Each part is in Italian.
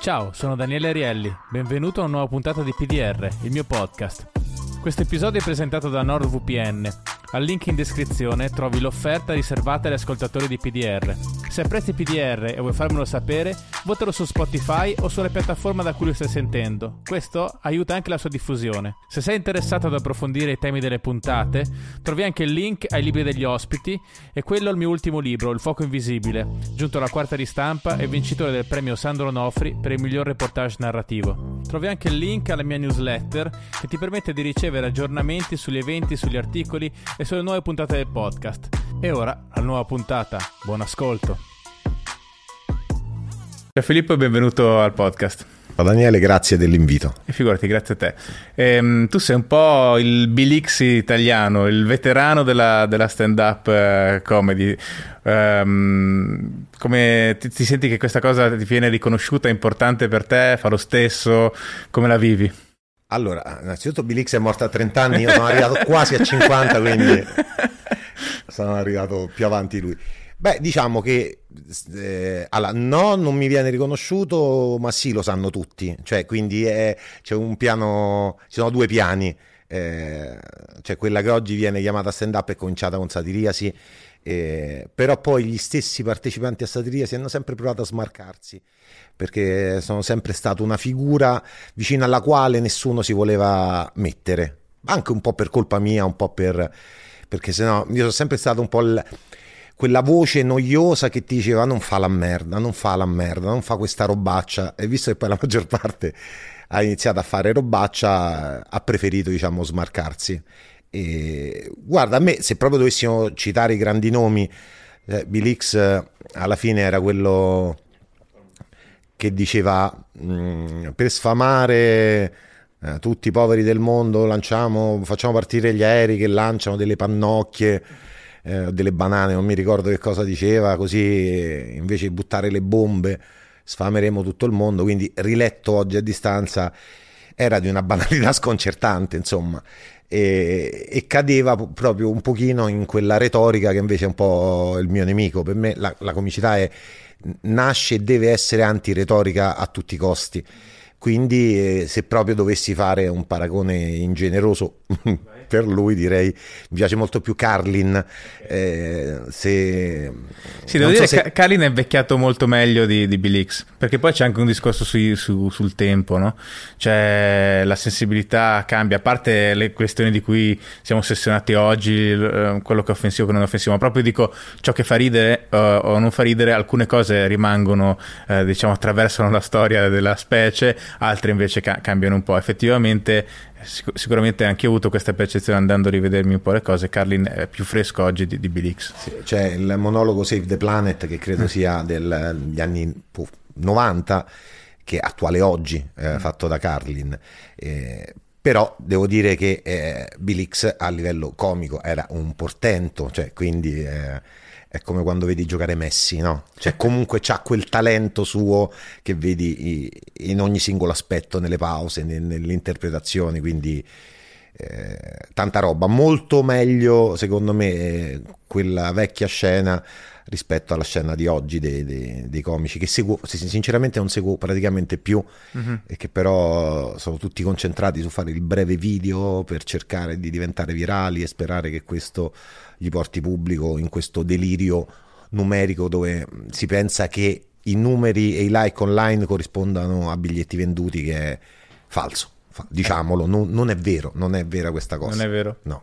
Ciao, sono Daniele Arielli, benvenuto a una nuova puntata di PDR, il mio podcast. Questo episodio è presentato da NordVPN. Al link in descrizione trovi l'offerta riservata agli ascoltatori di PDR. Se apprezzi PDR e vuoi farmelo sapere, votalo su Spotify o sulle piattaforme da cui lo stai sentendo. Questo aiuta anche la sua diffusione. Se sei interessato ad approfondire i temi delle puntate, trovi anche il link ai libri degli ospiti e quello al mio ultimo libro, Il fuoco invisibile, giunto alla quarta ristampa e vincitore del premio Sandro Nofri per il miglior reportage narrativo. Trovi anche il link alla mia newsletter che ti permette di ricevere aggiornamenti sugli eventi, sugli articoli e sulle nuove puntate del podcast. E ora, alla nuova puntata. Buon ascolto. Ciao Filippo e benvenuto al podcast. Ciao Daniele, grazie dell'invito. E figurati, grazie a te. Ehm, tu sei un po' il Bilix italiano, il veterano della, della stand-up eh, comedy. Ehm, come ti, ti senti che questa cosa ti viene riconosciuta, è importante per te, fa lo stesso? Come la vivi? Allora, innanzitutto Bilix è morto a 30 anni, io sono arrivato quasi a 50, quindi sono arrivato più avanti lui. Beh, diciamo che eh, allora, no, non mi viene riconosciuto, ma sì, lo sanno tutti. Cioè, quindi è, c'è un piano, ci sono due piani. Eh, cioè, quella che oggi viene chiamata stand up è cominciata con Satiriasi, eh, però poi gli stessi partecipanti a Satiriasi hanno sempre provato a smarcarsi perché sono sempre stato una figura vicino alla quale nessuno si voleva mettere, anche un po' per colpa mia, un po' per perché sennò io sono sempre stato un po' il, quella voce noiosa che ti diceva non fa la merda, non fa la merda, non fa questa robaccia. E visto che poi la maggior parte ha iniziato a fare robaccia ha preferito diciamo smarcarsi. E guarda a me se proprio dovessimo citare i grandi nomi eh, Bilix eh, alla fine era quello che diceva mh, mm, per sfamare eh, tutti i poveri del mondo lanciamo, facciamo partire gli aerei che lanciano delle pannocchie, eh, delle banane, non mi ricordo che cosa diceva, così invece di buttare le bombe sfameremo tutto il mondo, quindi riletto oggi a distanza era di una banalità sconcertante, insomma. E, e, cadeva proprio un pochino in quella retorica che invece è un po' il mio nemico. Per me la, la comicità è nasce e deve essere antiretorica a tutti i costi. Quindi, eh, se proprio dovessi fare un paragone ingeneroso per lui, direi mi piace molto più Carlin. Eh, se... Sì, devo dire so se... che Carlin è vecchiato molto meglio di, di Bill X, perché poi c'è anche un discorso sui, su, sul tempo, no? Cioè, la sensibilità cambia, a parte le questioni di cui siamo ossessionati oggi, eh, quello che è offensivo, che non è offensivo, ma proprio dico ciò che fa ridere uh, o non fa ridere, alcune cose rimangono, uh, diciamo, attraversano la storia della specie altre invece ca- cambiano un po'. Effettivamente, sic- sicuramente anche io ho avuto questa percezione andando a rivedermi un po' le cose. Carlin è più fresco oggi di, di Bill X. Sì, c'è il monologo Save the Planet che credo mm. sia degli anni 90, che è attuale oggi, eh, mm. fatto da Carlin. Eh, però devo dire che eh, Bill X a livello comico era un portento, cioè quindi eh, è come quando vedi giocare Messi, no? Cioè comunque c'ha quel talento suo che vedi in ogni singolo aspetto, nelle pause, nelle interpretazioni, quindi eh, tanta roba. Molto meglio, secondo me, quella vecchia scena rispetto alla scena di oggi dei, dei, dei comici che seguo, sinceramente non seguo praticamente più mm-hmm. e che però sono tutti concentrati su fare il breve video per cercare di diventare virali e sperare che questo gli porti pubblico in questo delirio numerico dove si pensa che i numeri e i like online corrispondano a biglietti venduti che è falso, diciamolo, non, non è vero, non è vera questa cosa. Non è vero? No.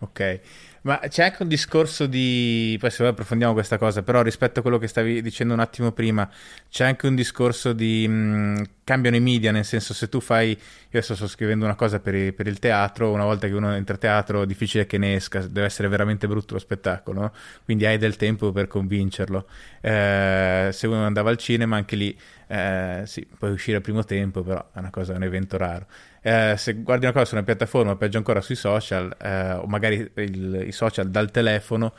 Ok. Ma c'è anche un discorso di, poi se approfondiamo questa cosa, però rispetto a quello che stavi dicendo un attimo prima, c'è anche un discorso di mh, mm, cambiano i media, nel senso se tu fai, io adesso sto scrivendo una cosa per, il, per il teatro, una volta che uno entra a teatro è difficile che ne esca, deve essere veramente brutto lo spettacolo, no? quindi hai del tempo per convincerlo. Eh, se uno andava al cinema anche lì, eh, sì, puoi uscire al primo tempo, però è cosa, è un evento raro eh, se guardi una cosa su una piattaforma, peggio ancora sui social, eh, o magari il, i social dal telefono,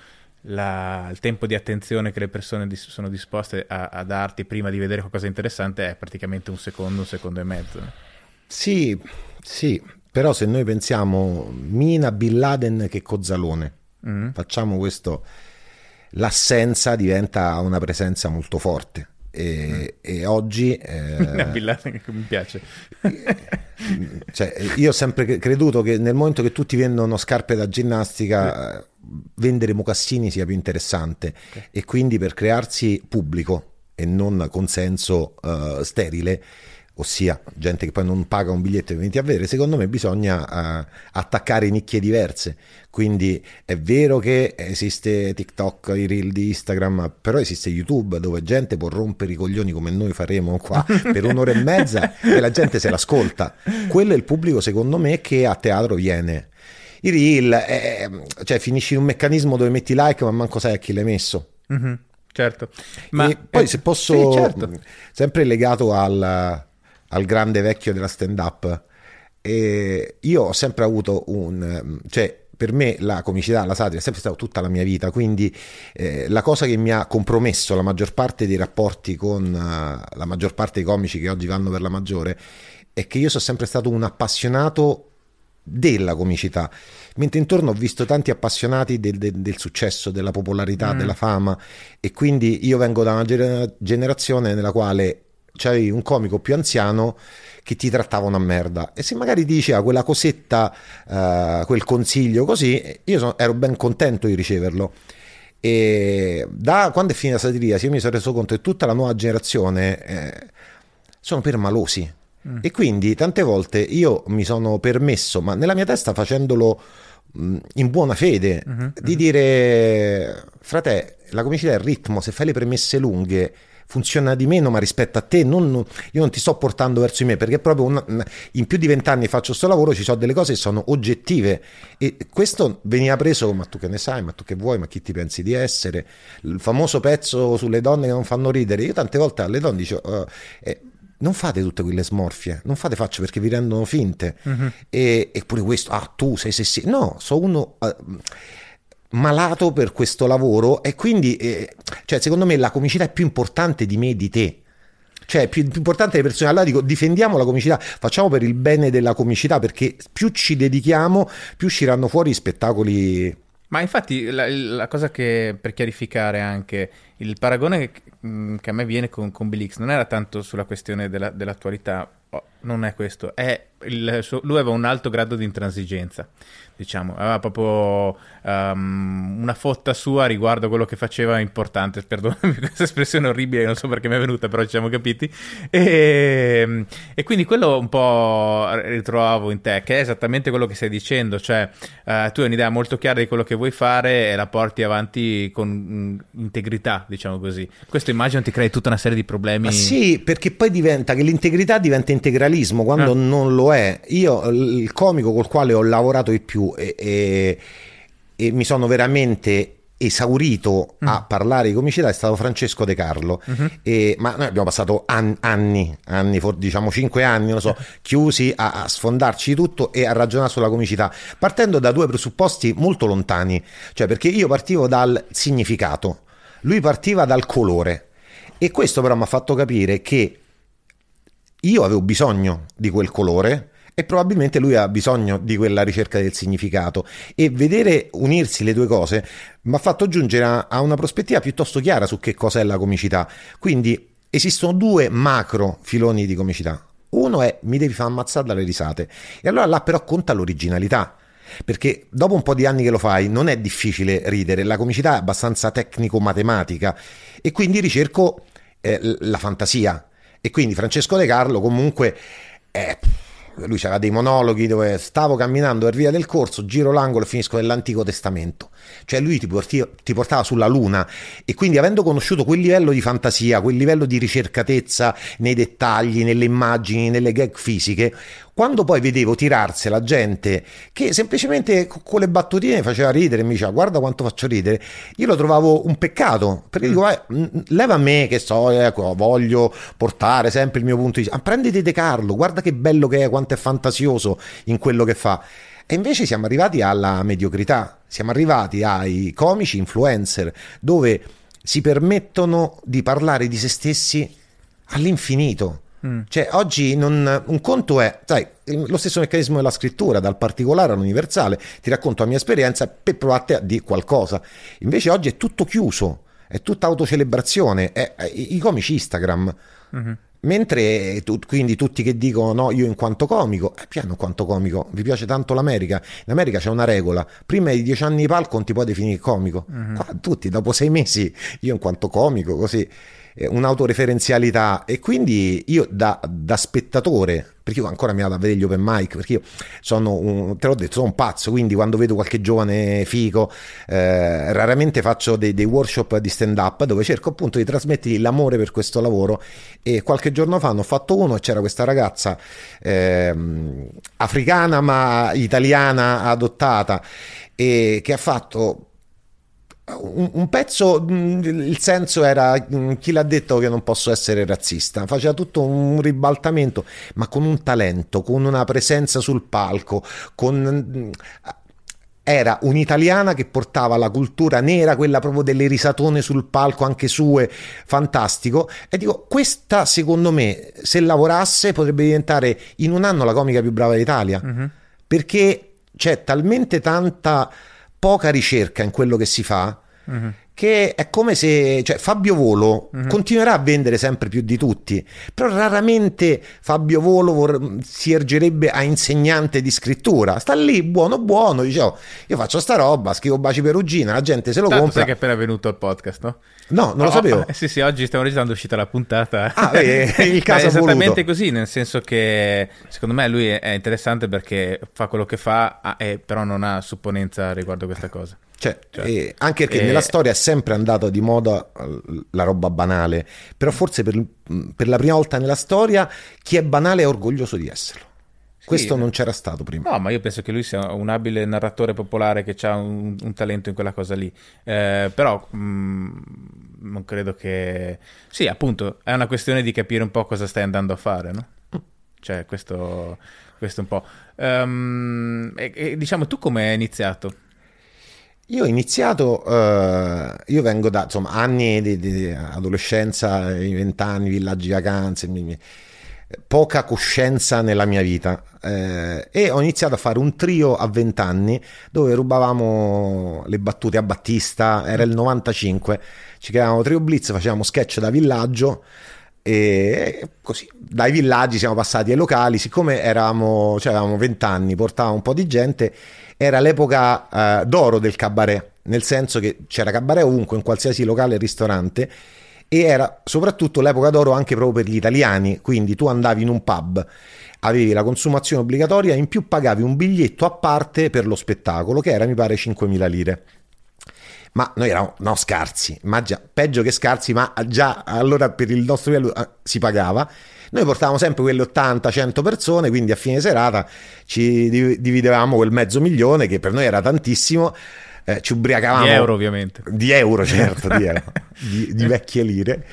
la, il tempo di attenzione che le persone dis- sono disposte a, a, darti prima di vedere qualcosa di interessante è praticamente un secondo, un secondo e mezzo. Sì, sì, però se noi pensiamo Mina, Bin Laden che Cozzalone, mm-hmm. facciamo questo, l'assenza diventa una presenza molto forte E, mm. e oggi eh, una villata che mi piace cioè, io ho sempre creduto che nel momento che tutti vendono scarpe da ginnastica sì. vendere mocassini sia più interessante okay. e quindi per crearsi pubblico e non consenso uh, sterile ossia gente che poi non paga un biglietto e vieni a vedere, secondo me bisogna uh, attaccare nicchie diverse. Quindi è vero che esiste TikTok, i reel di Instagram, però esiste YouTube dove gente può rompere i coglioni come noi faremo qua per un'ora e mezza e la gente se l'ascolta. Quello è il pubblico, secondo me, che a teatro viene. I reel, è, cioè finisci in un meccanismo dove metti like ma manco sai a chi l'hai messo. Mm-hmm, certo. Ma e poi se posso, sì, certo. sempre legato al al grande vecchio della stand up. E io ho sempre avuto un, cioè per me la comicità, la satira è sempre stata tutta la mia vita, quindi eh, la cosa che mi ha compromesso la maggior parte dei rapporti con uh, la maggior parte dei comici che oggi vanno per la maggiore è che io sono sempre stato un appassionato della comicità, mentre intorno ho visto tanti appassionati del, del, del successo, della popolarità, mm. della fama e quindi io vengo da una generazione nella quale c'avevi un comico più anziano che ti trattava una merda e se magari diceva quella cosetta, uh, quel consiglio così, io sono, ero ben contento di riceverlo. E da quando è finita la satiria, io mi sono reso conto che tutta la nuova generazione eh, sono permalosi. Mm. E quindi tante volte io mi sono permesso, ma nella mia testa facendolo mh, in buona fede, mm-hmm. di dire, frate, la comicità è il ritmo, se fai le premesse lunghe funziona di meno, ma rispetto a te non, io non ti sto portando verso di me perché proprio una, in più di vent'anni faccio questo lavoro, ci sono delle cose che sono oggettive e questo veniva preso, ma tu che ne sai, ma tu che vuoi, ma chi ti pensi di essere? Il famoso pezzo sulle donne che non fanno ridere, io tante volte alle donne dico... Uh, eh, non fate tutte quelle smorfie, non fate facce perché vi rendono finte. Uh-huh. E, eppure questo, ah, tu sei se sì. No, sono uno. Uh, malato per questo lavoro e quindi, eh, cioè, secondo me la comicità è più importante di me e di te. Cioè, più, più importante le persone. Allora dico, difendiamo la comicità, facciamo per il bene della comicità, perché più ci dedichiamo, più usciranno fuori spettacoli. Ma infatti la, la cosa che, per chiarificare anche, il paragone che, mm, che a me viene con, con Bill non era tanto sulla questione della, dell'attualità, oh, non è questo, è il, lui aveva un alto grado di intransigenza diciamo, aveva proprio um, una fotta sua riguardo quello che faceva importante, perdonami questa espressione orribile, non so perché mi è venuta, però ci siamo capiti, e, e, quindi quello un po' ritrovavo in te, che è esattamente quello che stai dicendo, cioè uh, tu hai un'idea molto chiara di quello che vuoi fare e la porti avanti con mh, integrità, diciamo così. Questo immagino ti crei tutta una serie di problemi. Ma sì, perché poi diventa che l'integrità diventa integralismo quando ah. non lo è. Io il comico col quale ho lavorato di più e, e, e mi sono veramente esaurito mm. a parlare di comicità è stato Francesco De Carlo mm-hmm. e, ma noi abbiamo passato an- anni, anni for- diciamo cinque anni non so, chiusi a-, a, sfondarci tutto e a ragionare sulla comicità partendo da due presupposti molto lontani cioè perché io partivo dal significato lui partiva dal colore e questo però mi ha fatto capire che io avevo bisogno di quel colore e probabilmente lui ha bisogno di quella ricerca del significato e vedere unirsi le due cose mi ha fatto giungere a, una prospettiva piuttosto chiara su che cosa è la comicità. Quindi esistono due macro filoni di comicità. Uno è mi devi far ammazzare dalle risate e allora là però conta l'originalità. Perché dopo un po' di anni che lo fai non è difficile ridere, la comicità è abbastanza tecnico-matematica e quindi ricerco eh, la fantasia. E quindi Francesco De Carlo comunque è lui aveva dei monologhi dove stavo camminando per via del corso, giro l'angolo e finisco nell'Antico Testamento. Cioè lui ti, porti, ti, portava sulla luna e quindi avendo conosciuto quel livello di fantasia, quel livello di ricercatezza nei dettagli, nelle immagini, nelle gag fisiche, quando poi vedevo tirarsi la gente che semplicemente con le battutine faceva ridere e mi diceva guarda quanto faccio ridere, io lo trovavo un peccato perché dico eh, leva a me che so, ecco, voglio portare sempre il mio punto di vista, ah, prenditi De Carlo, guarda che bello che è, quanto è fantasioso in quello che fa. E invece siamo arrivati alla mediocrità, siamo arrivati ai comici influencer dove si permettono di parlare di se stessi all'infinito. Mm. Cioè, oggi non, un conto è, sai, lo stesso meccanismo della scrittura, dal particolare all'universale, ti racconto la mia esperienza per provare a dire qualcosa. Invece oggi è tutto chiuso è tutta autocelebrazione, è, è, i comici Instagram. Mm-hmm. Mentre tu, quindi tutti che dicono no, io in quanto comico, eh, piano in quanto comico, vi piace tanto l'America? In America c'è una regola, prima di dieci anni di palco non ti puoi definire comico. Mm-hmm. Qua, tutti, dopo sei mesi, io in quanto comico, così un'autoreferenzialità. E quindi io da, da, spettatore perché io ancora mi vado a vedere gli open mic perché io sono un, te l'ho detto sono un pazzo quindi quando vedo qualche giovane fico eh, raramente faccio dei, dei, workshop di stand up dove cerco appunto di trasmettere l'amore per questo lavoro. E qualche giorno fa ne ho fatto uno e c'era questa ragazza eh, africana ma italiana adottata e che ha fatto un, un, pezzo, mm, il senso era mm, chi l'ha detto che non posso essere razzista, faceva tutto un ribaltamento, ma con un talento, con una presenza sul palco, con mm, era un'italiana che portava la cultura nera, quella proprio delle risatone sul palco, anche sue, fantastico. E dico, questa secondo me, se lavorasse, potrebbe diventare in un anno la comica più brava d'Italia. Mm-hmm. Perché c'è talmente tanta poca ricerca in quello che si fa, mm-hmm. Che è come se cioè, Fabio Volo mm-hmm. continuerà a vendere sempre più di tutti, però raramente Fabio Volo vor- si ergerebbe a insegnante di scrittura. Sta lì buono buono, dice oh, io faccio sta roba, scrivo baci perugina, la gente se lo Tanto compra. sai che è appena venuto al podcast, no? No, non oh, lo sapevo. Eh, sì, sì, oggi stiamo registrando, è uscita la puntata. Ah, eh, il caso è esattamente voluto. così, nel senso che secondo me lui è interessante perché fa quello che fa, eh, però non ha supponenza riguardo questa cosa. Cioè, cioè, anche perché e... nella storia è sempre andato di moda la roba banale, però forse per, per la prima volta nella storia chi è banale è orgoglioso di esserlo. Questo non c'era stato prima. No, ma io penso che lui sia un abile narratore popolare che ha un, un talento in quella cosa lì. Eh, però mh, non credo che... Sì, appunto, è una questione di capire un po' cosa stai andando a fare, no? Cioè, questo, questo un po'. Um, e, e, diciamo, tu come hai iniziato? Io ho iniziato, uh, io vengo da insomma, anni di, di, adolescenza, vent'anni, villaggi vacanze, mi, mi, poca coscienza nella mia vita eh, e ho iniziato a fare un trio a 20 anni dove rubavamo le battute a Battista, era il 95, ci chiamavamo Trio Blitz, facevamo sketch da villaggio e così dai villaggi siamo passati ai locali, siccome eravamo, cioè avevamo 20 anni, portavamo un po' di gente, era l'epoca eh, d'oro del cabaret, nel senso che c'era cabaret ovunque, in qualsiasi locale e ristorante e era soprattutto l'epoca d'oro anche proprio per gli italiani, quindi tu andavi in un pub, avevi la consumazione obbligatoria, in più pagavi un biglietto a parte per lo spettacolo, che era mi pare 5.000 lire. Ma noi eravamo no, scarsi, ma già, peggio che scarsi, ma già allora per il nostro livello eh, si pagava. Noi portavamo sempre quelle 80-100 persone, quindi a fine serata ci dividevamo quel mezzo milione, che per noi era tantissimo eh, ci ubriacavamo. Di euro, ovviamente. Di euro, certo, di, euro, di, di vecchie lire.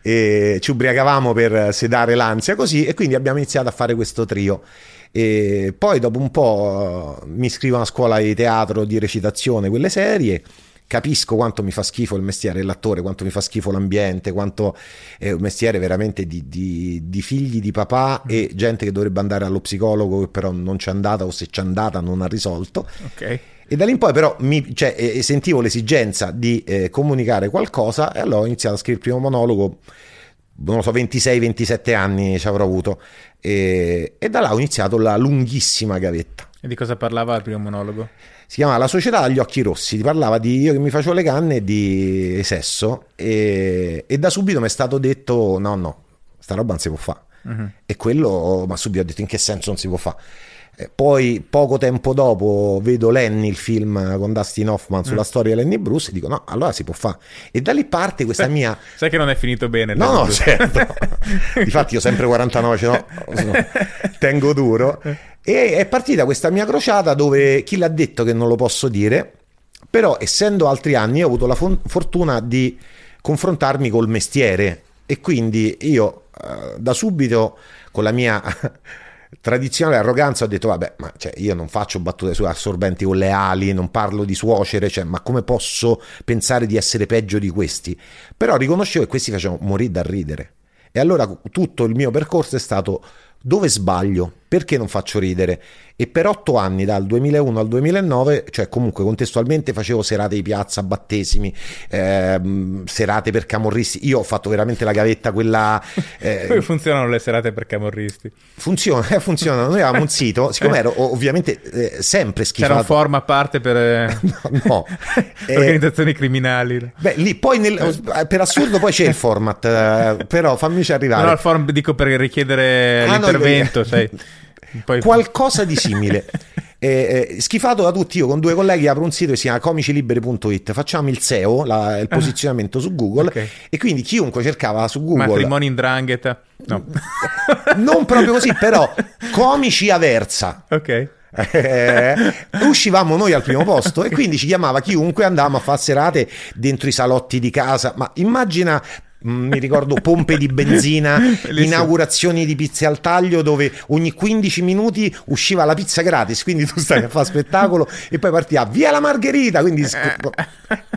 E ci ubriacavamo per sedare l'ansia così, e quindi abbiamo iniziato a fare questo trio. E poi dopo un po' mi iscrivo a una scuola di teatro, di recitazione, quelle serie capisco quanto mi fa schifo il mestiere dell'attore, quanto mi fa schifo l'ambiente, quanto è un mestiere veramente di, di, di figli di papà mm. e gente che dovrebbe andare allo psicologo che però non c'è andata o se c'è andata non ha risolto. Ok. E da lì in poi però mi, cioè, eh, sentivo l'esigenza di eh, comunicare qualcosa e allora ho iniziato a scrivere il primo monologo, non lo so, 26-27 anni ci avrò avuto. E, e da là ho iniziato la lunghissima gavetta. E di cosa parlava il primo monologo? Si chiamava La società agli occhi rossi, ti parlava di io che mi facevo le canne di sesso e, e da subito mi è stato detto no, no, sta roba non si può fare. Uh-huh. E quello, ma subito ho detto in che senso non si può fare? Poi poco tempo dopo vedo Lenny, il film con Dustin Hoffman sulla mm. storia di Lenny Bruce e dico no, allora si può fare. E da lì parte questa sai, mia... Sai che non è finito bene. No, no, certo. Difatti io sempre 49, cioè, no, tengo duro. E è partita questa mia crociata dove chi l'ha detto che non lo posso dire, però essendo altri anni ho avuto la fortuna di confrontarmi col mestiere e quindi io eh, da subito con la mia tradizionale arroganza ho detto vabbè ma cioè, io non faccio battute su assorbenti con le ali non parlo di suocere cioè, ma come posso pensare di essere peggio di questi? Però riconoscevo che questi facevano morire da ridere. E allora tutto il mio percorso è stato dove sbaglio perché non faccio ridere? E per otto anni, dal 2001 al 2009, cioè comunque contestualmente facevo serate di piazza, battesimi, ehm, serate per camorristi. Io ho fatto veramente la gavetta, quella... Eh, Come funzionano le serate per camorristi? Funziona, eh, funziona. Noi avevamo un sito, siccome ero ovviamente eh, sempre schifato. C'era un form a parte per... Eh, no, no. organizzazioni criminali. Beh, lì poi nel, per assurdo poi c'è il format, eh, però fammici arrivare. No, il form dico per richiedere ah, l'intervento, no, sai. Poi... Qualcosa di simile. Eh, eh, schifato da tutti, io con due colleghi apro un sito che si chiama comiciliberi.it, facciamo il SEO, la, il ah. posizionamento su Google okay. e quindi chiunque cercava su Google... Matrimoni in drangheta? No. non proprio così, però comici aversa. Ok. Eh, uscivamo noi al primo posto e quindi ci chiamava chiunque andavamo a fare serate dentro i salotti di casa ma immagina Mm, mi ricordo pompe di benzina, inaugurazioni di pizze al taglio dove ogni 15 minuti usciva la pizza gratis, quindi tu stai a fare spettacolo e poi partiva via la margherita, quindi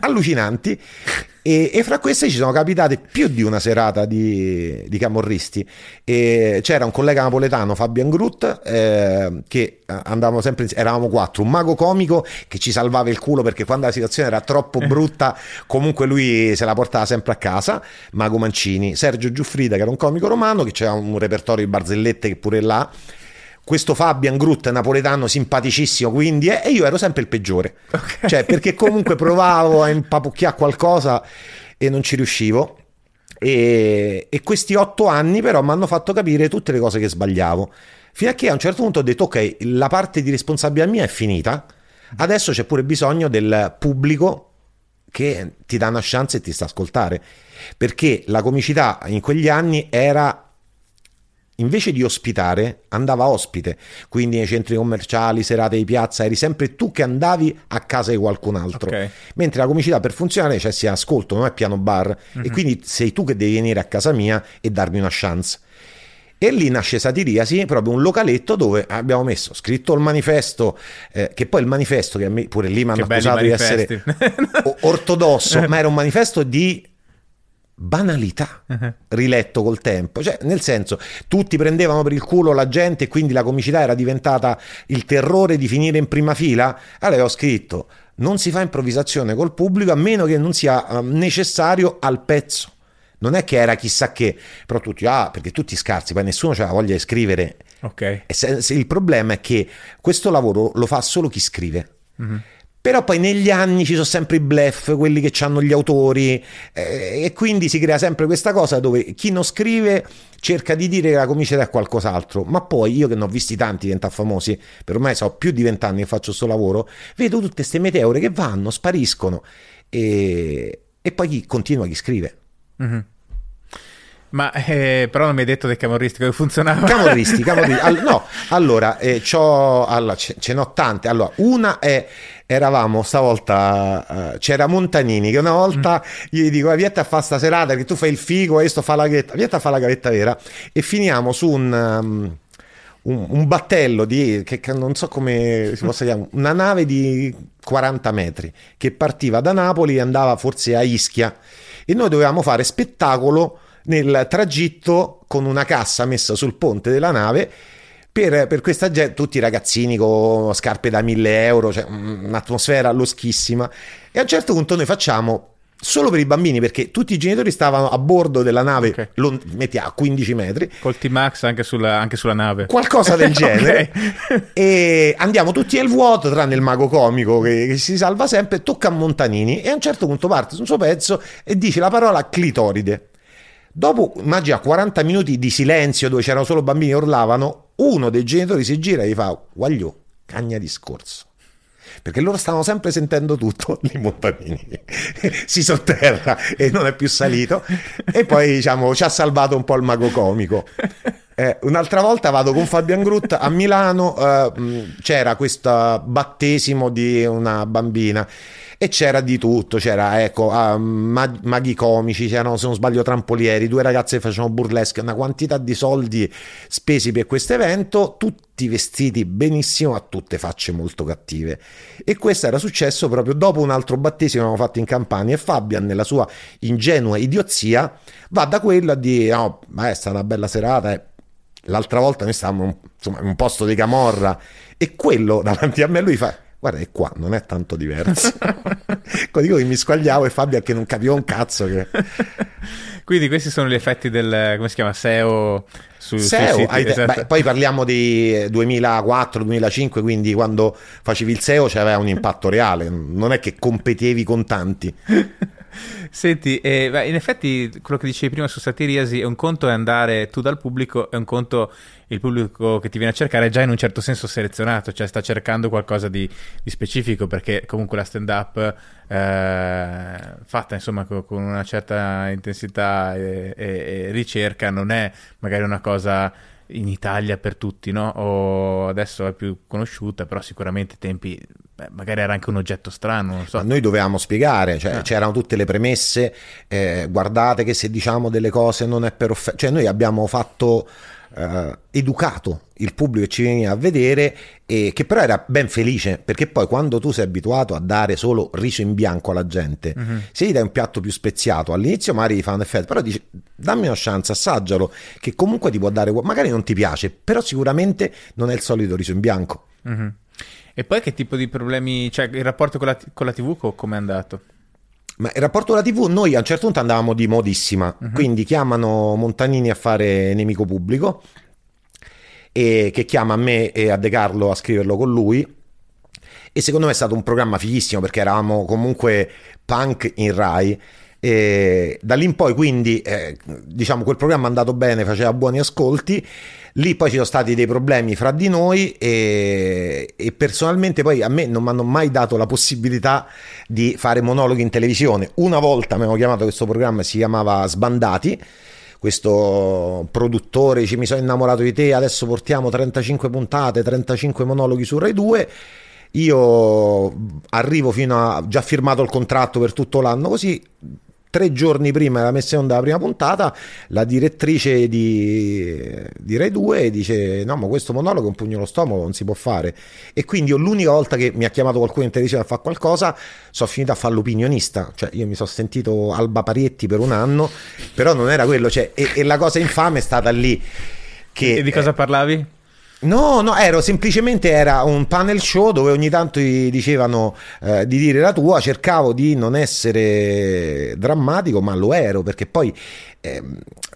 allucinanti. E, e, fra queste ci sono capitate più di una serata di, di camorristi. E c'era un collega napoletano, Fabian Grut, eh, che andavamo sempre eravamo quattro, un mago comico che ci salvava il culo perché quando la situazione era troppo eh. brutta, comunque lui se la portava sempre a casa. Mago Mancini, Sergio Giuffrida, che era un comico romano, che c'era un repertorio di barzellette che pure là questo Fabian Groot napoletano simpaticissimo quindi e io ero sempre il peggiore. Okay. cioè perché comunque provavo a impapucchiare qualcosa e non ci riuscivo. E, e questi otto anni però mi hanno fatto capire tutte le cose che sbagliavo. Fino a che a un certo punto ho detto ok la parte di responsabilità mia è finita. Adesso c'è pure bisogno del pubblico che ti dà una chance e ti sta a ascoltare. Perché la comicità in quegli anni era invece di ospitare, andava ospite, quindi nei centri commerciali, serate di piazza, eri sempre tu che andavi a casa di qualcun altro. Okay. Mentre la comicità per funzionare c'è cioè, sia ascolto, non è piano bar, mm-hmm. e mhm. quindi sei tu che devi venire a casa mia e darmi una chance. E lì nasce Satiriasi, proprio un localetto dove abbiamo messo scritto il manifesto, eh, che poi il manifesto, che a me pure lì mi hanno accusato di essere ortodosso, ma era un manifesto di banalità uh-huh. riletto col tempo, cioè nel senso tutti prendevano per il culo la gente e quindi la comicità era diventata il terrore di finire in prima fila, allora ho scritto non si fa improvvisazione col pubblico a meno che non sia uh, necessario al pezzo. Non è che era chissà che, però tutti, ah, perché tutti scarsi, poi nessuno ha voglia di scrivere. Ok. Se, se il problema è che questo lavoro lo fa solo chi scrive. Uh-huh. Però poi negli anni ci sono sempre i bluff, quelli che hanno gli autori, eh, e quindi si crea sempre questa cosa dove chi non scrive cerca di dire che la comicità è qualcos'altro. Ma poi io che ne ho visti tanti diventare famosi, per ormai so più di vent'anni che faccio questo lavoro, vedo tutte queste meteore che vanno, spariscono, e, e poi chi continua chi scrive. Mm-hmm. Ma eh, però non mi hai detto del camorristi come funzionava. Camorristi, camorristi. All- no, allora, eh, allora ce-, ce n'ho tante. Allora, una è eravamo stavolta uh, c'era Montanini che una volta mm. gli dico vieni a fare sta serata che tu fai il figo e sto a fare la gavetta vieni a fare la gavetta vera e finiamo su un, um, un, un battello di che, che, non so come si possa chiamare una nave di 40 metri che partiva da Napoli e andava forse a Ischia e noi dovevamo fare spettacolo nel tragitto con una cassa messa sul ponte della nave per, per, questa gente, tutti i ragazzini con scarpe da 1000 euro, cioè un'atmosfera loschissima. E a un certo punto noi facciamo solo per i bambini perché tutti i genitori stavano a bordo della nave okay. lo, metti a 15 metri. Col T-Max anche sulla, anche sulla nave. Qualcosa del genere. E andiamo tutti nel vuoto tranne il mago comico che, che, si salva sempre tocca a Montanini e a un certo punto parte sul suo pezzo e dice la parola clitoride Dopo, immagina, 40 minuti di silenzio dove c'erano solo bambini che urlavano, uno dei genitori si gira e gli fa, guagliò, cagna discorso. Perché loro stavano sempre sentendo tutto, lì Montanini si sotterra e non è più salito. E poi, diciamo, ci ha salvato un po' il mago comico. Eh, un'altra volta vado con Fabian Groot a Milano, eh, c'era questo battesimo di una bambina e c'era di tutto, c'era ecco, uh, mag- maghi comici, c'erano se non sbaglio trampolieri, due ragazze che facevano burlesque, una quantità di soldi spesi per questo evento, tutti vestiti benissimo a tutte facce molto cattive. E questo era successo proprio dopo un altro battesimo che avevamo fatto in Campania e Fabian nella sua ingenua idiozia va da quello a dire no, ma è stata una bella serata, eh l'altra volta noi stavamo insomma, in un posto di camorra e quello davanti a me lui fa guarda è qua, non è tanto diverso. Dico che mi squagliavo e Fabio che non capiva un cazzo che... Quindi questi sono gli effetti del, come si chiama, SEO su, SEO, siti, te- esatto. beh, poi parliamo di 2004-2005, quindi quando facevi il SEO c'aveva un impatto reale, non è che competevi con tanti. Senti, eh, in effetti quello che dicevi prima su Satiriasi è un conto è andare tu dal pubblico, è un conto il pubblico che ti viene a cercare è già in un certo senso selezionato, cioè sta cercando qualcosa di, di specifico perché comunque la stand up eh, fatta insomma con, con, una certa intensità e, e, e ricerca non è magari una cosa in Italia per tutti, no? O adesso è più conosciuta, però sicuramente ai tempi beh, magari era anche un oggetto strano. Non so. Ma noi dovevamo spiegare, cioè, eh. c'erano tutte le premesse, eh, guardate che se diciamo delle cose non è per offendere, cioè noi abbiamo fatto eh, educato il pubblico che ci veniva a vedere e che però era ben felice perché poi quando tu sei abituato a dare solo riso in bianco alla gente uh-huh. se gli dai un piatto più speziato all'inizio magari gli fa un effetto però dici dammi una chance assaggialo che comunque ti può dare magari non ti piace però sicuramente non è il solito riso in bianco uh-huh. E poi che tipo di problemi cioè il rapporto con la, con la tv come è andato? Ma il rapporto con la TV, noi a un certo punto andavamo di modissima, uh-huh. quindi chiamano Montanini a fare nemico pubblico, e che chiama a me e a De Carlo a scriverlo con lui. E secondo me è stato un programma fighissimo perché eravamo comunque punk in Rai. E da lì in poi, quindi, eh, diciamo, quel programma è andato bene, faceva buoni ascolti. Lì poi ci sono stati dei problemi fra di noi e, e personalmente poi a me non mi hanno mai dato la possibilità di fare monologhi in televisione. Una volta mi hanno chiamato questo programma, si chiamava Sbandati, questo produttore dice mi sono innamorato di te, adesso portiamo 35 puntate, 35 monologhi su Rai 2 io arrivo fino a già firmato il contratto per tutto l'anno così tre giorni prima della messa in onda della prima puntata, la direttrice di, di Rai 2 dice: No, ma questo monologo è un pugno allo stomaco, non si può fare. E quindi io l'unica volta che mi ha chiamato qualcuno in televisione a fare qualcosa, sono finito a fare l'opinionista. Cioè, io mi sono sentito Alba Parietti per un anno, però non era quello. Cioè, e, e la cosa infame è stata lì. Che, e di cosa parlavi? No, no, ero semplicemente era un panel show dove ogni tanto gli dicevano eh, di dire la tua, cercavo di non essere drammatico, ma lo ero perché poi eh,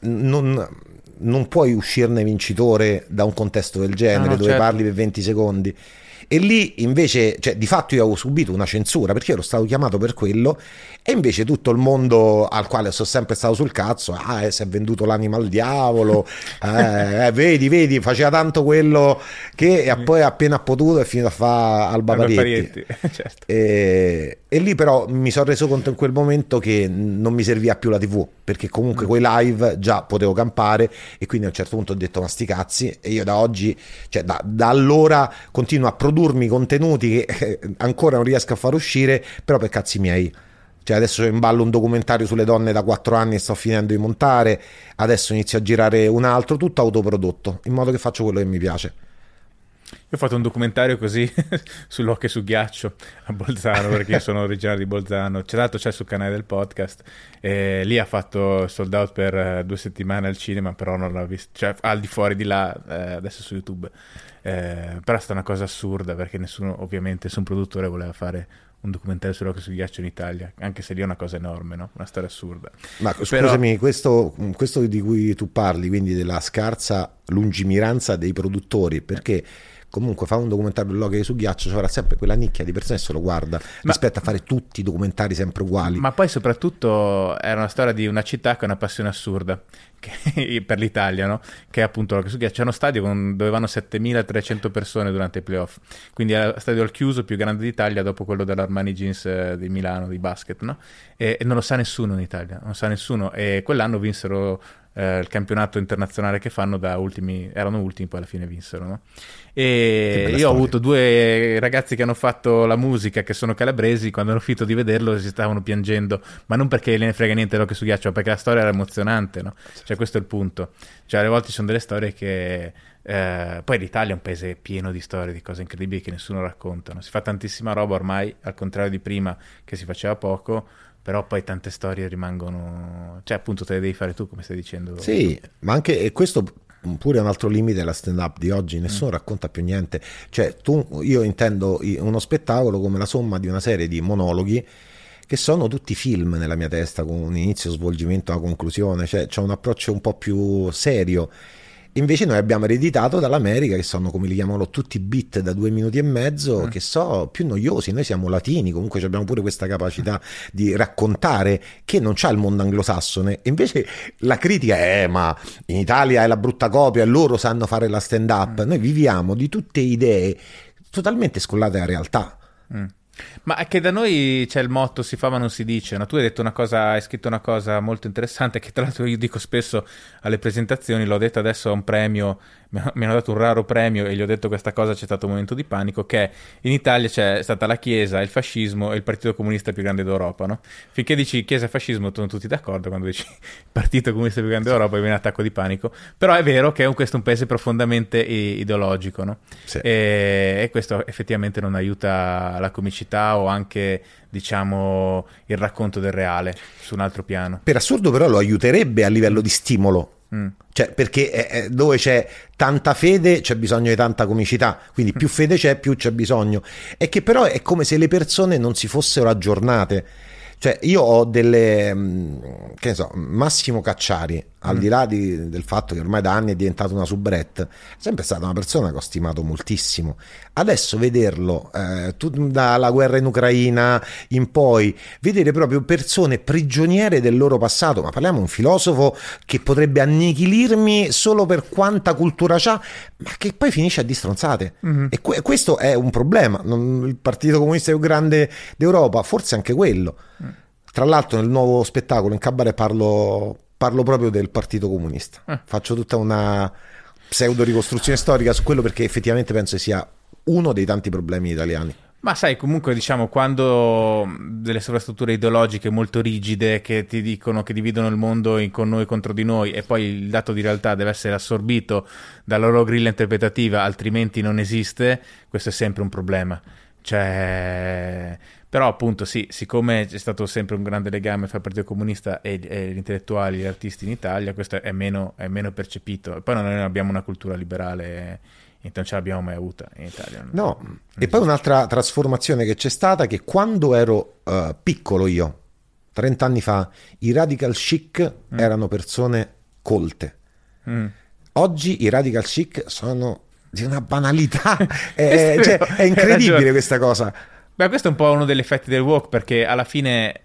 non, non, puoi uscirne vincitore da un contesto del genere no, dove certo. parli per 20 secondi. E lì invece, cioè, di fatto io avevo subito una censura perché ero stato chiamato per quello e invece tutto il mondo al quale sono sempre stato sul cazzo, ah, eh, si è venduto l'anima al diavolo, eh, eh, vedi, vedi, faceva tanto quello che poi appena potuto è finito a fare Alba Parietti. certo. e, e, lì però mi sono reso conto in quel momento che non mi serviva più la tv, perché comunque mm. quei live già potevo campare e quindi a un certo punto ho detto ma sti cazzi e io da oggi, cioè da, da allora continuo a produrmi contenuti che ancora non riesco a far uscire, però per cazzi miei. Cioè adesso in ballo un documentario sulle donne da quattro anni e sto finendo di montare, adesso inizio a girare un altro, tutto autoprodotto, in modo che faccio quello che mi piace. Io ho fatto un documentario così sull'occhio su ghiaccio a Bolzano, perché io sono originario di Bolzano. C'è l'altro c'è sul canale del podcast. E lì ha fatto sold out per eh, due settimane al cinema, però non l'ho visto. Cioè, al di fuori di là, eh, adesso su YouTube. Eh, però è stata una cosa assurda, perché nessuno, ovviamente, nessun produttore voleva fare un documentario sull'occhio su ghiaccio in Italia, anche se lì è una cosa enorme, no? una storia assurda. Ma scusami, Però... questo, questo, di cui tu parli, quindi della scarsa lungimiranza dei produttori, perché comunque fa un documentario sull'occhio su ghiaccio, c'era sempre quella nicchia di persone che se lo guarda Ma... rispetto a fare tutti i documentari sempre uguali. Ma poi soprattutto era una storia di una città che ha una passione assurda che, per l'Italia, no? che è appunto l'Hockey su ghiaccio. C'è uno stadio con, dove vanno 7300 persone durante i playoff, quindi è lo stadio al chiuso più grande d'Italia dopo quello dell'Armani Jeans eh, di Milano, di basket, no? e, e, non lo sa nessuno in Italia, non sa nessuno, e quell'anno vinsero eh, il campionato internazionale che fanno da ultimi, erano ultimi, poi alla fine vinsero. No? E io ho avuto due ragazzi che hanno fatto la musica, che sono calabresi, quando hanno finito di vederlo si stavano piangendo, ma non perché ne frega niente l'occhio su ghiaccio, ma perché la storia era emozionante, no? Cioè questo è il punto. Cioè alle volte ci sono delle storie che... Eh, poi l'Italia è un paese pieno di storie, di cose incredibili che nessuno racconta. Si fa tantissima roba ormai, al contrario di prima che si faceva poco, però poi tante storie rimangono... Cioè appunto te le devi fare tu, come stai dicendo. Sì, ma anche questo pure un altro limite la stand up di oggi, nessuno mm. racconta più niente. Cioè, tu, io intendo uno spettacolo come la somma di una serie di monologhi che sono tutti film nella mia testa, con un inizio, svolgimento, una conclusione, cioè c'è un approccio un po' più serio Invece noi abbiamo ereditato dall'America, che sono come li chiamano tutti bit da due minuti e mezzo, mm. che so più noiosi. Noi siamo latini, comunque abbiamo pure questa capacità mm. di raccontare che non c'ha il mondo anglosassone. Invece la critica è: ma in Italia è la brutta copia, loro sanno fare la stand up. Mm. Noi viviamo di tutte idee totalmente scollate dalla realtà. Ma è che da noi c'è il motto si fa ma non si dice. No? Tu hai detto una cosa, hai scritto una cosa molto interessante che tra l'altro io dico spesso alle presentazioni, l'ho detto adesso a un premio mi hanno dato un raro premio e gli ho detto questa cosa, c'è stato un momento di panico, che in Italia c'è stata la Chiesa, il fascismo e il Partito Comunista più grande d'Europa, no? Finché dici Chiesa e fascismo sono tutti d'accordo, quando dici Partito Comunista più grande d'Europa viene attacco di panico, però è vero che questo è un paese profondamente ideologico, no? Sì. E, e questo effettivamente non aiuta la comicità o anche diciamo il racconto del reale su un altro piano. Per assurdo però lo aiuterebbe a livello di stimolo Mm. Cioè, perché eh, dove c'è tanta fede c'è bisogno di tanta comicità, quindi più fede c'è, più c'è bisogno. E che però è come se le persone non si fossero aggiornate. Cioè, io ho delle. Mm, che ne so, Massimo Cacciari, al mm. di là di, del fatto che ormai da anni è diventato una soubrette, è sempre stata una persona che ho stimato moltissimo. Adesso vederlo eh, dalla guerra in Ucraina in poi, vedere proprio persone prigioniere del loro passato, ma parliamo di un filosofo che potrebbe annichilirmi solo per quanta cultura ha, ma che poi finisce a distronzate. Mm-hmm. E que- questo è un problema. Non, il Partito Comunista più grande d'Europa, forse anche quello. Tra l'altro nel nuovo spettacolo in cabaret parlo, parlo proprio del Partito Comunista. Eh. Faccio tutta una pseudo ricostruzione storica su quello perché effettivamente penso sia uno dei tanti problemi italiani. Ma sai, comunque diciamo, quando delle sovrastrutture ideologiche molto rigide che ti dicono che dividono il mondo in con noi contro di noi e poi il dato di realtà deve essere assorbito dalla loro grilla interpretativa, altrimenti non esiste, questo è sempre un problema. Cioè, però appunto sì, siccome c'è stato sempre un grande legame fra il Partito Comunista e, e gli intellettuali e gli artisti in Italia, questo è meno, è meno percepito. E poi noi abbiamo una cultura liberale non ce l'abbiamo mai avuta in Italia. No, non e poi un'altra trasformazione che c'è stata che quando ero uh, piccolo io, 30 anni fa, i radical chic mm. erano persone colte. Mm. Oggi i radical chic sono di una banalità, è, cioè, è incredibile questa cosa. Beh, questo è un po' uno degli effetti del walk perché alla fine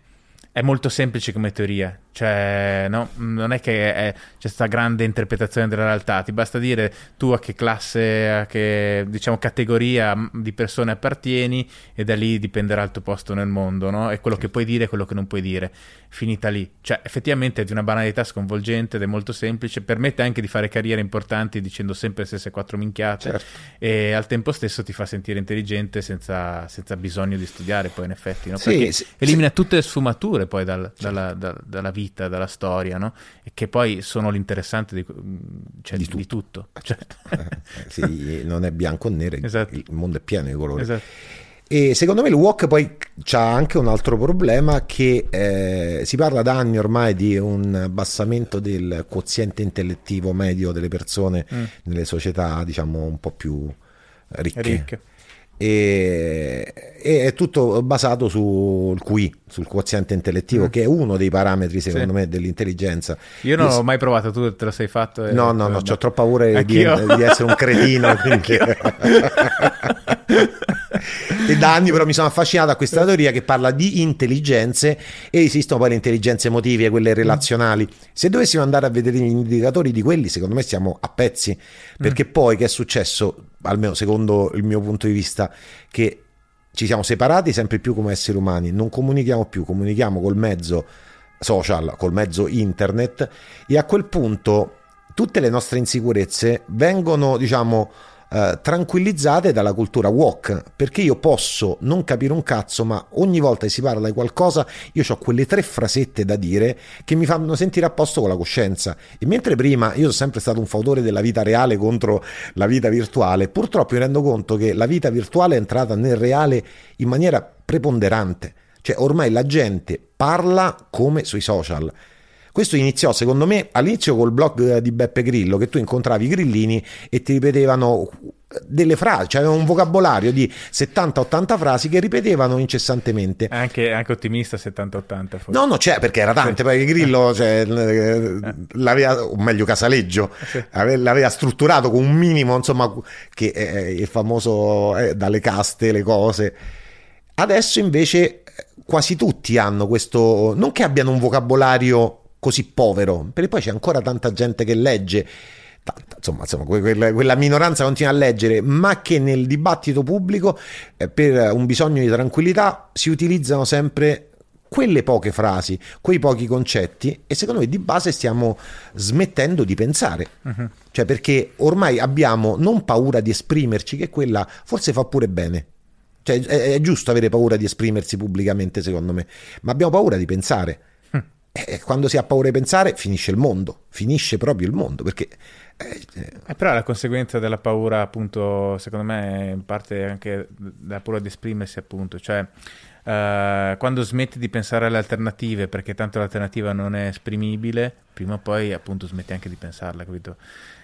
è molto semplice come teoria. Cioè, no, non è che è, c'è questa grande interpretazione della realtà, ti basta dire tu a che classe, a che diciamo, categoria di persone appartieni e da lì dipenderà il tuo posto nel mondo, no? E quello che puoi dire e quello che non puoi dire. Finita lì. Cioè, effettivamente è di una banalità sconvolgente ed è molto semplice, permette anche di fare carriere importanti dicendo sempre le stesse quattro minchiate certo. e al tempo stesso ti fa sentire intelligente senza, senza bisogno di studiare poi in effetti, no? Perché sì, elimina sì. tutte le sfumature poi dal, certo. dalla, da, dalla vita dalla storia, no? E che poi sono l'interessante di, cioè, di, di tutto. Cioè. Eh, sì, non è bianco o nero, esatto. il mondo è pieno di colori. Esatto. E secondo me il walk poi ha anche un altro problema che eh, si parla da anni ormai di un abbassamento del quoziente intellettivo medio delle persone mm. nelle società diciamo un po' più ricche. ricche e, e, è tutto basato sul QI, sul quoziente intellettivo, mm. che è uno dei parametri, secondo sì. me, dell'intelligenza. Io non Io... l'ho mai provato, tu te lo sei fatto? E... No, no, no, ho troppa paura di, di, essere un cretino. quindi... e da anni però mi sono affascinato a questa teoria che parla di intelligenze e esistono poi le intelligenze emotive, quelle relazionali. Se dovessimo andare a vedere gli indicatori di quelli, secondo me siamo a pezzi, perché mm. poi che è successo? almeno secondo il mio punto di vista, che ci siamo separati sempre più come esseri umani, non comunichiamo più, comunichiamo col mezzo social, col mezzo internet e a quel punto tutte le nostre insicurezze vengono, diciamo, eh, tranquillizzate dalla cultura walk, perché io posso non capire un cazzo, ma ogni volta che si parla di qualcosa io ho quelle tre frasette da dire che mi fanno sentire a posto con la coscienza. E mentre prima io sono sempre stato un fautore della vita reale contro la vita virtuale, purtroppo mi rendo conto che la vita virtuale è entrata nel reale in maniera preponderante. Cioè ormai la gente parla come sui social Questo iniziò, secondo me, all'inizio col blog di Beppe Grillo, che tu incontravi i grillini e ti ripetevano delle frasi, cioè un vocabolario di 70-80 frasi che ripetevano incessantemente. Anche, anche ottimista 70-80 forse. No, no, c'è perché era tante, sì. perché Grillo cioè, l'aveva, o meglio Casaleggio, sì. l'aveva strutturato con un minimo, insomma, che è il famoso eh, dalle caste, le cose. Adesso invece quasi tutti hanno questo, non che abbiano un vocabolario così povero, perché poi c'è ancora tanta gente che legge, tanta, insomma, insomma quella, quella, minoranza continua a leggere, ma che nel dibattito pubblico eh, per un bisogno di tranquillità si utilizzano sempre quelle poche frasi, quei pochi concetti e secondo me di base stiamo smettendo di pensare. Uh-huh. Cioè perché ormai abbiamo non paura di esprimerci, che quella forse fa pure bene. Cioè è, è giusto avere paura di esprimersi pubblicamente, secondo me, ma abbiamo paura di pensare. E quando si ha paura di pensare finisce il mondo, finisce proprio il mondo perché... Eh, eh, però la conseguenza della paura appunto secondo me in parte anche della paura di esprimersi appunto, cioè Uh, quando smetti di pensare alle alternative perché tanto l'alternativa non è esprimibile, prima o poi appunto smetti anche di pensarla, capito?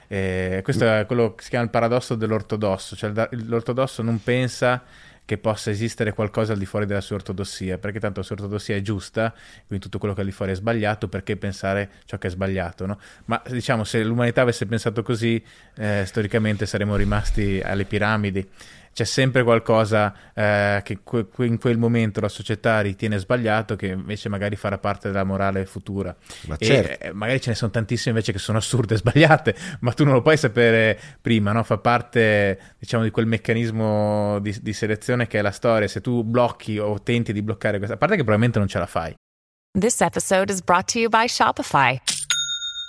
E questo è quello che si chiama il paradosso dell'ortodosso, cioè l'ortodosso non pensa che possa esistere qualcosa al di fuori della sua ortodossia, perché tanto la sua ortodossia è giusta, quindi tutto quello che è al di fuori è sbagliato, perché pensare ciò che è sbagliato, no? Ma diciamo, se l'umanità avesse pensato così, eh, storicamente saremmo rimasti alle piramidi c'è sempre qualcosa eh, che que- in quel momento la società ritiene sbagliato che invece magari farà parte della morale futura. Ma e certo. eh, magari ce ne sono tantissime invece che sono assurde e sbagliate, ma tu non lo puoi sapere prima, no? fa parte diciamo di quel meccanismo di, di selezione che è la storia, se tu blocchi o tenti di bloccare questa, a parte che probabilmente non ce la fai. This episode is brought to you by Shopify.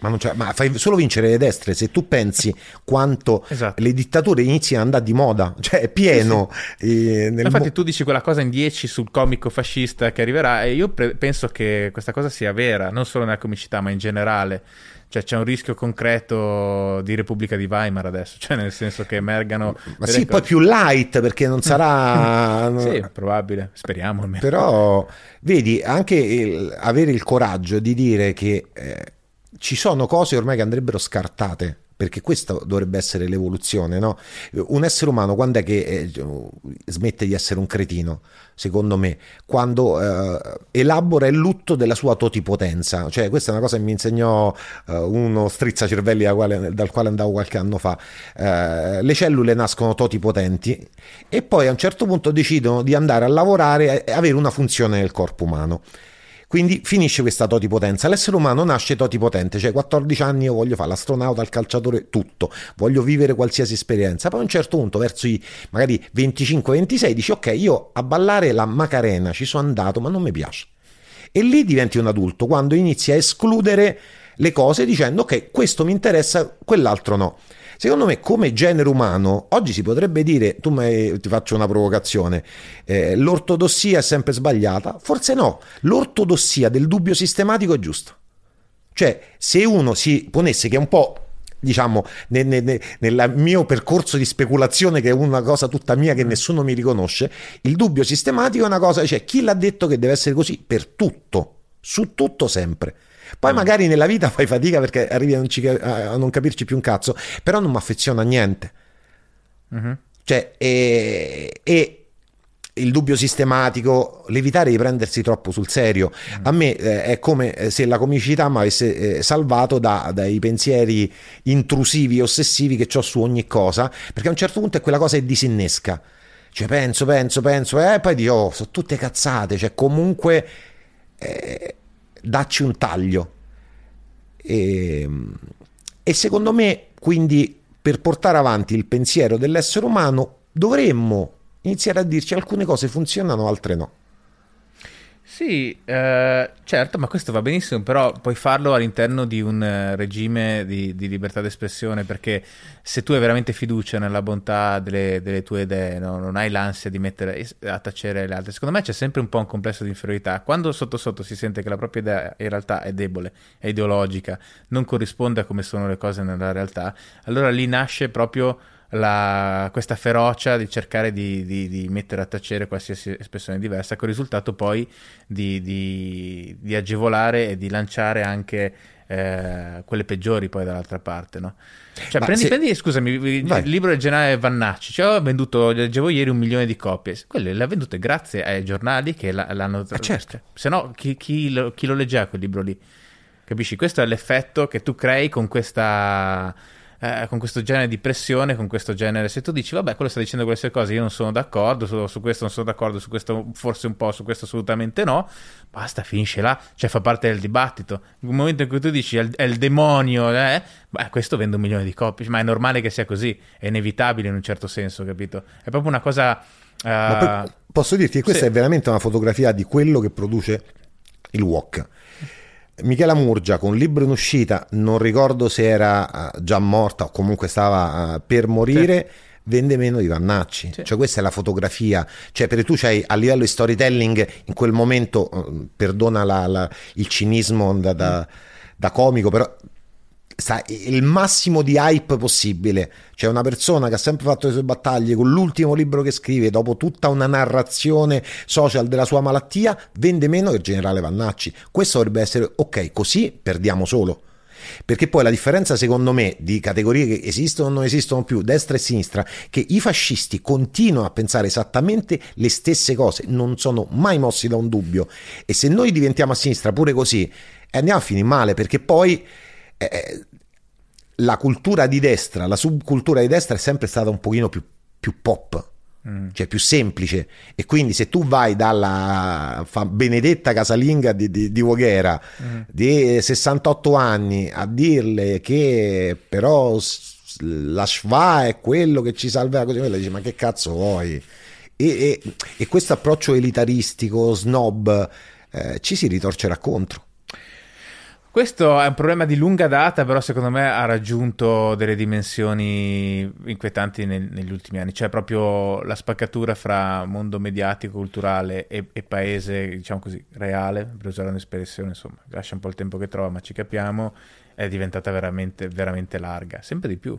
Ma, ma, fai solo vincere le destre se tu pensi quanto esatto. le dittature iniziano ad andare di moda, cioè è pieno. Sì. Eh, Infatti, mo- tu dici quella cosa in 10 sul comico fascista che arriverà, e io pre- penso che questa cosa sia vera, non solo nella comicità, ma in generale. Cioè c'è un rischio concreto di Repubblica di Weimar adesso, cioè nel senso che emergano... Ma sì, cose. poi più light perché non sarà... sì, probabile, speriamo almeno. Però, vedi, anche il, avere il coraggio di dire che... Eh, ci sono cose ormai che andrebbero scartate perché questa dovrebbe essere l'evoluzione, no? Un essere umano quando è che eh, smette di essere un cretino, secondo me? Quando eh, elabora il lutto della sua totipotenza, cioè questa è una cosa che mi insegnò eh, uno strizzacervelli dal quale, dal quale andavo qualche anno fa. Eh, le cellule nascono totipotenti e poi a un certo punto decidono di andare a lavorare e avere una funzione nel corpo umano. Quindi finisce questa totipotenza. L'essere umano nasce totipotente, cioè 14 anni io voglio fare l'astronauta, il calciatore, tutto, voglio vivere qualsiasi esperienza. Poi a un certo punto, verso i magari 25-26, dici ok, io a ballare la Macarena ci sono andato, ma non mi piace. E lì diventi un adulto quando inizi a escludere le cose dicendo ok, questo mi interessa, quell'altro no. Secondo me, come genere umano, oggi si potrebbe dire, tu mi, ti faccio una provocazione, eh, l'ortodossia è sempre sbagliata? Forse no, l'ortodossia del dubbio sistematico è giusta. Cioè, se uno si ponesse che è un po' diciamo nel, nel, nel, mio percorso di speculazione che è una cosa tutta mia che nessuno mi riconosce il dubbio sistematico è una cosa cioè chi l'ha detto che deve essere così? Per tutto. Su tutto sempre poi mm. magari nella vita fai fatica perché arrivi a non, ci, a non capirci più un cazzo, però non mi affeziona a niente. Mm-hmm. Cioè, e, e, il dubbio sistematico, l'evitare di prendersi troppo sul serio. Mm. A me eh, è come eh, se la comicità mi avesse eh, salvato da, dai pensieri intrusivi, ossessivi che ho su ogni cosa, perché a un certo punto è quella cosa che disinnesca. Cioè penso, penso, penso, e eh, poi dico, oh, sono tutte cazzate, cioè comunque... Eh, dacci un taglio. E, e secondo me, quindi, per portare avanti il pensiero dell'essere umano, dovremmo iniziare a dirci alcune cose funzionano, altre no. Sì, eh, certo, ma questo va benissimo, però puoi farlo all'interno di un eh, regime di, di, libertà d'espressione, perché se tu hai veramente fiducia nella bontà delle, delle tue idee, no? non hai l'ansia di mettere a tacere le altre, secondo me c'è sempre un po' un complesso di inferiorità. Quando sotto sotto si sente che la propria idea in realtà è debole, è ideologica, non corrisponde a come sono le cose nella realtà, allora lì nasce proprio la, questa ferocia di cercare di, di, di, mettere a tacere qualsiasi espressione diversa, con il risultato poi di, di agevolare e di lanciare anche eh, quelle peggiori poi dall'altra parte, no? Cioè, prendi, se... prendi, scusami, il libro del generale Vannacci, cioè, ho venduto, leggevo ieri, un milione di copie. Quelle le ha vendute grazie ai giornali che l'hanno... Ah, certo. Cioè, se no, chi, chi, lo, chi lo leggeva quel libro lì? Capisci? Questo è l'effetto che tu crei con questa eh, con questo genere di pressione, con questo genere. Se tu dici, vabbè, quello sta dicendo queste cose, io non sono d'accordo, su, su, questo non sono d'accordo, su questo forse un po', su questo assolutamente no, basta, finisce là, cioè fa parte del dibattito. Nel momento in cui tu dici è il, demonio, eh, beh, questo vende un milione di copie, ma è normale che sia così, è inevitabile in un certo senso, capito? È proprio una cosa. Uh... posso dirti che questa sì. è veramente una fotografia di quello che produce il wok Michela Murgia con un libro in uscita, non ricordo se era eh, già morta o comunque stava uh, per morire. Sì. Vende meno di Vannacci, sì. cioè questa è la fotografia. Cioè, perché tu c'hai a livello di storytelling in quel momento, uh, perdona la, la, il cinismo da, da, da comico, però sta il massimo di hype possibile. C'è una persona che ha sempre fatto le sue battaglie con l'ultimo libro che scrive, dopo tutta una narrazione social della sua malattia, vende meno del generale Vannacci. Questo dovrebbe essere ok, così perdiamo solo. Perché poi la differenza, secondo me, di categorie che esistono o non esistono più, destra e sinistra, che i fascisti continuano a pensare esattamente le stesse cose, non sono mai mossi da un dubbio. E se noi diventiamo a sinistra pure così, andiamo a finire male, perché poi eh, eh, la cultura di destra, la subcultura di destra è sempre stata un pochino più, più pop, mm. cioè più semplice. E quindi se tu vai dalla benedetta casalinga di, di, di Voghera mm. di 68 anni a dirle che però la schwa è quello che ci salverà così, lei dice ma che cazzo vuoi? E, e, e questo approccio elitaristico, snob, eh, ci si ritorcerà contro. Questo è un problema di lunga data, però secondo me ha raggiunto delle dimensioni inquietanti nel, negli ultimi anni, cioè proprio la spaccatura fra mondo mediatico, culturale e, e paese, diciamo così, reale, per usare un'espressione, insomma, lascia un po' il tempo che trova, ma ci capiamo, è diventata veramente, veramente larga, sempre di più.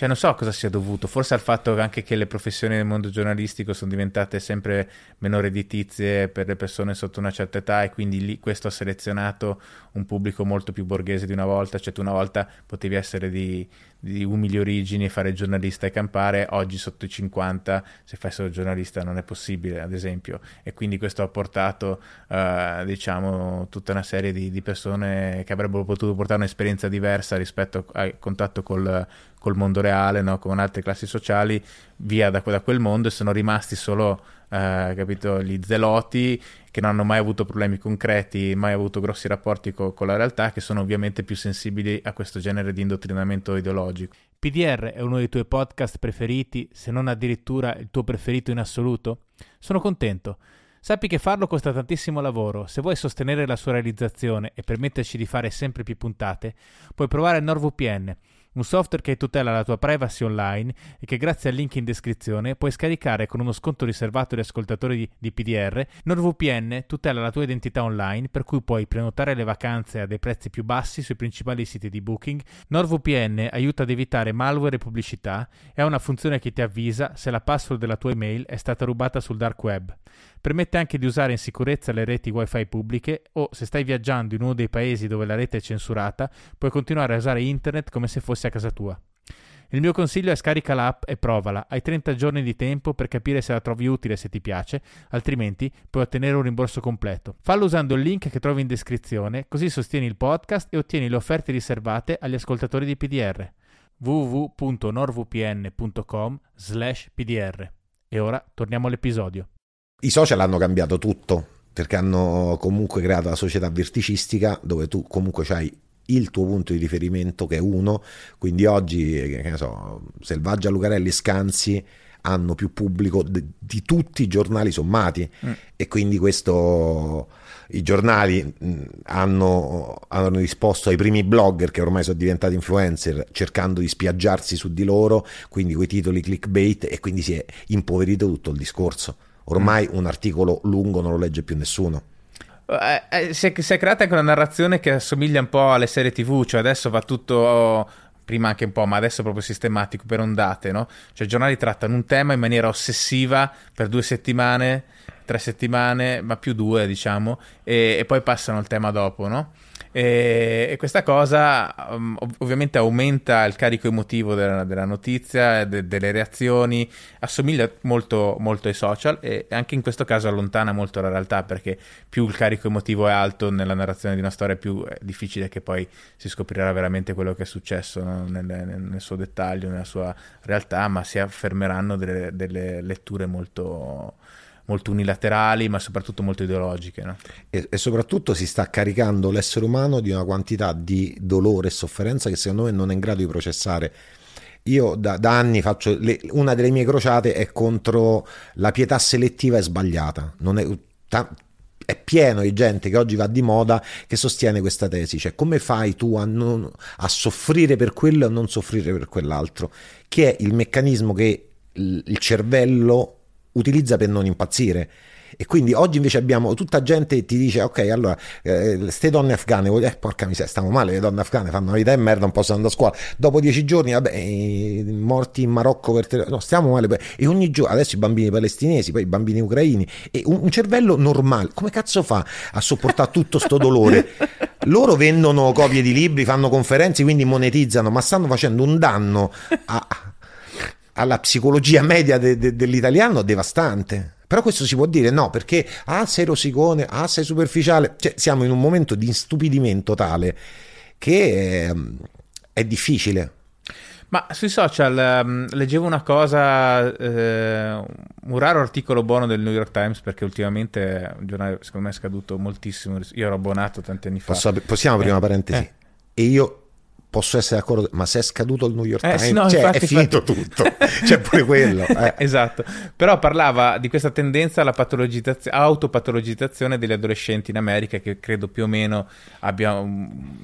Cioè, non so cosa sia dovuto, forse al fatto anche che le professioni del mondo giornalistico sono diventate sempre meno redditizie per le persone sotto una certa età e quindi lì questo ha selezionato un pubblico molto più borghese di una volta, cioè tu una volta potevi essere di, di umili origini e fare giornalista e campare, oggi sotto i 50 se fai solo giornalista non è possibile ad esempio. E quindi questo ha portato uh, diciamo tutta una serie di, di, persone che avrebbero potuto portare un'esperienza diversa rispetto al contatto col, col mondo reale, no? con altre classi sociali, via da, da quel mondo e sono rimasti solo eh, capito, gli zeloti che non hanno mai avuto problemi concreti, mai avuto grossi rapporti co- con la realtà, che sono ovviamente più sensibili a questo genere di indottrinamento ideologico. PDR è uno dei tuoi podcast preferiti, se non addirittura il tuo preferito in assoluto? Sono contento. Sappi che farlo costa tantissimo lavoro. Se vuoi sostenere la sua realizzazione e permetterci di fare sempre più puntate, puoi provare NordVPN un software che tutela la tua privacy online e che grazie al link in descrizione puoi scaricare con uno sconto riservato agli ascoltatori di, PDR. NordVPN tutela la tua identità online per cui puoi prenotare le vacanze a dei prezzi più bassi sui principali siti di booking. NordVPN aiuta ad evitare malware e pubblicità e ha una funzione che ti avvisa se la password della tua email è stata rubata sul dark web. Permette anche di usare in sicurezza le reti wifi pubbliche o se stai viaggiando in uno dei paesi dove la rete è censurata, puoi continuare a usare internet come se fosse a casa tua. Il mio consiglio è scarica l'app e provala. Hai 30 giorni di tempo per capire se la trovi utile e se ti piace, altrimenti puoi ottenere un rimborso completo. Fallo usando il link che trovi in descrizione, così sostieni il podcast e ottieni le offerte riservate agli ascoltatori di PDR. www.norvpn.com/pdr. E ora torniamo all'episodio. I social hanno cambiato tutto perché hanno comunque creato la società verticistica dove tu comunque hai il tuo punto di riferimento che è uno, quindi oggi, che ne so, Selvaggia Lucarelli Scanzi hanno più pubblico de- di tutti i giornali sommati mm. e quindi questo i giornali mh, hanno, hanno, risposto ai primi blogger che ormai sono diventati influencer cercando di spiaggiarsi su di loro, quindi quei titoli clickbait e quindi si è impoverito tutto il discorso. Ormai un articolo lungo non lo legge più nessuno. Eh, eh, si, è, si, è, creata anche una narrazione che assomiglia un po' alle serie tv, cioè adesso va tutto prima anche un po', ma adesso proprio sistematico per ondate, no? Cioè i giornali trattano un tema in maniera ossessiva per due settimane, tre settimane, ma più due, diciamo, e, e poi passano il tema dopo, no? E, e questa cosa um, ov- ovviamente aumenta il carico emotivo della, della notizia, de- delle reazioni, assomiglia molto, molto ai social e anche in questo caso allontana molto la realtà perché più il carico emotivo è alto nella narrazione di una storia più è difficile che poi si scoprirà veramente quello che è successo no? nel, nel, suo dettaglio, nella sua realtà, ma si affermeranno delle, delle letture molto molto unilaterali, ma soprattutto molto ideologiche. No? E, e, soprattutto si sta caricando l'essere umano di una quantità di dolore e sofferenza che secondo me non è in grado di processare. Io da, da anni faccio le, una delle mie crociate è contro la pietà selettiva e sbagliata. È, ta, è, pieno di gente che oggi va di moda che sostiene questa tesi, cioè come fai tu a, non, a soffrire per quello e a non soffrire per quell'altro, che è il meccanismo che il, il cervello utilizza per non impazzire. E quindi oggi invece abbiamo tutta gente che ti dice: Ok, allora, queste eh, donne afghane, eh, porca miseria, stiamo male. Le donne afghane fanno vita e merda, non possono andare a scuola. Dopo dieci giorni, vabbè, morti in Marocco per terrorismo, no, stiamo male. E ogni giorno, adesso i bambini palestinesi, poi i bambini ucraini, e un, un cervello normale, come cazzo fa a sopportare tutto sto dolore? Loro vendono copie di libri, fanno conferenze, quindi monetizzano, ma stanno facendo un danno a alla psicologia media de, de, dell'italiano devastante. Però questo si può dire no, perché ah, sei rosicone, ah, sei superficiale. Cioè, siamo in un momento di instupidimento tale che è, è difficile. Ma sui social um, leggevo una cosa, eh, un raro articolo buono del New York Times perché ultimamente un giornale secondo me è scaduto moltissimo. Io ero abbonato tanti anni fa. Posso, possiamo, prima eh, parentesi. Eh. E io posso essere d'accordo, ma se è scaduto il New York eh, Times, no, cioè, infatti, è finito infatti... tutto, c'è pure quello. Eh. esatto, però parlava di questa tendenza alla autopatologizzazione degli adolescenti in America, che credo più o meno abbia,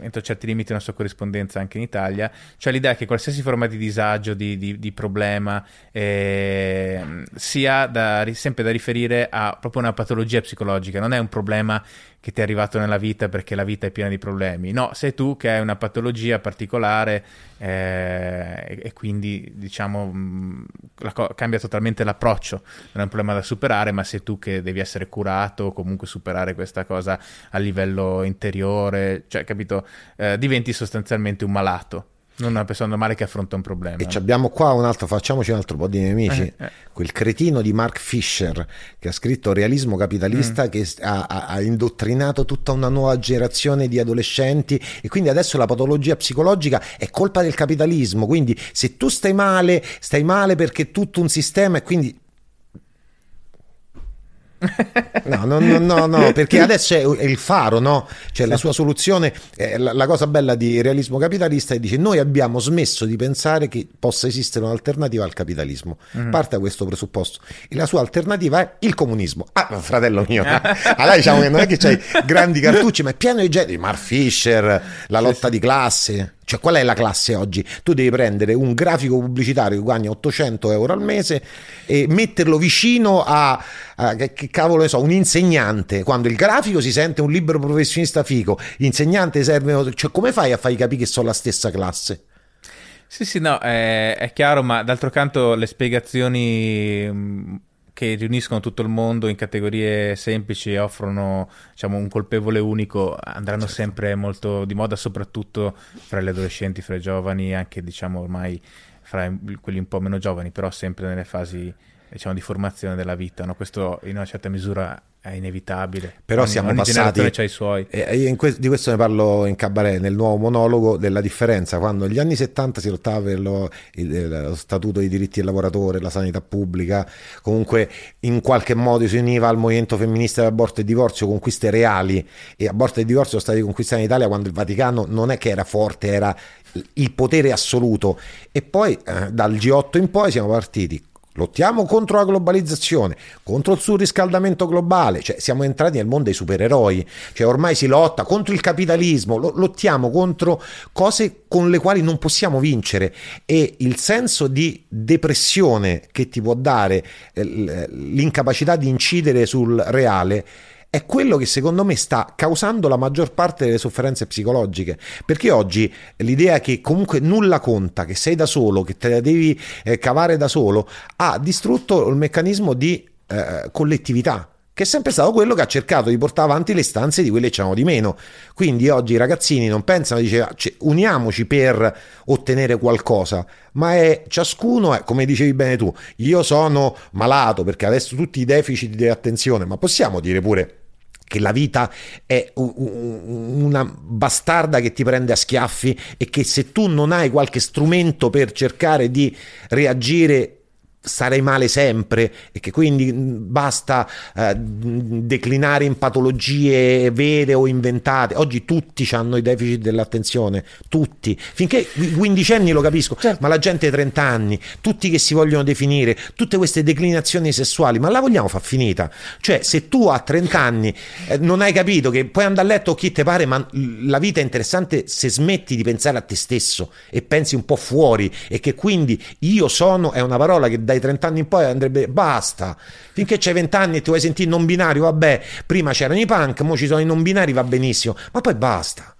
entro certi limiti, una sua corrispondenza anche in Italia, cioè l'idea che qualsiasi forma di disagio, di, di, di problema, eh, sia da, sempre da riferire a proprio una patologia psicologica, non è un problema che ti è arrivato nella vita perché la vita è piena di problemi. No, sei tu che hai una patologia particolare eh, e, quindi diciamo mh, co- cambia totalmente l'approccio. Non è un problema da superare, ma sei tu che devi essere curato o comunque superare questa cosa a livello interiore, cioè capito? Eh, diventi sostanzialmente un malato. Non una persona normale che affronta un problema. E abbiamo qua un altro, facciamoci un altro po' di nemici. Eh, eh. Quel cretino di Mark Fisher che ha scritto Realismo capitalista, mm. che ha, ha, indottrinato tutta una nuova generazione di adolescenti e quindi adesso la patologia psicologica è colpa del capitalismo. Quindi se tu stai male, stai male perché è tutto un sistema e quindi No, no, no, no, no, perché adesso è il faro, no? Cioè la sua soluzione, eh, la, la, cosa bella di realismo capitalista è che dice noi abbiamo smesso di pensare che possa esistere un'alternativa al capitalismo. Mm. Parte da questo presupposto. E la sua alternativa è il comunismo. Ah, fratello mio, allora diciamo che non è che c'hai grandi cartucci, ma è pieno di gente, Mark Fisher, la lotta di classe. Cioè, qual è la classe oggi? Tu devi prendere un grafico pubblicitario che guadagna 800 euro al mese e metterlo vicino a, a che, cavolo ne so, un insegnante. Quando il grafico si sente un libero professionista fico, l'insegnante serve. Cioè, come fai a fargli capire che sono la stessa classe? Sì, sì, no, è, è chiaro, ma d'altro canto le spiegazioni che riuniscono tutto il mondo in categorie semplici e offrono diciamo, un colpevole unico andranno certo. sempre molto di moda, soprattutto fra gli adolescenti, fra i giovani, anche diciamo ormai fra quelli un po' meno giovani, però sempre nelle fasi diciamo, di formazione della vita. No? Questo in una certa misura è inevitabile. Però ogni, siamo ogni passati. C'ha i suoi. Que- di questo ne parlo in cabaret nel nuovo monologo della differenza quando negli anni 70 si lottava per lo, il, lo, statuto dei diritti del lavoratore, la sanità pubblica, comunque in qualche modo si univa al movimento femminista dell'aborto e divorzio, conquiste reali. E aborto e divorzio sono stati conquistati in Italia quando il Vaticano non è che era forte, era il potere assoluto. E poi eh, dal G8 in poi siamo partiti lottiamo contro la globalizzazione, contro il surriscaldamento globale, cioè siamo entrati nel mondo dei supereroi, cioè ormai si lotta contro il capitalismo, lottiamo contro cose con le quali non possiamo vincere e il senso di depressione che ti può dare eh, l'incapacità di incidere sul reale è quello che secondo me sta causando la maggior parte delle sofferenze psicologiche. Perché oggi l'idea che comunque nulla conta, che sei da solo, che te la devi eh, cavare da solo, ha distrutto il meccanismo di eh, collettività che è sempre stato quello che ha cercato di portare avanti le stanze di quelli che c'erano di meno. Quindi oggi i ragazzini non pensano, dice, cioè, uniamoci per ottenere qualcosa, ma è ciascuno, è, come dicevi bene tu, io sono malato perché adesso tutti i deficit di attenzione, ma possiamo dire pure che la vita è una bastarda che ti prende a schiaffi e che se tu non hai qualche strumento per cercare di reagire starei male sempre e che quindi basta eh, declinare in patologie vere o inventate. Oggi tutti hanno i deficit dell'attenzione, tutti. Finché i quindicenni lo capisco, certo. ma la gente ai 30 anni, tutti che si vogliono definire, tutte queste declinazioni sessuali, ma la vogliamo far finita? Cioè, se tu a 30 anni eh, non hai capito che puoi andare a letto chi te pare, ma la vita è interessante se smetti di pensare a te stesso e pensi un po' fuori e che quindi io sono è una parola che dai dai 30 anni in poi andrebbe basta. Finché c'hai 20 anni e ti vuoi sentire non binario, vabbè, prima c'erano i punk, ora ci sono i non binari, va benissimo, ma poi basta.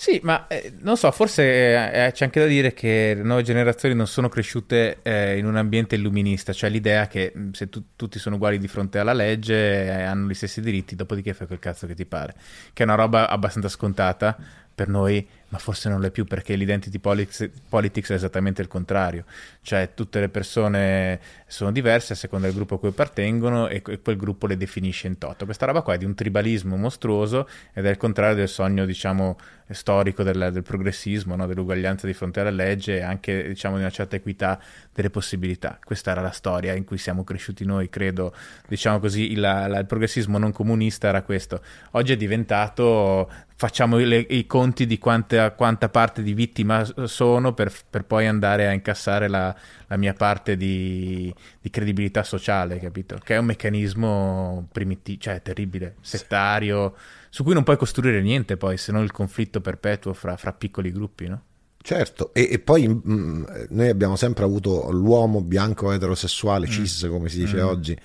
Sì, ma eh, non so, forse eh, c'è anche da dire che le nuove generazioni non sono cresciute eh, in un ambiente illuminista, cioè l'idea che mm, se tu, tutti sono uguali di fronte alla legge eh, hanno gli stessi diritti, dopodiché fai quel cazzo che ti pare, che è una roba abbastanza scontata per noi ma forse non lo è più perché l'identity politics, è esattamente il contrario, cioè tutte le persone sono diverse a seconda del gruppo a cui appartengono e quel gruppo le definisce in toto. Questa roba qua è di un tribalismo mostruoso ed è il contrario del sogno, diciamo, storico del, del progressismo, no? dell'uguaglianza di fronte alla legge e anche, diciamo, di una certa equità delle possibilità. Questa era la storia in cui siamo cresciuti noi, credo, diciamo così, il, la, il progressismo non comunista era questo. Oggi è diventato, facciamo le, i conti di quante a quanta parte di vittima sono per, per poi andare a incassare la, la mia parte di, di, credibilità sociale, capito? Che è un meccanismo primitivo, cioè terribile, settario, su cui non puoi costruire niente poi, se non il conflitto perpetuo fra, fra piccoli gruppi, no? Certo, e, e poi mh, mm, noi abbiamo sempre avuto l'uomo bianco eterosessuale, mm. cis come si dice mm. oggi,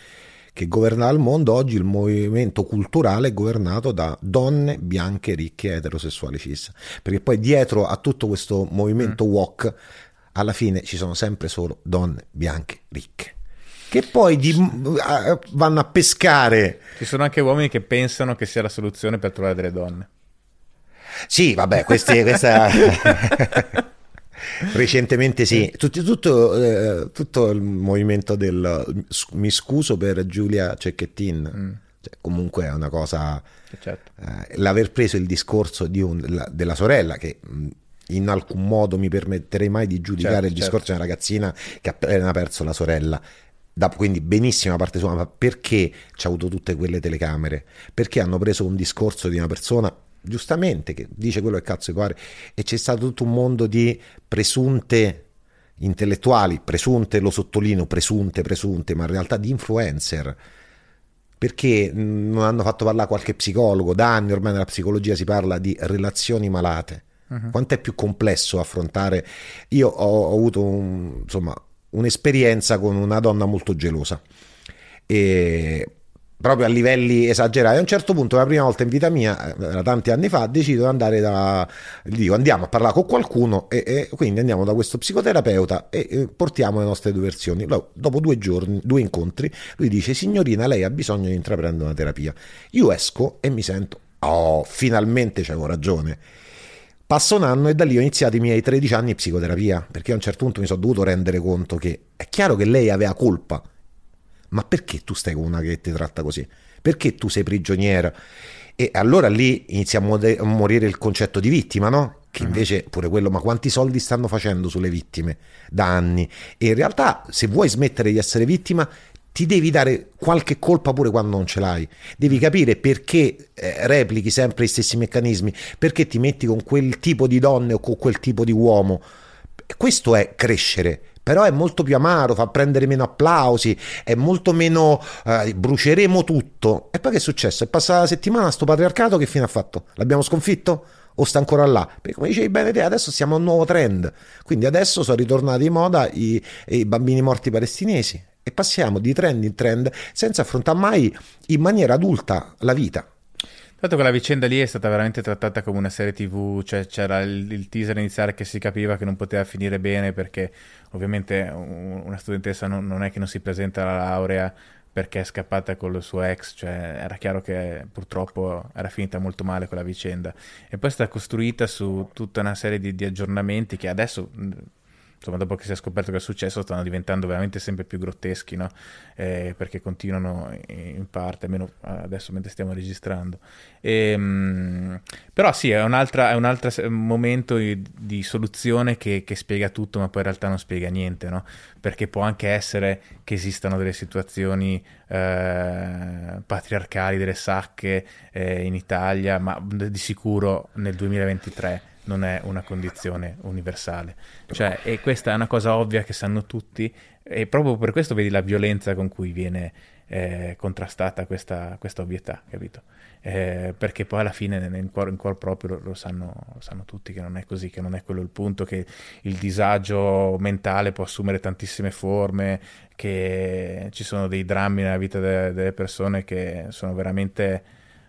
che governa il mondo, oggi il movimento culturale è governato da donne bianche, ricche, eterosessuali cis. Perché poi dietro a tutto questo movimento mm. walk, alla fine ci sono sempre solo donne bianche, ricche che poi di, vanno a pescare. Ci sono anche uomini che pensano che sia la soluzione per trovare delle donne. Sì, vabbè, questi, questa... Recentemente sì, tutto, tutto, eh, tutto, il movimento del mi scuso per Giulia Cecchettin, mm. cioè, comunque è una cosa... Certo. Eh, l'aver preso il discorso un, la, della sorella che mm, in alcun modo mi permetterei mai di giudicare certo, il discorso certo. di una ragazzina che ha appena perso la sorella. Da, quindi benissima parte sua, ma perché ci ha avuto tutte quelle telecamere? Perché hanno preso un discorso di una persona giustamente, che dice quello che cazzo di cuore, e c'è stato tutto un mondo di presunte intellettuali, presunte, lo sottolineo, presunte, presunte, ma in realtà di influencer. Perché non hanno fatto parlare qualche psicologo? Da anni ormai nella psicologia si parla di relazioni malate. Uh-huh. Quanto è più complesso affrontare? Io ho, ho avuto un, insomma, un'esperienza con una donna molto gelosa. E proprio a livelli esagerati. A un certo punto, la prima volta in vita mia, era tanti anni fa, decido di andare da. Gli dico andiamo a parlare con qualcuno e, e quindi andiamo da questo psicoterapeuta e, e, portiamo le nostre due versioni. Dopo due giorni, due incontri, lui dice: Signorina, lei ha bisogno di intraprendere una terapia. Io esco e mi sento, oh, finalmente c'avevo ragione. Passa un anno e da lì ho iniziato i miei 13 anni di psicoterapia, perché a un certo punto mi sono dovuto rendere conto che è chiaro che lei aveva colpa ma perché tu stai con una che ti tratta così? Perché tu sei prigioniera? E allora lì inizia a, morire il concetto di vittima, no? Che mm. invece pure quello, ma quanti soldi stanno facendo sulle vittime da anni? E in realtà, se vuoi smettere di essere vittima, ti devi dare qualche colpa pure quando non ce l'hai. Devi capire perché eh, replichi sempre gli stessi meccanismi, perché ti metti con quel tipo di donne o con quel tipo di uomo. Questo è crescere però è molto più amaro, fa prendere meno applausi, è molto meno eh, bruceremo tutto. E poi che è successo? È passata la settimana sto patriarcato che fine ha fatto? L'abbiamo sconfitto? O sta ancora là? Perché come dicevi bene te, adesso siamo a un nuovo trend. Quindi adesso sono ritornati in moda i, i bambini morti palestinesi. E passiamo di trend in trend senza affrontare mai in maniera adulta la vita. Tanto quella vicenda lì è stata veramente trattata come una serie tv, cioè c'era il, il, teaser iniziale che si capiva che non poteva finire bene perché ovviamente una studentessa non, non è che non si presenta alla laurea perché è scappata con il suo ex, cioè era chiaro che purtroppo era finita molto male quella vicenda. E poi è stata costruita su tutta una serie di, di aggiornamenti che adesso insomma, dopo che si è scoperto che è successo, stanno diventando veramente sempre più grotteschi, no? eh, perché continuano in parte, almeno adesso mentre stiamo registrando. E, ehm, mh, però sì, è, è un altro momento di, di soluzione che, che, spiega tutto, ma poi in realtà non spiega niente, no? perché può anche essere che esistano delle situazioni eh, patriarcali, delle sacche eh, in Italia, ma di sicuro nel 2023 non è una condizione universale. Cioè, e questa è una cosa ovvia che sanno tutti e proprio per questo vedi la violenza con cui viene eh, contrastata questa, questa, ovvietà, capito? Eh, perché poi alla fine in cuore, in cuore proprio lo, lo, sanno, lo, sanno, tutti che non è così, che non è quello il punto, che il disagio mentale può assumere tantissime forme, che ci sono dei drammi nella vita de, delle persone che sono veramente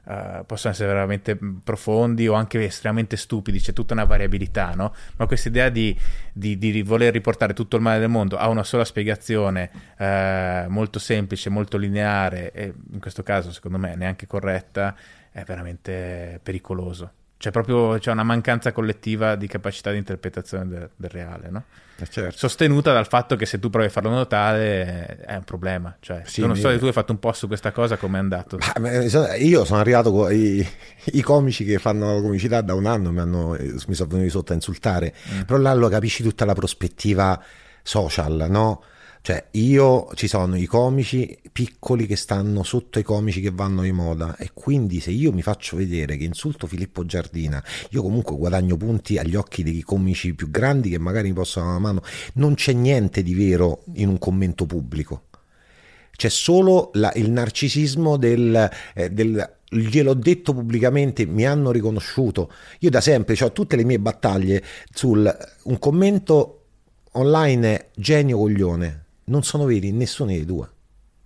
Uh, possono essere veramente profondi o anche estremamente stupidi, c'è tutta una variabilità, no? Ma questa idea di, di, di, voler riportare tutto il male del mondo a una sola spiegazione uh, molto semplice, molto lineare e in questo caso secondo me neanche corretta, è veramente pericoloso. C'è proprio c'è una mancanza collettiva di capacità di interpretazione del, del reale, no? Eh certo. Sostenuta dal fatto che se tu provi a farlo notare è un problema. Cioè, sì, non so se tu hai fatto un po' su questa cosa, come è andato? Io sono arrivato con i, i, comici che fanno comicità da un anno mi, hanno, mi sono venuti sotto a insultare, mm. però là lo capisci tutta la prospettiva social, no? Cioè, io ci sono i comici piccoli che stanno sotto i comici che vanno di moda e quindi se io mi faccio vedere che insulto Filippo Giardina, io comunque guadagno punti agli occhi dei comici più grandi che magari mi possono dare una mano. Non c'è niente di vero in un commento pubblico. C'è solo la, il narcisismo del, eh, del gliel'ho detto pubblicamente, mi hanno riconosciuto. Io da sempre ho tutte le mie battaglie sul un commento online genio coglione non sono veri nessuno dei due.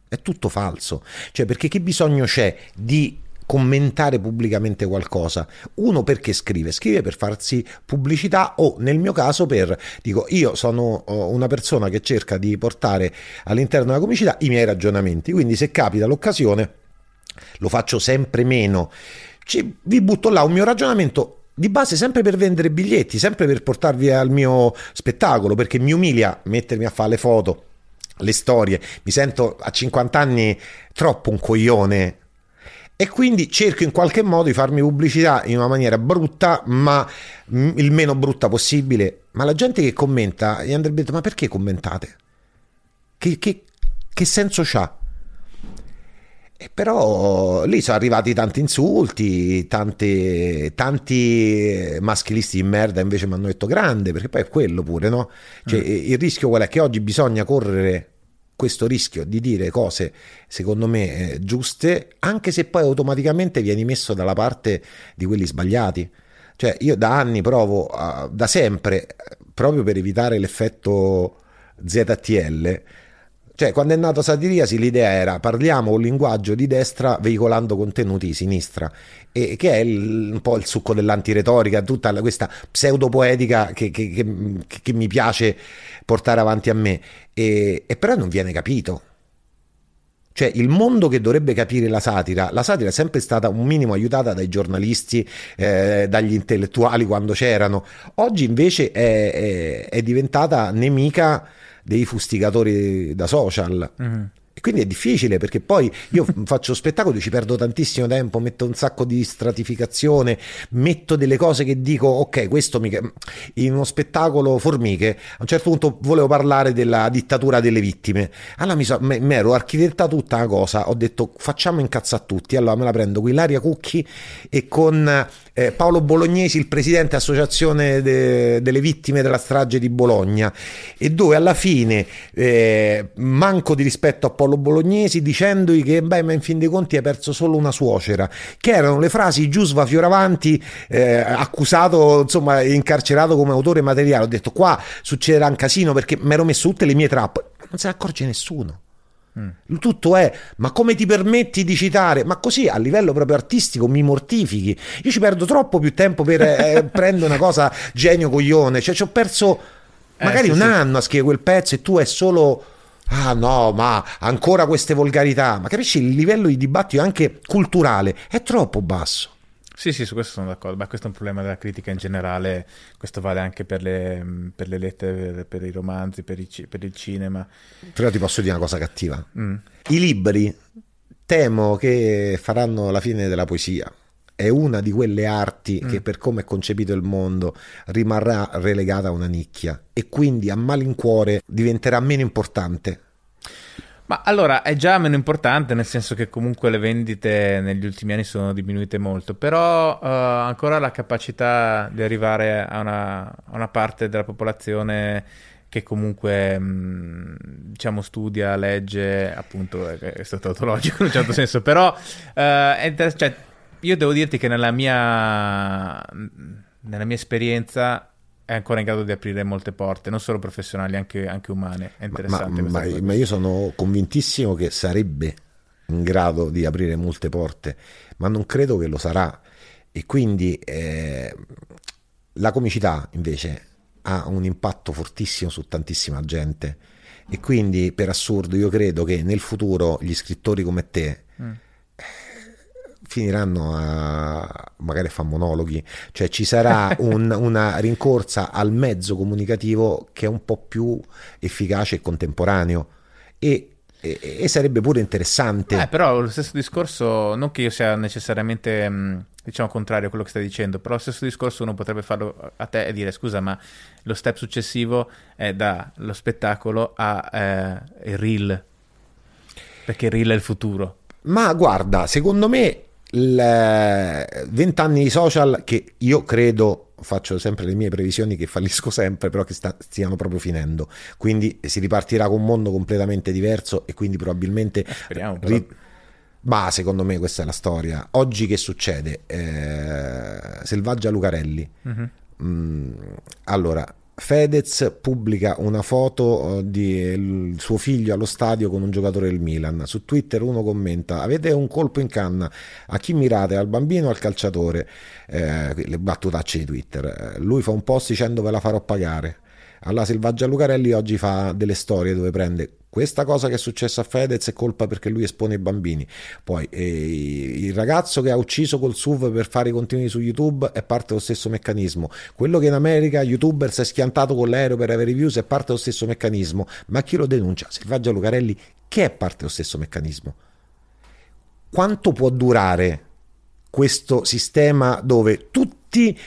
È tutto falso. Cioè, perché che bisogno c'è di commentare pubblicamente qualcosa? Uno perché scrive, scrive per farsi pubblicità o nel mio caso per, dico, io sono una persona che cerca di portare all'interno della comicità i miei ragionamenti, quindi se capita l'occasione lo faccio sempre meno. Ci, vi butto là un mio ragionamento di base sempre per vendere biglietti, sempre per portarvi al mio spettacolo, perché mi umilia mettermi a fare le foto le storie, mi sento a 50 anni troppo un coglione e quindi cerco in qualche modo di farmi pubblicità in una maniera brutta, ma il meno brutta possibile. Ma la gente che commenta gli andrebbe detto: Ma perché commentate? Che, che, che senso c'ha? E però lì sono arrivati tanti insulti, tanti, tanti maschilisti di merda invece mi hanno detto grande, perché poi è quello pure, no? Cioè, mm. Il rischio qual è? Che oggi bisogna correre questo rischio di dire cose, secondo me, eh, giuste, anche se poi automaticamente vieni messo dalla parte di quelli sbagliati. Cioè, io da anni provo, uh, da sempre, proprio per evitare l'effetto ZTL, cioè, quando è nato Satiriasi l'idea era parliamo un linguaggio di destra veicolando contenuti di sinistra, e che è il, un po' il succo dell'antiretorica, tutta questa pseudopoetica che, che, che, che mi piace portare avanti a me, e, e però non viene capito. Cioè il mondo che dovrebbe capire la satira, la satira è sempre stata un minimo aiutata dai giornalisti, eh, dagli intellettuali quando c'erano, oggi invece è, è, è diventata nemica dei fustigatori da social. Mm-hmm. E quindi è difficile perché poi io faccio spettacoli, ci perdo tantissimo tempo, metto un sacco di stratificazione, metto delle cose che dico, ok, questo mi... in uno spettacolo Formiche, a un certo punto volevo parlare della dittatura delle vittime. Allora mi, so, mi ero architettata tutta una cosa, ho detto facciamo incazzare tutti, allora me la prendo con Ilaria Cucchi e con eh, Paolo Bolognesi, il presidente associazione de, delle vittime della strage di Bologna, e dove alla fine eh, manco di rispetto a Paolo Bolognesi dicendogli che beh ma in fin dei conti hai perso solo una suocera che erano le frasi Giusva Fioravanti eh, accusato insomma incarcerato come autore materiale ho detto qua succederà un casino perché mi ero messo tutte le mie trappole non se ne accorge nessuno. Tutto è, ma come ti permetti di citare? Ma così a livello proprio artistico mi mortifichi. Io ci perdo troppo più tempo per eh, prendere una cosa genio coglione. Cioè, ci ho perso eh, magari eh, sì, un sì. anno a scrivere quel pezzo e tu è solo ah no, ma ancora queste volgarità, ma capisci il livello di dibattito anche culturale è troppo basso. Sì, sì, su questo sono d'accordo, ma questo è un problema della critica in generale, questo vale anche per le, per le lettere, per i romanzi, per, i, per, il cinema. Però ti posso dire una cosa cattiva. Mm. I libri temo che faranno la fine della poesia. È una di quelle arti mm. che per come è concepito il mondo rimarrà relegata a una nicchia e quindi a malincuore diventerà meno importante ma allora è già meno importante, nel senso che comunque le vendite negli ultimi anni sono diminuite molto, però uh, ancora la capacità di arrivare a una, a una parte della popolazione che comunque mh, diciamo studia, legge, appunto è, è stato autologico in un certo senso, però uh, è inter- cioè, io devo dirti che nella mia, nella mia esperienza è ancora in grado di aprire molte porte, non solo professionali, anche, anche umane. È interessante. Ma, ma, ma, io sono convintissimo che sarebbe in grado di aprire molte porte, ma non credo che lo sarà. E quindi eh, la comicità invece ha un impatto fortissimo su tantissima gente. E quindi per assurdo io credo che nel futuro gli scrittori come te mm finiranno a magari a fare monologhi, cioè ci sarà un, una rincorsa al mezzo comunicativo che è un po' più efficace e contemporaneo e, e, e sarebbe pure interessante. Eh, però lo stesso discorso, non che io sia necessariamente diciamo contrario a quello che stai dicendo, però lo stesso discorso uno potrebbe farlo a te e dire scusa ma lo step successivo è dallo spettacolo a eh, il reel, perché il reel è il futuro. Ma guarda, secondo me 20 anni di social che io credo faccio sempre le mie previsioni che fallisco sempre però che sta, stiano proprio finendo. Quindi si ripartirà con un mondo completamente diverso e quindi probabilmente eh, speriamo ri- ma secondo me questa è la storia. Oggi che succede? Eh, Selvaggia Lucarelli. Uh-huh. mm, allora Fedez pubblica una foto eh, di suo figlio allo stadio con un giocatore del Milan. Su Twitter uno commenta: Avete un colpo in canna? A chi mirate? Al bambino o al calciatore? Eh, le battutacce di Twitter. Eh, lui fa un post dicendo ve la farò pagare. Alla Selvaggia Lucarelli oggi fa delle storie dove prende questa cosa che è successa a Fedez è colpa perché lui espone i bambini. Poi eh, il ragazzo che ha ucciso col SUV per fare i contenuti su YouTube è parte dello stesso meccanismo. Quello che in America youtuber si è schiantato con l'aereo per avere views è parte dello stesso meccanismo. Ma chi lo denuncia? Selvaggia Lucarelli che è parte dello stesso meccanismo. Quanto può durare questo sistema dove tutti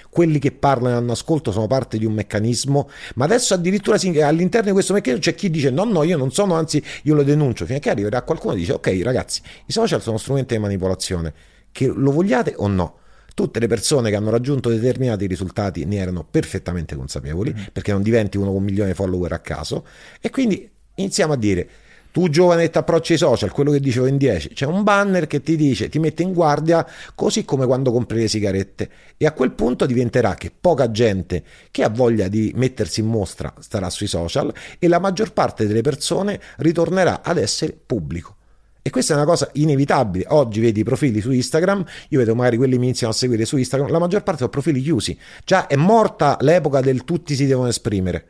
quelli che parlano e hanno ascolto sono parte di un meccanismo, ma adesso addirittura all'interno di questo meccanismo c'è chi dice no, no, io non sono, anzi io lo denuncio, finché arriverà qualcuno e dice ok ragazzi, i social sono strumenti di manipolazione, che lo vogliate o no. Tutte le persone che hanno raggiunto determinati risultati ne erano perfettamente consapevoli, mm. perché non diventi uno con un milione di follower a caso, e quindi iniziamo a dire tu giovane ti approcci ai social, quello che dicevo in 10, c'è un banner che ti dice, ti mette in guardia, così come quando compri le sigarette. E a quel punto diventerà che poca gente che ha voglia di mettersi in mostra starà sui social e la maggior parte delle persone ritornerà ad essere pubblico. E questa è una cosa inevitabile. Oggi vedi i profili su Instagram, io vedo magari quelli che mi iniziano a seguire su Instagram, la maggior parte sono profili chiusi. Già è morta l'epoca del tutti si devono esprimere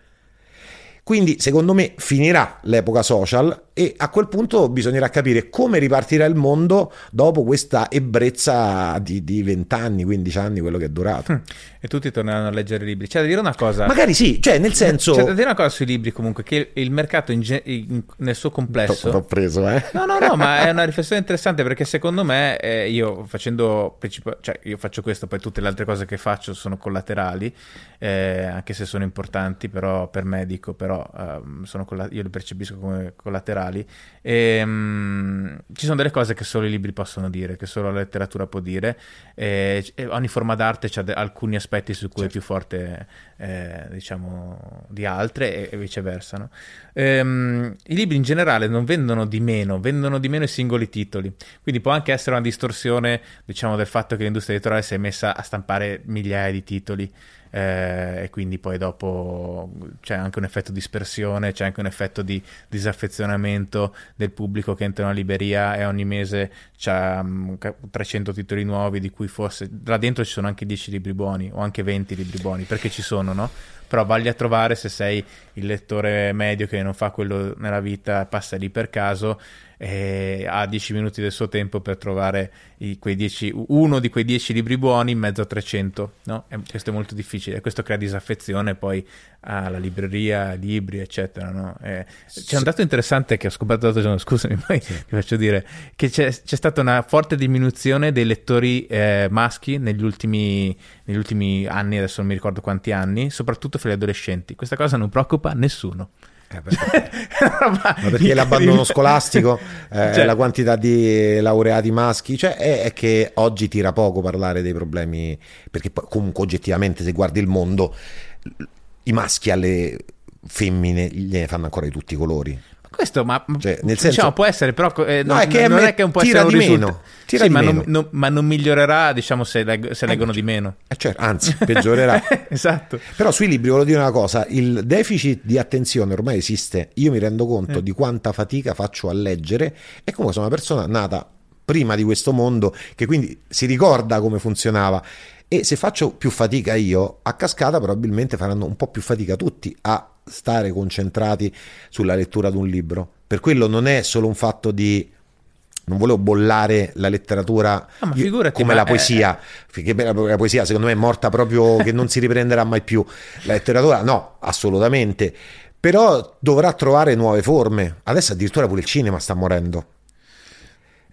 Quindi secondo me finirà l'epoca social e a quel punto bisognerà capire come ripartirà il mondo dopo questa ebbrezza di vent'anni, 15 anni, quello che è durato. Mm. E tutti torneranno a leggere libri. C'è da dire una cosa. Magari sì, cioè nel senso... C'è da dire una cosa sui libri comunque, che il mercato in ge- in, nel suo complesso... L'ho preso, eh? No, no, no, ma è una riflessione interessante perché secondo me eh, io facendo... Cioè io faccio questo, poi tutte le altre cose che faccio sono collaterali, eh, anche se sono importanti, però per me dico, però um, colla- io le percepisco come collaterali. E, um, ci sono delle cose che solo i libri possono dire, che solo la letteratura può dire. E, e ogni forma d'arte ha de- alcuni aspetti su cui certo. è più forte, eh, diciamo, di altre e, e viceversa. No? Um, I libri in generale non vendono di meno, vendono di meno i singoli titoli. Quindi può anche essere una distorsione, diciamo, del fatto che l'industria editoriale si è messa a stampare migliaia di titoli eh, e quindi poi dopo c'è anche un effetto dispersione, c'è anche un effetto di disaffezionamento del pubblico che entra in una libreria e ogni mese c'ha um, 300 titoli nuovi di cui forse là dentro ci sono anche 10 libri buoni o anche 20 libri buoni perché ci sono, no? Però vagli a trovare se sei il lettore medio che non fa quello nella vita, passa lì per caso e ha 10 minuti del suo tempo per trovare i, dieci, uno di quei 10 libri buoni in mezzo a 300. No? E questo è molto difficile questo crea disaffezione poi alla libreria, libri, eccetera. No? c'è sì. un dato interessante che ho scoperto l'altro giorno, scusami, poi sì. ti faccio dire, che c'è, c'è, stata una forte diminuzione dei lettori eh, maschi negli ultimi, negli ultimi anni, adesso non mi ricordo quanti anni, soprattutto fra gli adolescenti. Questa cosa non preoccupa nessuno. Eh, perché, ma perché l'abbandono scolastico, eh, cioè, la quantità di laureati maschi, cioè è, è, che oggi tira poco parlare dei problemi, perché comunque oggettivamente se guardi il mondo, i maschi alle femmine gliene fanno ancora di tutti i colori. Questo, ma cioè, nel diciamo, senso, può essere, però eh, no, non, è che, non è che un po' tira di risulta- meno. Tira sì, di ma, meno. Non, ma, Non, migliorerà, diciamo, se, leg- se eh, leggono di meno. Eh, certo, anzi, peggiorerà. esatto. Però sui libri volevo dire una cosa: il deficit di attenzione ormai esiste. Io mi rendo conto eh. di quanta fatica faccio a leggere e comunque sono una persona nata prima di questo mondo che quindi si ricorda come funzionava. E se faccio più fatica io, a cascata probabilmente faranno un po' più fatica tutti a stare concentrati sulla lettura di un libro. Per quello non è solo un fatto di non volevo bollare la letteratura ah, figurati, come la poesia, è... la, la poesia secondo me è morta proprio che non si riprenderà mai più. La letteratura no, assolutamente, però dovrà trovare nuove forme. Adesso addirittura pure il cinema sta morendo.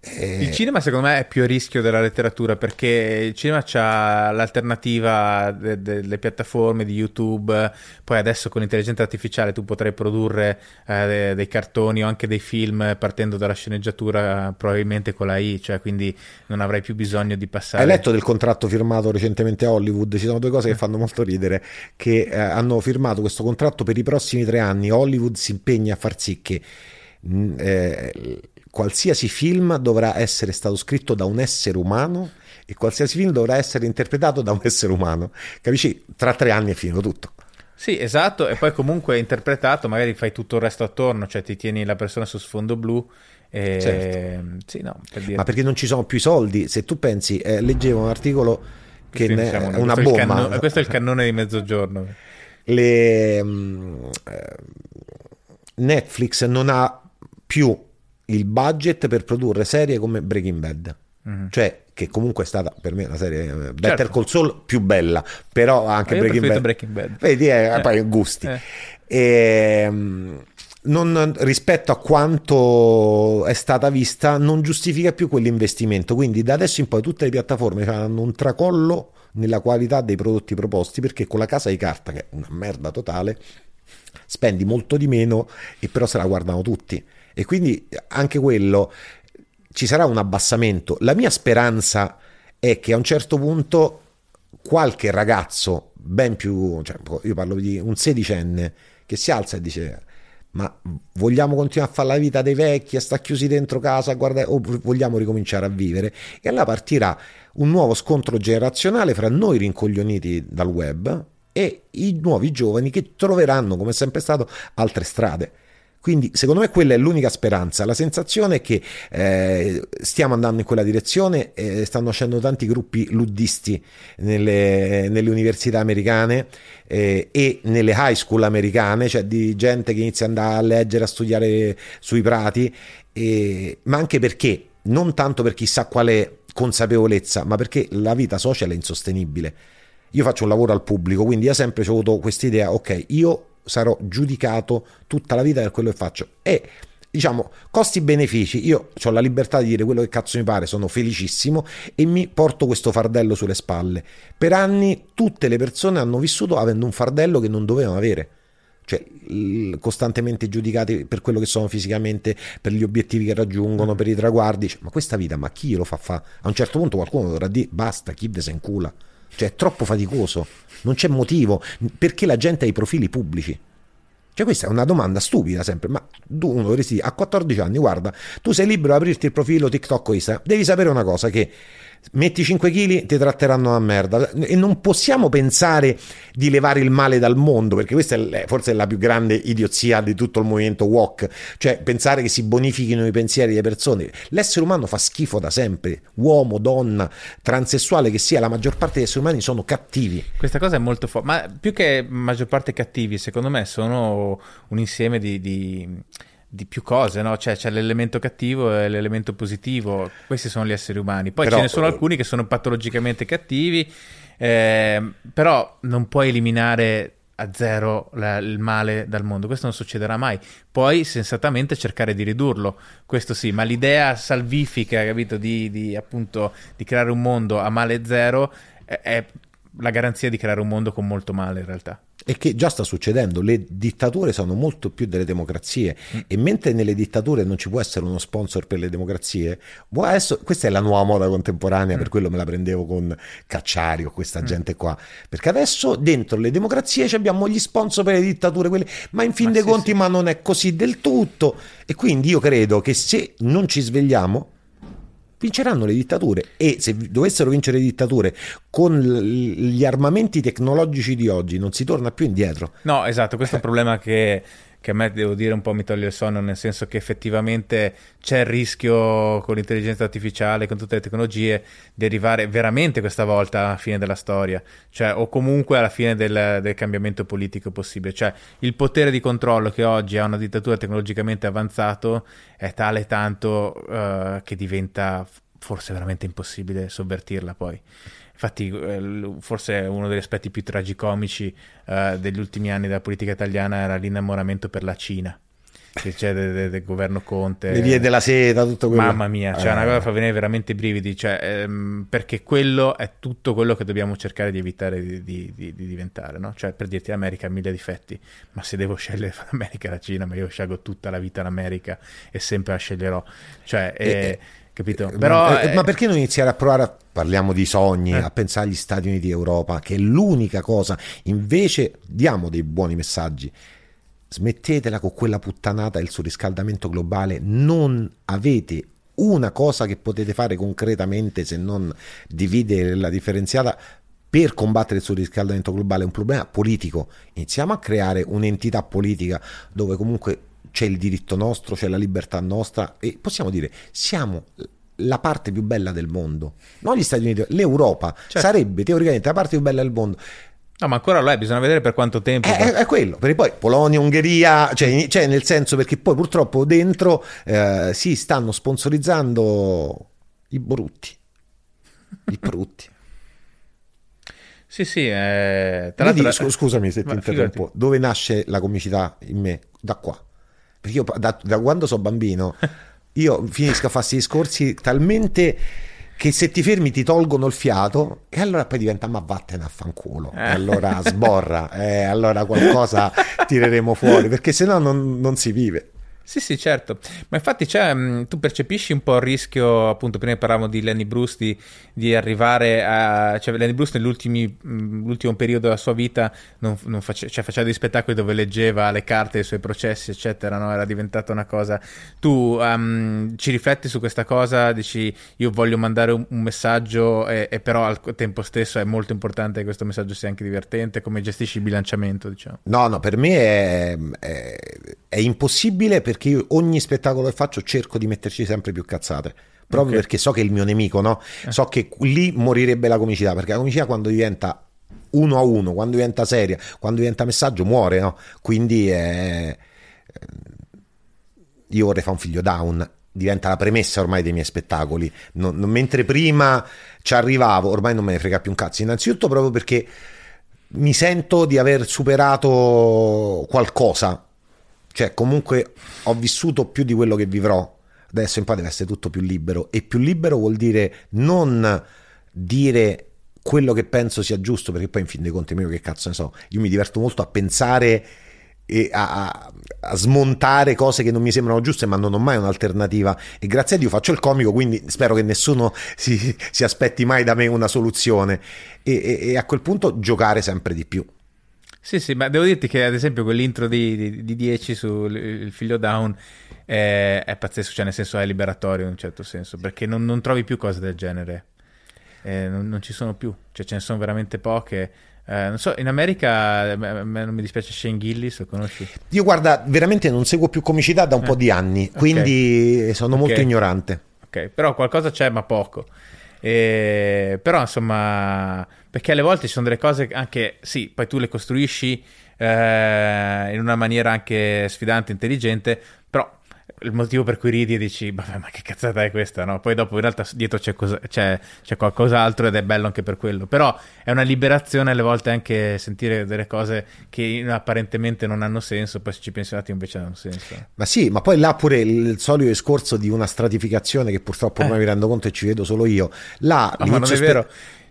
Eh... Il cinema secondo me è più a rischio della letteratura perché il cinema ha l'alternativa de- delle piattaforme di YouTube, poi adesso con l'intelligenza artificiale tu potrai produrre eh, dei cartoni o anche dei film partendo dalla sceneggiatura probabilmente con la I, cioè quindi non avrai più bisogno di passare... Hai letto del contratto firmato recentemente a Hollywood? Ci sono due cose che fanno molto ridere, che eh, hanno firmato questo contratto per i prossimi tre anni, Hollywood si impegna a far sì che... Mh, eh, qualsiasi film dovrà essere stato scritto da un essere umano e qualsiasi film dovrà essere interpretato da un essere umano. Capisci? Tra tre anni è finito tutto. Sì, esatto, e poi comunque interpretato, magari fai tutto il resto attorno, cioè ti tieni la persona su sfondo blu. E... Certo. Sì, no, per dire... Ma perché non ci sono più i soldi? Se tu pensi, eh, leggevo un articolo che ne... diciamo, è una questo bomba. È canno... Questo è il cannone di mezzogiorno. Le... Um, Netflix non ha più il budget per produrre serie come Breaking Bad. Mm-hmm. Cioè, che comunque è stata per me una serie eh, Better certo. Call Saul più bella, però anche Breaking Bad. Breaking Bad. Vedi, eh, eh. poi gusti. Eh. E, ehm, non, rispetto a quanto è stata vista, non giustifica più quell'investimento. Quindi, da adesso in poi, tutte le piattaforme hanno un tracollo nella qualità dei prodotti proposti perché con la casa di carta, che è una merda totale, spendi molto di meno e però se la guardano tutti. E quindi anche quello ci sarà un abbassamento. La mia speranza è che a un certo punto qualche ragazzo ben più, cioè io parlo di un sedicenne che si alza e dice ma vogliamo continuare a fare la vita dei vecchi, a stare chiusi dentro casa, guarda, o vogliamo ricominciare a vivere? E allora partirà un nuovo scontro generazionale fra noi rincoglioniti dal web e i nuovi giovani che troveranno, come sempre stato, altre strade. Quindi secondo me quella è l'unica speranza. La sensazione è che eh, stiamo andando in quella direzione, eh, stanno uscendo tanti gruppi luddisti nelle, nelle università americane eh, e nelle high school americane, cioè di gente che inizia ad andare a leggere, a studiare sui prati, ma anche perché, non tanto per chissà quale consapevolezza, ma perché la vita social è insostenibile. Io faccio un lavoro al pubblico, quindi io sempre ho avuto questa idea, ok, io sarò giudicato tutta la vita per quello che faccio. E diciamo costi-benefici. Io ho la libertà di dire quello che cazzo mi pare, sono felicissimo e mi porto questo fardello sulle spalle. Per anni tutte le persone hanno vissuto avendo un fardello che non dovevano avere. Cioè, costantemente giudicati per quello che sono fisicamente, per gli obiettivi che raggiungono, per i traguardi. Cioè, ma questa vita, ma chi lo fa fa? A un certo punto qualcuno dovrà dire basta, chi se incula. Cioè, è troppo faticoso, non c'è motivo. Perché la gente ha i profili pubblici? Cioè, questa è una domanda stupida sempre, ma tu uno dovresti dire a 14 anni, guarda, tu sei libero di aprirti il profilo TikTok o Instagram, devi sapere una cosa che metti 5 kg ti tratteranno a merda. E non possiamo pensare di levare il male dal mondo perché questa è forse la più grande idiozia di tutto il movimento walk cioè pensare che si bonifichino i pensieri delle persone. L'essere umano fa schifo da sempre. Uomo, donna, transessuale che sia la maggior parte degli esseri umani sono cattivi. Questa cosa è molto forte ma più che maggior parte cattivi secondo me sono un insieme di, di di più cose, no? Cioè c'è l'elemento cattivo e l'elemento positivo, questi sono gli esseri umani. Poi però, ce ne sono alcuni che sono patologicamente cattivi, eh, però non puoi eliminare a zero la, il male dal mondo, questo non succederà mai. Puoi sensatamente cercare di ridurlo, questo sì, ma l'idea salvifica, capito, di, di appunto di creare un mondo a male zero è, è la garanzia di creare un mondo con molto male in realtà e che già sta succedendo. Le dittature sono molto più delle democrazie mm. e mentre nelle dittature non ci può essere uno sponsor per le democrazie, adesso, questa è la nuova moda contemporanea, mm. per quello me la prendevo con Cacciari o questa mm. gente qua, perché adesso dentro le democrazie abbiamo gli sponsor per le dittature, quelle, ma in fin ma dei sì, conti sì. ma non è così del tutto e quindi io credo che se non ci svegliamo vinceranno le dittature e se dovessero vincere le dittature con gli armamenti tecnologici di oggi non si torna più indietro. No, esatto, questo è un problema che, che, a me devo dire un po' mi toglie il sonno, nel senso che effettivamente c'è il rischio con l'intelligenza artificiale, con tutte le tecnologie, di arrivare veramente questa volta alla fine della storia, cioè, o comunque alla fine del, del cambiamento politico possibile. Cioè, il potere di controllo che oggi ha una dittatura tecnologicamente avanzato è tale tanto uh, che diventa forse veramente impossibile sovvertirla poi. Infatti, eh, forse uno degli aspetti più tragicomici uh, degli ultimi anni della politica italiana era l'innamoramento per la Cina che c'è del, del, del, governo Conte. Le vie della seta, tutto quello. Mamma mia, cioè eh. una cosa che fa venire veramente i brividi, cioè, ehm, perché quello è tutto quello che dobbiamo cercare di evitare di, di, di, di diventare, no? Cioè, per dirti l'America ha mille difetti, ma se devo scegliere fra l'America e la Cina, ma io scelgo tutta la vita l'America e sempre la sceglierò. Cioè, e, eh, capito? Però, ma, eh, ma, perché non iniziare a provare a parliamo di sogni, eh. a pensare agli Stati Uniti d'Europa, che è l'unica cosa, invece diamo dei buoni messaggi. Smettetela con quella puttanata del surriscaldamento globale, non avete una cosa che potete fare concretamente se non dividere la differenziata per combattere il surriscaldamento globale, è un problema politico. Iniziamo a creare un'entità politica dove comunque c'è il diritto nostro, c'è la libertà nostra e possiamo dire siamo la parte più bella del mondo, non gli Stati Uniti, l'Europa certo. sarebbe teoricamente la parte più bella del mondo. No, ma ancora lo è, bisogna vedere per quanto tempo. È, è, è quello, perché poi Polonia, Ungheria, cioè, cioè, nel senso perché poi purtroppo dentro eh, si stanno sponsorizzando i brutti. I brutti. sì, sì. Eh, tra l'altro... scusami se ti interrompo. Figurati. Dove nasce la comicità in me? Da qua. Perché io da, da quando sono bambino, io finisco a farsi discorsi talmente che se ti fermi ti tolgono il fiato e allora poi diventa ma vattene a fanculo eh. allora sborra e eh, allora qualcosa tireremo fuori perché sennò non, non si vive Sì, sì, certo. Ma infatti cioè, tu percepisci un po' il rischio, appunto, prima parlavamo di Lenny Bruce, di, di arrivare a... Cioè, Lenny Bruce nell'ultimo periodo della sua vita non, non face, cioè, faceva dei spettacoli dove leggeva le carte dei suoi processi, eccetera, no? Era diventata una cosa... Tu um, ci rifletti su questa cosa, dici io voglio mandare un, un messaggio e, e, però al tempo stesso è molto importante che questo messaggio sia anche divertente, come gestisci il bilanciamento, diciamo? No, no, per me è, è, è impossibile perché perché io ogni spettacolo che faccio cerco di metterci sempre più cazzate. Proprio okay. perché so che è il mio nemico, no? Eh. So che lì morirebbe la comicità, perché la comicità quando diventa uno a uno, quando diventa seria, quando diventa messaggio, muore, no? Quindi eh, io vorrei fare un figlio down, diventa la premessa ormai dei miei spettacoli. Non, non, mentre prima ci arrivavo, ormai non me ne frega più un cazzo. Innanzitutto proprio perché mi sento di aver superato qualcosa cioè, comunque ho vissuto più di quello che vivrò. Adesso in poi deve essere tutto più libero. E più libero vuol dire non dire quello che penso sia giusto, perché poi in fin dei conti io che cazzo ne so. Io mi diverto molto a pensare e a, a, a, smontare cose che non mi sembrano giuste, ma non ho mai un'alternativa. E grazie a Dio faccio il comico, quindi spero che nessuno si, si aspetti mai da me una soluzione. E, e, e a quel punto giocare sempre di più. Sì, sì, ma devo dirti che ad esempio quell'intro di, di, di 10 sul figlio down è, è, pazzesco, cioè nel senso è liberatorio in un certo senso, perché non, non trovi più cose del genere, eh, non, non, ci sono più, cioè ce ne sono veramente poche. Eh, non so, in America a me non mi dispiace Shane Gillis, lo conosci? Io guarda, veramente non seguo più comicità da un eh. po' di anni, quindi okay. sono okay. molto ignorante. Ok, però qualcosa c'è, ma poco. E, però insomma, perché alle volte ci sono delle cose anche, sì, poi tu le costruisci eh, in una maniera anche sfidante, intelligente, il motivo per cui ridi e dici, vabbè, ma che cazzata è questa, no? Poi dopo in realtà dietro c'è, cosa, c'è, c'è, qualcos'altro ed è bello anche per quello. Però è una liberazione alle volte anche sentire delle cose che apparentemente non hanno senso, poi se ci pensi un attimo invece hanno senso. Ma sì, ma poi là pure il solito discorso di una stratificazione che purtroppo ormai eh. mi rendo conto e ci vedo solo io. Là, no, ma non è vero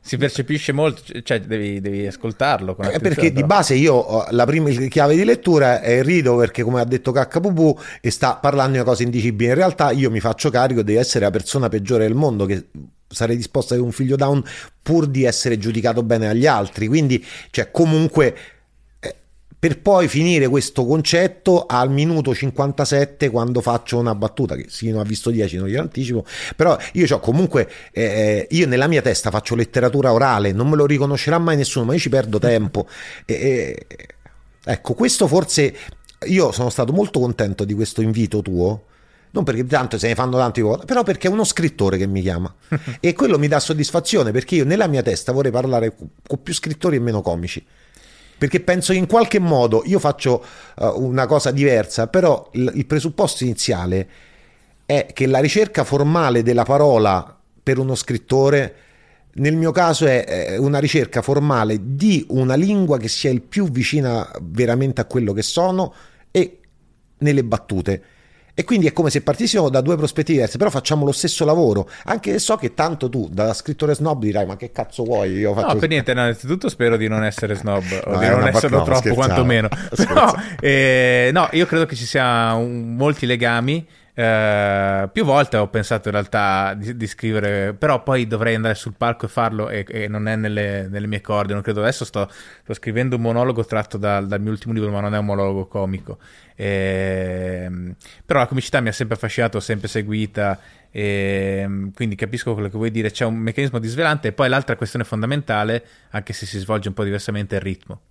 si percepisce molto, cioè devi, devi ascoltarlo. Eh, perché di base io la prima chiave di lettura è rido perché come ha detto KPV e sta parlando di una cosa indicibile. In realtà io mi faccio carico di essere la persona peggiore del mondo che sarei disposto ad avere un figlio down pur di essere giudicato bene agli altri. Quindi, cioè, comunque per poi finire questo concetto al minuto 57 quando faccio una battuta che sì, non ha visto 10, non glielo anticipo, però io ho comunque, eh, io nella mia testa faccio letteratura orale, non me lo riconoscerà mai nessuno, ma io ci perdo tempo. E, e, ecco, questo forse, io sono stato molto contento di questo invito tuo, non perché tanto se ne fanno tanti cose, però perché è uno scrittore che mi chiama e quello mi dà soddisfazione perché io nella mia testa vorrei parlare con più scrittori e meno comici perché penso che in qualche modo io faccio uh, una cosa diversa, però il, il presupposto iniziale è che la ricerca formale della parola per uno scrittore nel mio caso è una ricerca formale di una lingua che sia il più vicina veramente a quello che sono e nelle battute. E quindi è come se partissimo da due prospettive diverse, però facciamo lo stesso lavoro. Anche se so che tanto tu, da scrittore snob, dirai: Ma che cazzo vuoi? Io faccio... No, per niente, no, innanzitutto spero di non essere snob o no, di non esserlo no, troppo, quantomeno. No, eh, no, io credo che ci siano molti legami Uh, più volte ho pensato in realtà di, di, scrivere, però poi dovrei andare sul palco e farlo e, e non è nelle, nelle, mie corde. Non credo. Adesso sto, sto scrivendo un monologo tratto da, dal mio ultimo libro, ma non è un monologo comico. Ehm, però la comicità mi ha sempre affascinato, sempre seguita. Ehm, quindi capisco quello che vuoi dire. C'è un meccanismo disvelante, e poi l'altra questione fondamentale, anche se si svolge un po' diversamente, è il ritmo.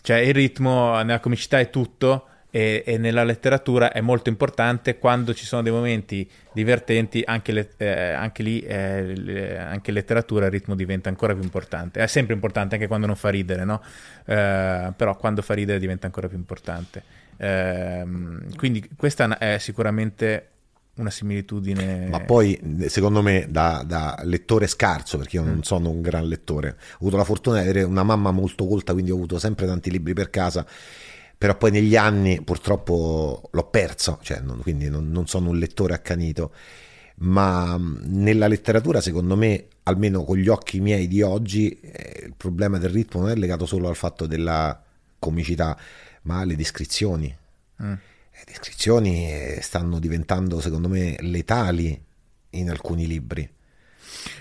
Cioè, il ritmo nella comicità è tutto e, e, nella letteratura è molto importante quando ci sono dei momenti divertenti, anche, le, eh, anche lì, eh, le, anche letteratura il ritmo diventa ancora più importante. È sempre importante anche quando non fa ridere, no? Eh, però quando fa ridere diventa ancora più importante. Ehm, quindi questa è sicuramente una similitudine. Ma poi, secondo me, da, da lettore scarso, perché io non mm. sono un gran lettore, ho avuto la fortuna di avere una mamma molto colta, quindi ho avuto sempre tanti libri per casa però poi negli anni purtroppo l'ho perso, cioè non, quindi non, non, sono un lettore accanito, ma nella letteratura secondo me, almeno con gli occhi miei di oggi, eh, il problema del ritmo non è legato solo al fatto della comicità, ma alle descrizioni. Mm. Le descrizioni eh, stanno diventando, secondo me, letali in alcuni libri.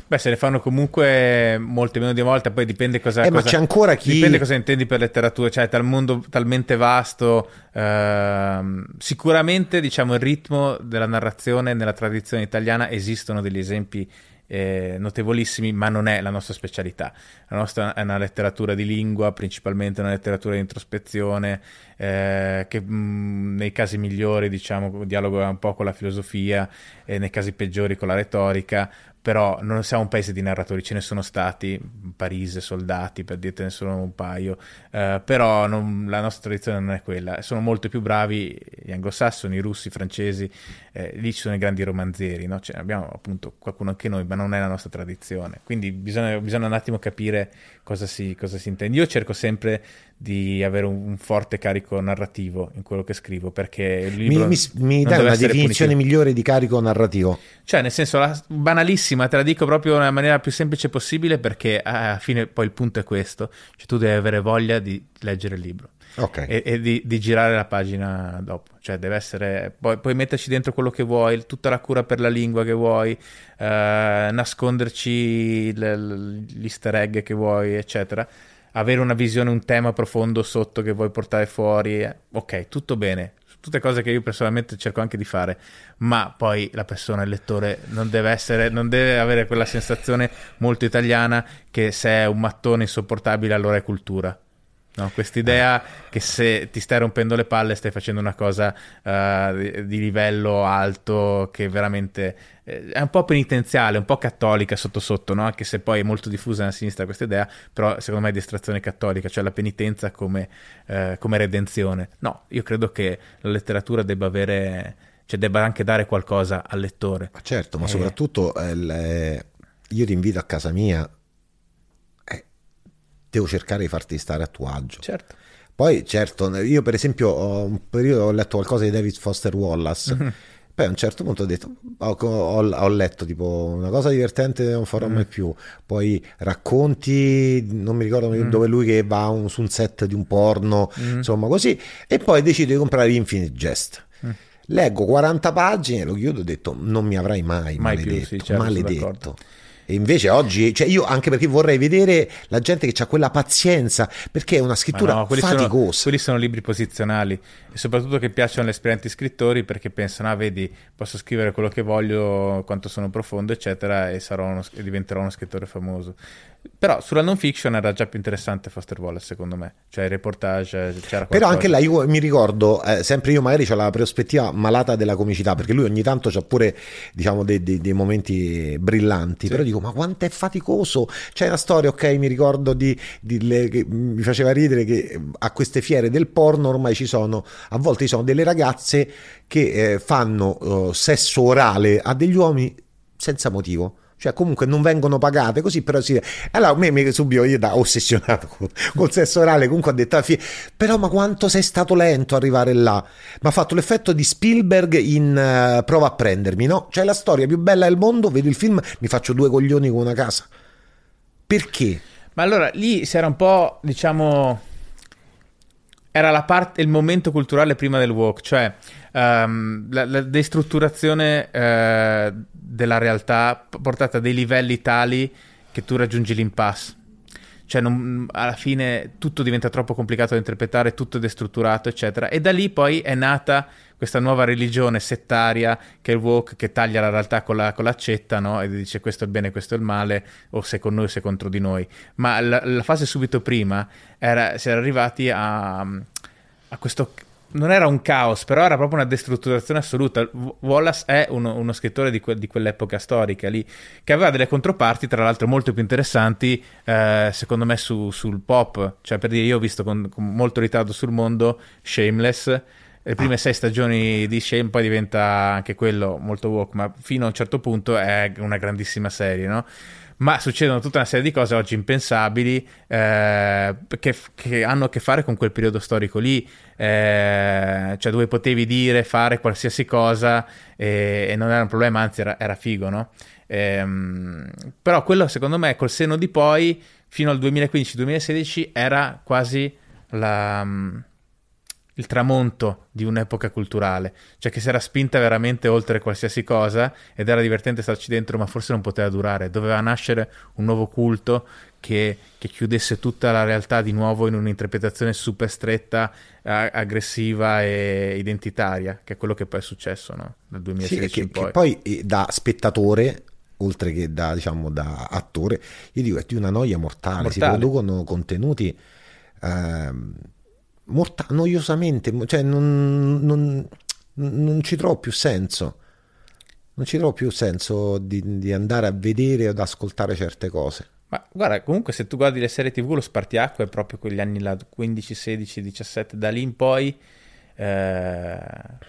Beh, se ne fanno comunque molte meno di volte, poi dipende cosa... Eh, cosa ma c'è ancora chi... Dipende cosa intendi per letteratura, cioè un mondo talmente vasto, ehm, sicuramente diciamo il ritmo della narrazione nella tradizione italiana esistono degli esempi eh, notevolissimi, ma non è la nostra specialità. La nostra è una letteratura di lingua, principalmente una letteratura di introspezione, eh, che mh, nei casi migliori, diciamo, dialoga un po' con la filosofia, e nei casi peggiori con la retorica, però non siamo un paese di narratori, ce ne sono stati, Parisi, soldati, per dirtene solo un paio, eh, però non, la nostra tradizione non è quella, sono molto più bravi gli anglosassoni, i russi, i francesi, eh, lì ci sono i grandi romanzieri, no? cioè, abbiamo appunto qualcuno anche noi, ma non è la nostra tradizione, quindi bisogna, bisogna un attimo capire cosa si, cosa si intende. Io cerco sempre di avere un, un, forte carico narrativo in quello che scrivo perché il libro mi, mi, mi dai una definizione punitivo. migliore di carico narrativo cioè nel senso la, banalissima te la dico proprio nella maniera più semplice possibile perché alla fine poi il punto è questo cioè tu devi avere voglia di leggere il libro okay. e, e di, di, girare la pagina dopo cioè deve essere poi, puoi metterci dentro quello che vuoi tutta la cura per la lingua che vuoi eh, nasconderci le, gli easter egg che vuoi eccetera avere una visione, un tema profondo sotto che vuoi portare fuori, eh, ok, tutto bene, tutte cose che io personalmente cerco anche di fare, ma poi la persona, il lettore, non deve essere, non deve avere quella sensazione molto italiana che se è un mattone insopportabile allora è cultura. No, quest'idea che se ti stai rompendo le palle stai facendo una cosa uh, di, di, livello alto che veramente eh, è un po' penitenziale, un po' cattolica sotto sotto, no? anche se poi è molto diffusa nella sinistra questa idea, però secondo me è di estrazione cattolica, cioè la penitenza come, uh, come redenzione. No, io credo che la letteratura debba avere, cioè debba anche dare qualcosa al lettore. Ma certo, ma eh. soprattutto eh, io ti invito a casa mia devo cercare di farti stare a tuo agio. Certo. Poi, certo, io per esempio ho un periodo ho letto qualcosa di David Foster Wallace. Mm-hmm. Poi a un certo punto ho detto, ho, ho, ho letto tipo una cosa divertente non farò mm. mai più. Poi racconti, non mi ricordo mm. dove lui che va un, su un set di un porno, mm. insomma così. E poi decido di comprare Infinite Jest. Mm. Leggo 40 pagine, lo chiudo e ho detto non mi avrai mai, mai maledetto, più, sì, certo, maledetto. E invece oggi, cioè io anche perché vorrei vedere la gente che ha quella pazienza, perché è una scrittura no, quelli faticosa. Sono, quelli sono libri posizionali e soprattutto che piacciono agli esperti scrittori perché pensano, ah vedi, posso scrivere quello che voglio, quanto sono profondo, eccetera, e, uno, e diventerò uno scrittore famoso. Però sulla non fiction era già più interessante Foster Wallace, secondo me. Cioè, il reportage c'era qualcosa. Però anche là io mi ricordo, eh, sempre io magari ho la prospettiva malata della comicità, perché lui ogni tanto ha pure, diciamo, dei, dei, dei momenti brillanti. Sì. Però dico, ma quanto è faticoso! C'è una storia, ok, mi ricordo di, di le, che mi faceva ridere che a queste fiere del porno ormai ci sono, a volte ci sono delle ragazze che eh, fanno uh, sesso orale a degli uomini senza motivo cioè comunque non vengono pagate così però si allora me mi subito io da ossessionato col, col sesso orale comunque ho detto fine, però ma quanto sei stato lento arrivare là mi ha fatto l'effetto di Spielberg in uh, Prova a prendermi no? cioè la storia più bella del mondo vedo il film mi faccio due coglioni con una casa perché? ma allora lì si era un po' diciamo era parte, il momento culturale prima del walk, cioè um, la, la, destrutturazione uh, della realtà portata a dei livelli tali che tu raggiungi l'impasse. Cioè, non, alla fine tutto diventa troppo complicato da interpretare, tutto è destrutturato, eccetera. E da lì poi è nata questa nuova religione settaria che è il woke, che taglia la realtà con, la, con l'accetta, no? E dice questo è il bene, questo è il male, o se con noi o se contro di noi. Ma la, la fase subito prima era, si era arrivati a, a questo non era un caos, però era proprio una destrutturazione assoluta. Wallace è uno, uno scrittore di, que- di, quell'epoca storica lì, che aveva delle controparti, tra l'altro molto più interessanti, eh, secondo me, su, sul pop. Cioè, per dire, io ho visto con, con molto ritardo sul mondo Shameless. Le prime ah. sei stagioni di Shame poi diventa anche quello molto woke, ma fino a un certo punto è una grandissima serie, no? ma succedono tutta una serie di cose oggi impensabili eh, che, che, hanno a che fare con quel periodo storico lì, eh, cioè dove potevi dire, fare qualsiasi cosa e, e non era un problema, anzi era, era figo, no? Ehm, però quello secondo me col seno di poi, fino al 2015-2016, era quasi la, il tramonto di un'epoca culturale, cioè che si era spinta veramente oltre qualsiasi cosa ed era divertente starci dentro, ma forse non poteva durare, doveva nascere un nuovo culto che, che chiudesse tutta la realtà di nuovo in un'interpretazione super stretta, a- aggressiva e identitaria, che è quello che poi è successo no? dal 2016 sì, in poi. Che poi eh, da spettatore oltre che da, diciamo, da attore, io dico è di una noia mortale, mortale. si producono contenuti eh, morta- noiosamente, cioè non, non, non, ci trovo più senso. Non ci trovo più senso di, di andare a vedere o ad ascoltare certe cose. Ma guarda, comunque se tu guardi le serie TV, lo spartiacque è proprio quegli anni là, 15, 16, 17, da lì in poi... Eh...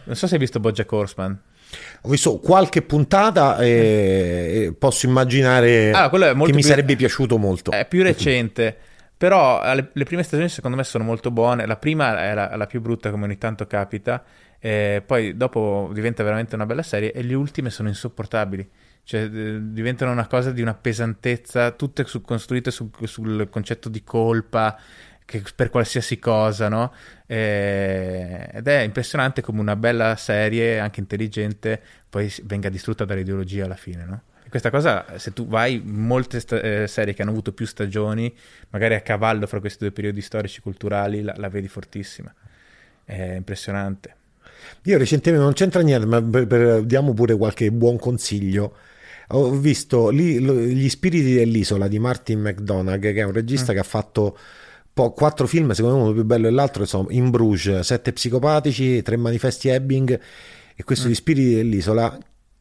Non so se hai visto Bojack Horseman. Ho visto qualche puntata e posso immaginare ah, che mi più... sarebbe piaciuto molto. È più recente, però le, le, prime stagioni secondo me sono molto buone. La prima è la, la più brutta come ogni tanto capita, e poi dopo diventa veramente una bella serie e le ultime sono insopportabili cioè eh, diventano una cosa di una pesantezza, tutte su, costruite su, sul concetto di colpa per qualsiasi cosa, no? E, ed è impressionante come una bella serie, anche intelligente, poi venga distrutta dall'ideologia alla fine, no? E questa cosa, se tu vai molte sta- eh, serie che hanno avuto più stagioni, magari a cavallo fra questi due periodi storici culturali, la, la vedi fortissima. È impressionante. Io recentemente non c'entra niente, ma per, per, diamo pure qualche buon consiglio ho visto lì, Gli spiriti dell'isola di Martin McDonagh, che è un regista mm. che ha fatto po- quattro film, secondo me uno più bello dell'altro, insomma, In Bruges, Sette psicopatici, Tre manifesti Ebbing e questo mm. Gli spiriti dell'isola,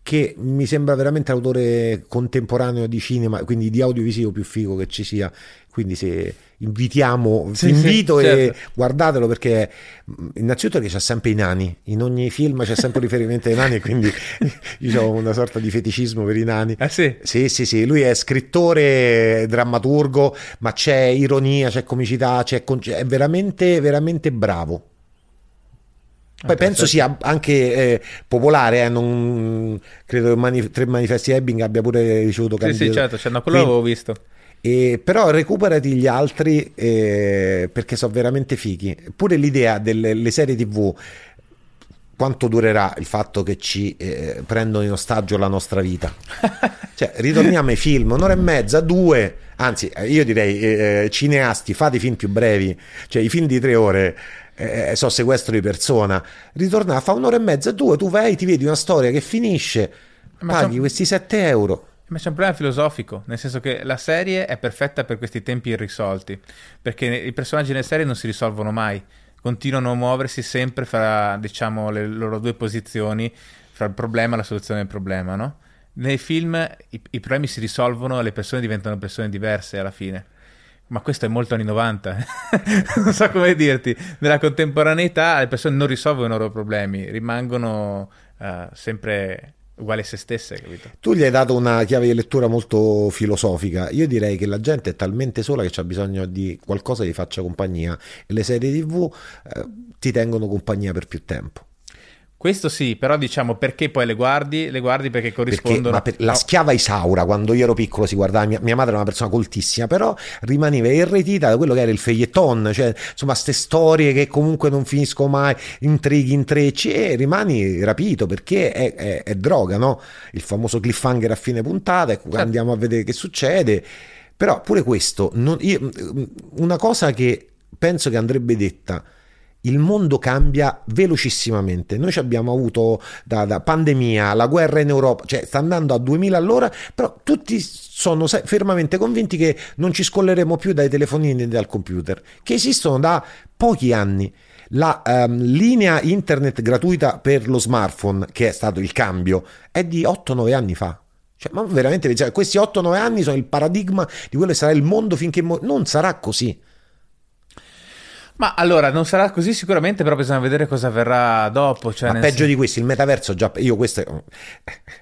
che mi sembra veramente l'autore contemporaneo di cinema, quindi di audiovisivo più figo che ci sia. Quindi se invitiamo, sì, invito sì, e certo. guardatelo perché mm, innanzitutto che c'è sempre i nani, in ogni film c'è sempre riferimento ai nani e quindi io ho una sorta di feticismo per i nani. Ah sì? Sì, sì, sì, lui è scrittore, drammaturgo, ma c'è ironia, c'è comicità, c'è, è veramente, veramente bravo. Poi ah, penso sia anche eh, popolare, eh, non, credo che mani- Tre Manifesti Ebbing abbia pure ricevuto candidato. Sì, sì, certo, cioè, no, quello Quindi, l'avevo visto. E, però recuperati gli altri eh, perché sono veramente fighi. Pure l'idea delle serie TV, quanto durerà il fatto che ci eh, prendono in ostaggio la nostra vita? cioè, ritorniamo ai film, un'ora e mezza, due. Anzi, io direi eh, cineasti, fate i film più brevi, cioè i film di tre ore eh, so sequestro di persona, ritorna, fa un'ora e mezza, due, tu vai, ti vedi una storia che finisce, Ma paghi questi 7 euro. Ma c'è un problema filosofico, nel senso che la serie è perfetta per questi tempi irrisolti, perché i personaggi nelle serie non si risolvono mai, continuano a muoversi sempre fra, diciamo, le loro due posizioni, fra il problema e la soluzione del problema, no? Nei film i, i problemi si risolvono e le persone diventano persone diverse alla fine. Ma questo è molto anni 90, non so come dirti. Nella contemporaneità le persone non risolvono i loro problemi, rimangono uh, sempre uguali a se stesse, capito? Tu gli hai dato una chiave di lettura molto filosofica. Io direi che la gente è talmente sola che ha bisogno di qualcosa che gli faccia compagnia e le serie TV eh, ti tengono compagnia per più tempo. Questo sì, però diciamo perché poi le guardi? Le guardi perché corrispondono... Perché, per, la schiava Isaura, quando io ero piccolo si guardava, mia, mia, madre era una persona coltissima, però rimaneva irretita da quello che era il feglietton, cioè insomma queste storie che comunque non finiscono mai, intrighi, intrecci, e rimani rapito perché è, è, è droga, no? Il famoso cliffhanger a fine puntata, ecco, certo. andiamo a vedere che succede. Però pure questo, non, io, una cosa che penso che andrebbe detta il mondo cambia velocissimamente. Noi abbiamo avuto da, da, pandemia, la guerra in Europa, cioè sta andando a 2000 all'ora, però tutti sono fermamente convinti che non ci scolleremo più dai telefonini e dal computer, che esistono da pochi anni. La um, linea internet gratuita per lo smartphone, che è stato il cambio, è di 8-9 anni fa. Cioè, ma veramente, cioè, questi 8-9 anni sono il paradigma di quello che sarà il mondo finché mo- non sarà così. Ma allora, non sarà così sicuramente, però bisogna vedere cosa verrà dopo. Cioè ma peggio sen- di questo, il metaverso già... Io questo...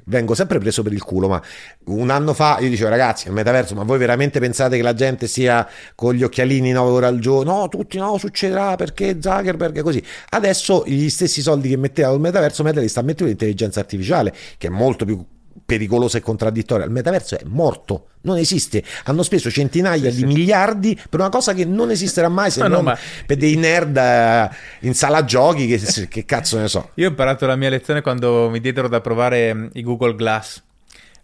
Vengo sempre preso per il culo, ma un anno fa io dicevo, ragazzi, il metaverso, ma voi veramente pensate che la gente sia con gli occhialini 9 ore al giorno? No, tutti no, succederà perché Zuckerberg è così. Adesso gli stessi soldi che metteva il metaverso, Meta li sta mettendo l'intelligenza artificiale, che è molto più pericolosa e contraddittoria. Il metaverso è morto, non esiste. Hanno speso centinaia sì, di sì. miliardi per una cosa che non esisterà mai se no, non no, ma... per dei nerd eh, in sala giochi che, che cazzo ne so. Io ho imparato la mia lezione quando mi diedero da provare mm, i Google Glass.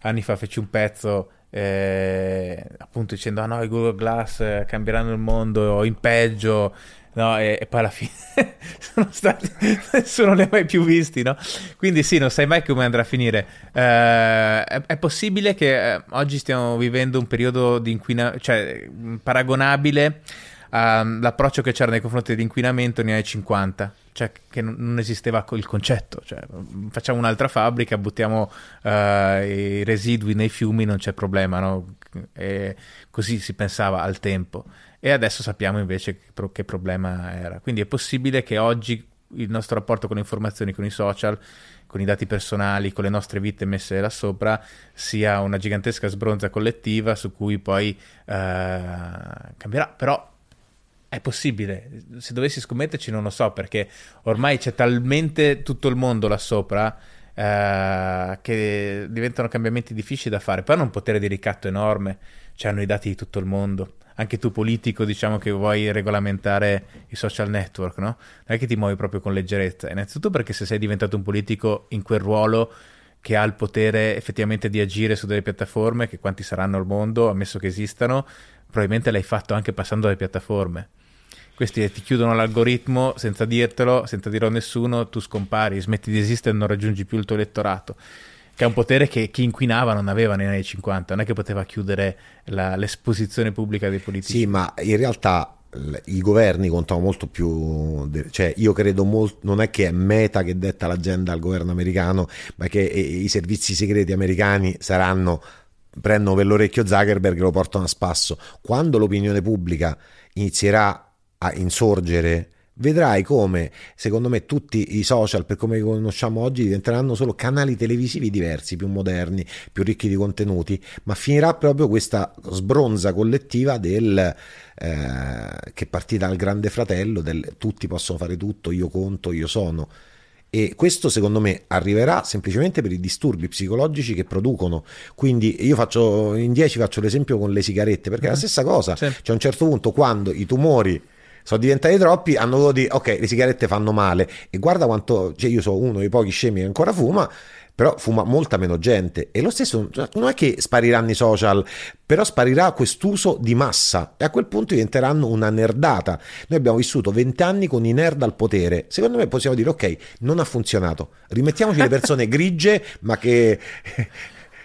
Anni fa feci un pezzo eh, appunto dicendo ah no i Google Glass eh, cambieranno il mondo in peggio no? E, e, poi alla fine sono stati, nessuno li ha mai più visti, no? Quindi sì, non sai mai come andrà a finire. Eh, è, è, possibile che eh, oggi stiamo vivendo un periodo di inquinamento, cioè paragonabile all'approccio che c'era nei confronti dell'inquinamento negli anni 50 cioè che non esisteva il concetto, cioè, facciamo un'altra fabbrica, buttiamo uh, i residui nei fiumi, non c'è problema, no? E così si pensava al tempo e adesso sappiamo invece che, che problema era. Quindi è possibile che oggi il nostro rapporto con le informazioni, con i social, con i dati personali, con le nostre vite messe là sopra, sia una gigantesca sbronza collettiva su cui poi uh, cambierà. Però è possibile, se dovessi scommetterci non lo so perché ormai c'è talmente tutto il mondo là sopra uh, che diventano cambiamenti difficili da fare. Poi hanno un potere di ricatto enorme, cioè hanno i dati di tutto il mondo anche tu politico diciamo che vuoi regolamentare i social network, no? Non è che ti muovi proprio con leggerezza, innanzitutto perché se sei diventato un politico in quel ruolo che ha il potere effettivamente di agire su delle piattaforme, che quanti saranno al mondo, ammesso che esistano, probabilmente l'hai fatto anche passando dalle piattaforme. Questi ti chiudono l'algoritmo senza dirtelo, senza dirlo a nessuno, tu scompari, smetti di esistere e non raggiungi più il tuo elettorato che è un potere che chi inquinava non aveva negli anni 50, non è che poteva chiudere la, l'esposizione pubblica dei politici. Sì, ma in realtà i governi contano molto più, cioè io credo molto, non è che è Meta che detta l'agenda al governo americano, ma che i servizi segreti americani saranno, prendono per l'orecchio Zuckerberg e lo portano a spasso. Quando l'opinione pubblica inizierà a insorgere vedrai come, secondo me, tutti i social, per come li conosciamo oggi, diventeranno solo canali televisivi diversi, più moderni, più ricchi di contenuti, ma finirà proprio questa sbronza collettiva del eh, che partita dal grande fratello, del tutti possono fare tutto, io conto, io sono. E questo secondo me arriverà semplicemente per i disturbi psicologici che producono. Quindi io faccio in 10 faccio l'esempio con le sigarette, perché è la mm-hmm. stessa cosa. Sì. Cioè a un certo punto quando i tumori sono diventati troppi, hanno dovuto dire ok, le sigarette fanno male e guarda quanto, cioè io sono uno dei pochi scemi che ancora fuma, però fuma molta meno gente e lo stesso cioè, non è che spariranno i social, però sparirà quest'uso di massa e a quel punto diventeranno una nerdata. Noi abbiamo vissuto vent'anni con i nerd al potere, secondo me possiamo dire ok, non ha funzionato, rimettiamoci le persone grigie ma che...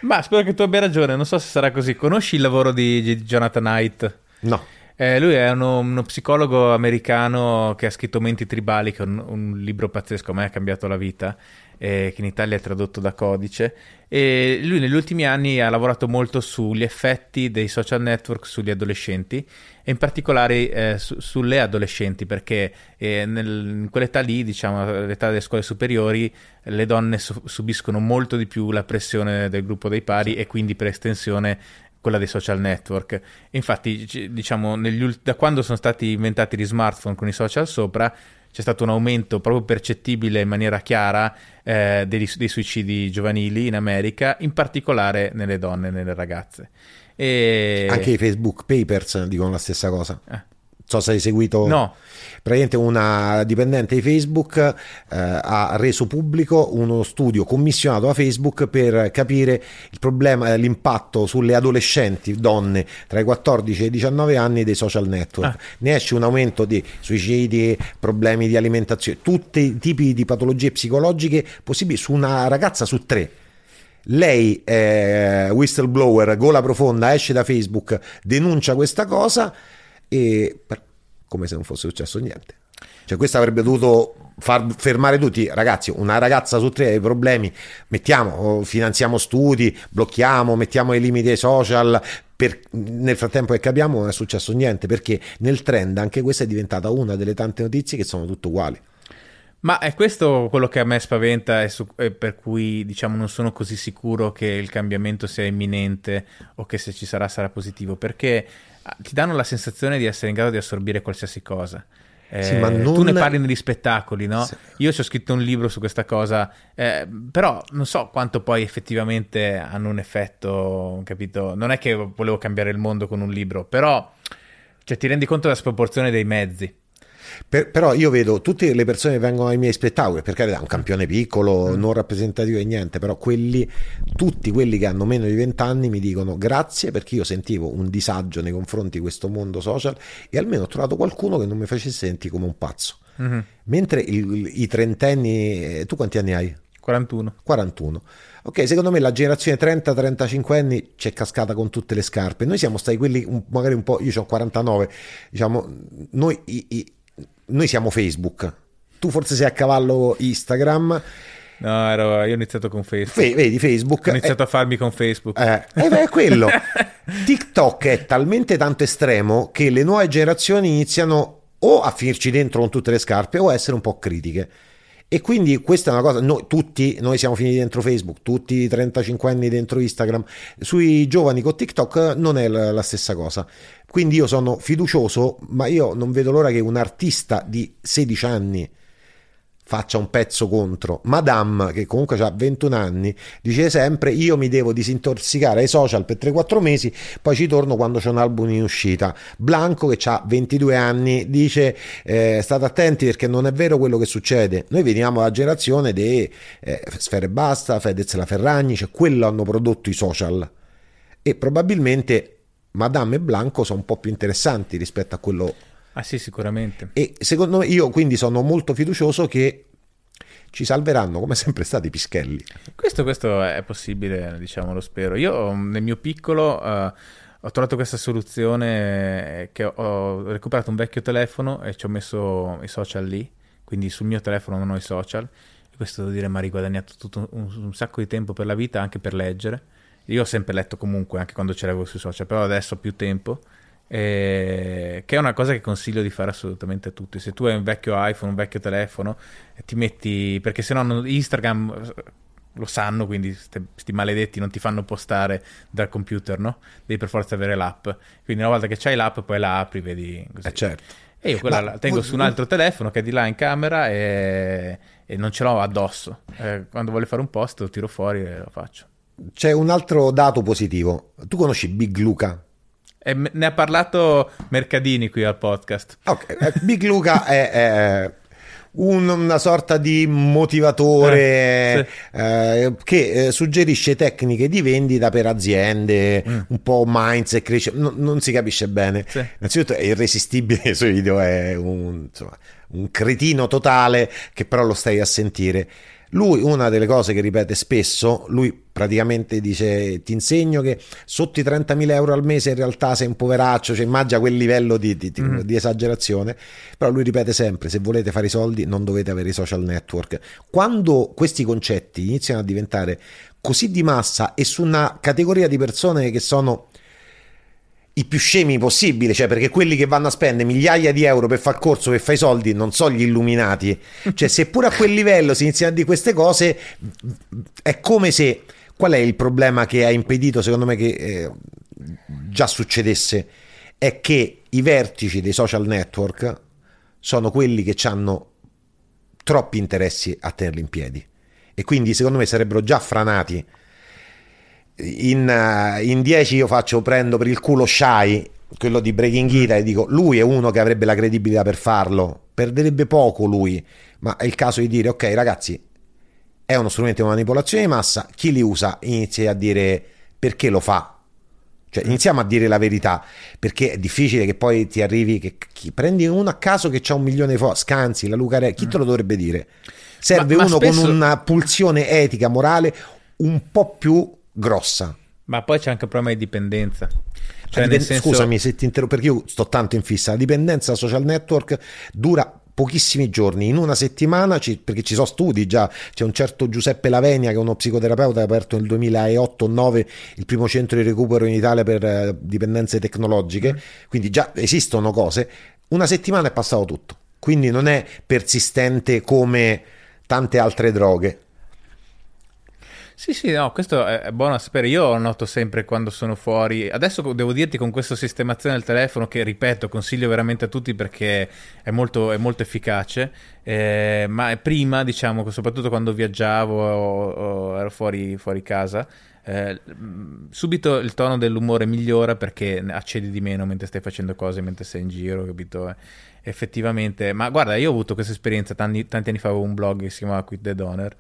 ma spero che tu abbia ragione, non so se sarà così. Conosci il lavoro di Jonathan Knight? No. Eh, lui è uno, uno, psicologo americano che ha scritto Menti Tribali, che è un, un libro pazzesco, a me ha cambiato la vita, eh, che in Italia è tradotto da Codice. E lui negli ultimi anni ha lavorato molto sugli effetti dei social network sugli adolescenti e in particolare eh, su, sulle adolescenti, perché eh, nel, in quell'età lì, diciamo, all'età delle scuole superiori, le donne su, subiscono molto di più la pressione del gruppo dei pari sì. e quindi per estensione quella dei social network. Infatti, diciamo, ulti- da quando sono stati inventati gli smartphone con i social sopra, c'è stato un aumento proprio percettibile in maniera chiara eh, dei, dei, suicidi giovanili in America, in particolare nelle donne e nelle ragazze. E... Anche i Facebook Papers dicono la stessa cosa. Eh so se hai seguito. No. Praticamente una dipendente di Facebook eh, ha reso pubblico uno studio commissionato da Facebook per capire il problema, l'impatto sulle adolescenti donne tra i 14 e i 19 anni dei social network. Ah. Ne esce un aumento di suicidi, problemi di alimentazione, tutti i tipi di patologie psicologiche possibili su una ragazza su tre lei è whistleblower, gola profonda, esce da Facebook, denuncia questa cosa e per, come se non fosse successo niente. Cioè, questo avrebbe dovuto far fermare tutti. Ragazzi, una ragazza su tre ha problemi, mettiamo, finanziamo studi, blocchiamo, mettiamo i limiti ai social. Per, nel frattempo che capiamo non è successo niente perché nel trend anche questa è diventata una delle tante notizie che sono tutte uguali. Ma è questo quello che a me spaventa e, e, per cui diciamo non sono così sicuro che il cambiamento sia imminente o che se ci sarà sarà positivo, perché ti danno la sensazione di essere in grado di assorbire qualsiasi cosa. Eh, sì, non... Tu ne parli negli spettacoli, no? Sì. Io ci ho scritto un libro su questa cosa, eh, però non so quanto poi effettivamente hanno un effetto, capito? Non è che volevo cambiare il mondo con un libro, però cioè, ti rendi conto della sproporzione dei mezzi. Per, però io vedo tutte le persone che vengono ai miei spettacoli, perché è un campione piccolo, mm. non rappresentativo e niente, però quelli, tutti quelli che hanno meno di 20 anni mi dicono grazie perché io sentivo un disagio nei confronti di questo mondo social e almeno ho trovato qualcuno che non mi facesse sentire come un pazzo. Mm-hmm. Mentre il, i trentenni, tu quanti anni hai? 41. 41. Ok, secondo me la generazione 30-35 anni c'è cascata con tutte le scarpe. Noi siamo stati quelli, magari un po', io ho 49, diciamo, noi i, i, noi siamo Facebook, tu forse sei a cavallo Instagram. No, ero, io ho iniziato con Facebook. Fe, vedi, Facebook. Ho iniziato eh, a farmi con Facebook. Eh, eh beh, è quello. TikTok è talmente tanto estremo che le nuove generazioni iniziano o a finirci dentro con tutte le scarpe o a essere un po' critiche. E quindi questa è una cosa, noi tutti, noi siamo finiti dentro Facebook, tutti i 35 anni dentro Instagram, sui giovani con TikTok non è la, la stessa cosa. Quindi io sono fiducioso, ma io non vedo l'ora che un artista di 16 anni faccia un pezzo contro. Madame, che comunque ha 21 anni, dice sempre io mi devo disintossicare ai social per 3-4 mesi, poi ci torno quando c'è un album in uscita. Blanco, che ha 22 anni, dice eh, state attenti perché non è vero quello che succede. Noi veniamo dalla generazione di eh, Sfere Basta, Fedez La Ferragni, cioè quello hanno prodotto i social. E probabilmente Madame e Blanco sono un po' più interessanti rispetto a quello Ah sì, sicuramente. E secondo me io quindi sono molto fiducioso che ci salveranno come sempre stati i pischelli. Questo, questo è possibile, diciamo, lo spero. Io nel mio piccolo uh, ho trovato questa soluzione che ho recuperato un vecchio telefono e ci ho messo i social lì, quindi sul mio telefono non ho i social. E questo devo dire mi ha riguadagnato tutto un, un sacco di tempo per la vita, anche per leggere. Io ho sempre letto comunque, anche quando c'era sui social, però adesso ho più tempo eh, che è una cosa che consiglio di fare assolutamente a tutti. Se tu hai un vecchio iPhone, un vecchio telefono, ti metti perché se no Instagram lo sanno, quindi questi maledetti non ti fanno postare dal computer, no? Devi per forza avere l'app. Quindi una volta che c'hai l'app, poi la apri, vedi così. Eh certo. E io quella Ma, la tengo su un altro telefono che è di là in camera e, e non ce l'ho addosso. Eh, quando voglio fare un post lo tiro fuori e lo faccio. C'è un altro dato positivo. Tu conosci Big Luca? E ne ha parlato Mercadini qui al podcast. Ok, eh, Big Luca è, è un, una sorta di motivatore eh, sì. eh, che eh, suggerisce tecniche di vendita per aziende, mm. un po' mindset, cresce, no, non si capisce bene. Sì. Innanzitutto è irresistibile i suoi video, è un, insomma, un cretino totale che però lo stai a sentire. Lui, una delle cose che ripete spesso, lui praticamente dice: Ti insegno che sotto i 30.000 euro al mese in realtà sei un poveraccio, cioè immagina quel livello di, di, mm. di, esagerazione. Però lui ripete sempre: Se volete fare i soldi, non dovete avere i social network. Quando questi concetti iniziano a diventare così di massa e su una categoria di persone che sono i più scemi possibili, cioè perché quelli che vanno a spendere migliaia di euro per far corso, per fare i soldi, non sono gli illuminati. Cioè, seppure a quel livello si iniziano dire queste cose, è come se... Qual è il problema che ha impedito, secondo me, che eh, già succedesse? È che i vertici dei social network sono quelli che hanno troppi interessi a tenerli in piedi. E quindi, secondo me, sarebbero già franati in, uh, in 10 io faccio, prendo per il culo Shy, quello di Breaking It, e dico lui è uno che avrebbe la credibilità per farlo, perderebbe poco lui, ma è il caso di dire ok ragazzi, è uno strumento di manipolazione di massa, chi li usa inizia a dire perché lo fa. Cioè, iniziamo a dire la verità, perché è difficile che poi ti arrivi, che, che prendi uno a caso che ha un milione di follower, Scanzi, la Lucarelli, chi te lo dovrebbe dire? Serve ma, ma uno spesso... con una pulsione etica, morale un po' più grossa. Ma poi c'è anche un problema di dipendenza. Cioè, dipend- senso... Scusami se ti interrompo perché io sto tanto in fissa. La dipendenza social network dura pochissimi giorni, in una settimana, ci, perché ci sono studi già, c'è un certo Giuseppe Lavenia che è uno psicoterapeuta che ha aperto nel 2008-2009 il primo centro di recupero in Italia per eh, dipendenze tecnologiche, mm. quindi già esistono cose, una settimana è passato tutto, quindi non è persistente come tante altre droghe. Sì, sì, no, questo è buono a sapere. Io noto sempre quando sono fuori. Adesso devo dirti con questa sistemazione del telefono che, ripeto, consiglio veramente a tutti perché è molto, è molto efficace. Eh, ma prima, diciamo, soprattutto quando viaggiavo o, o ero fuori, fuori casa, eh, subito il tono dell'umore migliora perché accedi di meno mentre stai facendo cose, mentre sei in giro, capito? Effettivamente, ma guarda, io ho avuto questa esperienza tanti, tanti anni fa, avevo un blog che si chiamava Quit the Donor,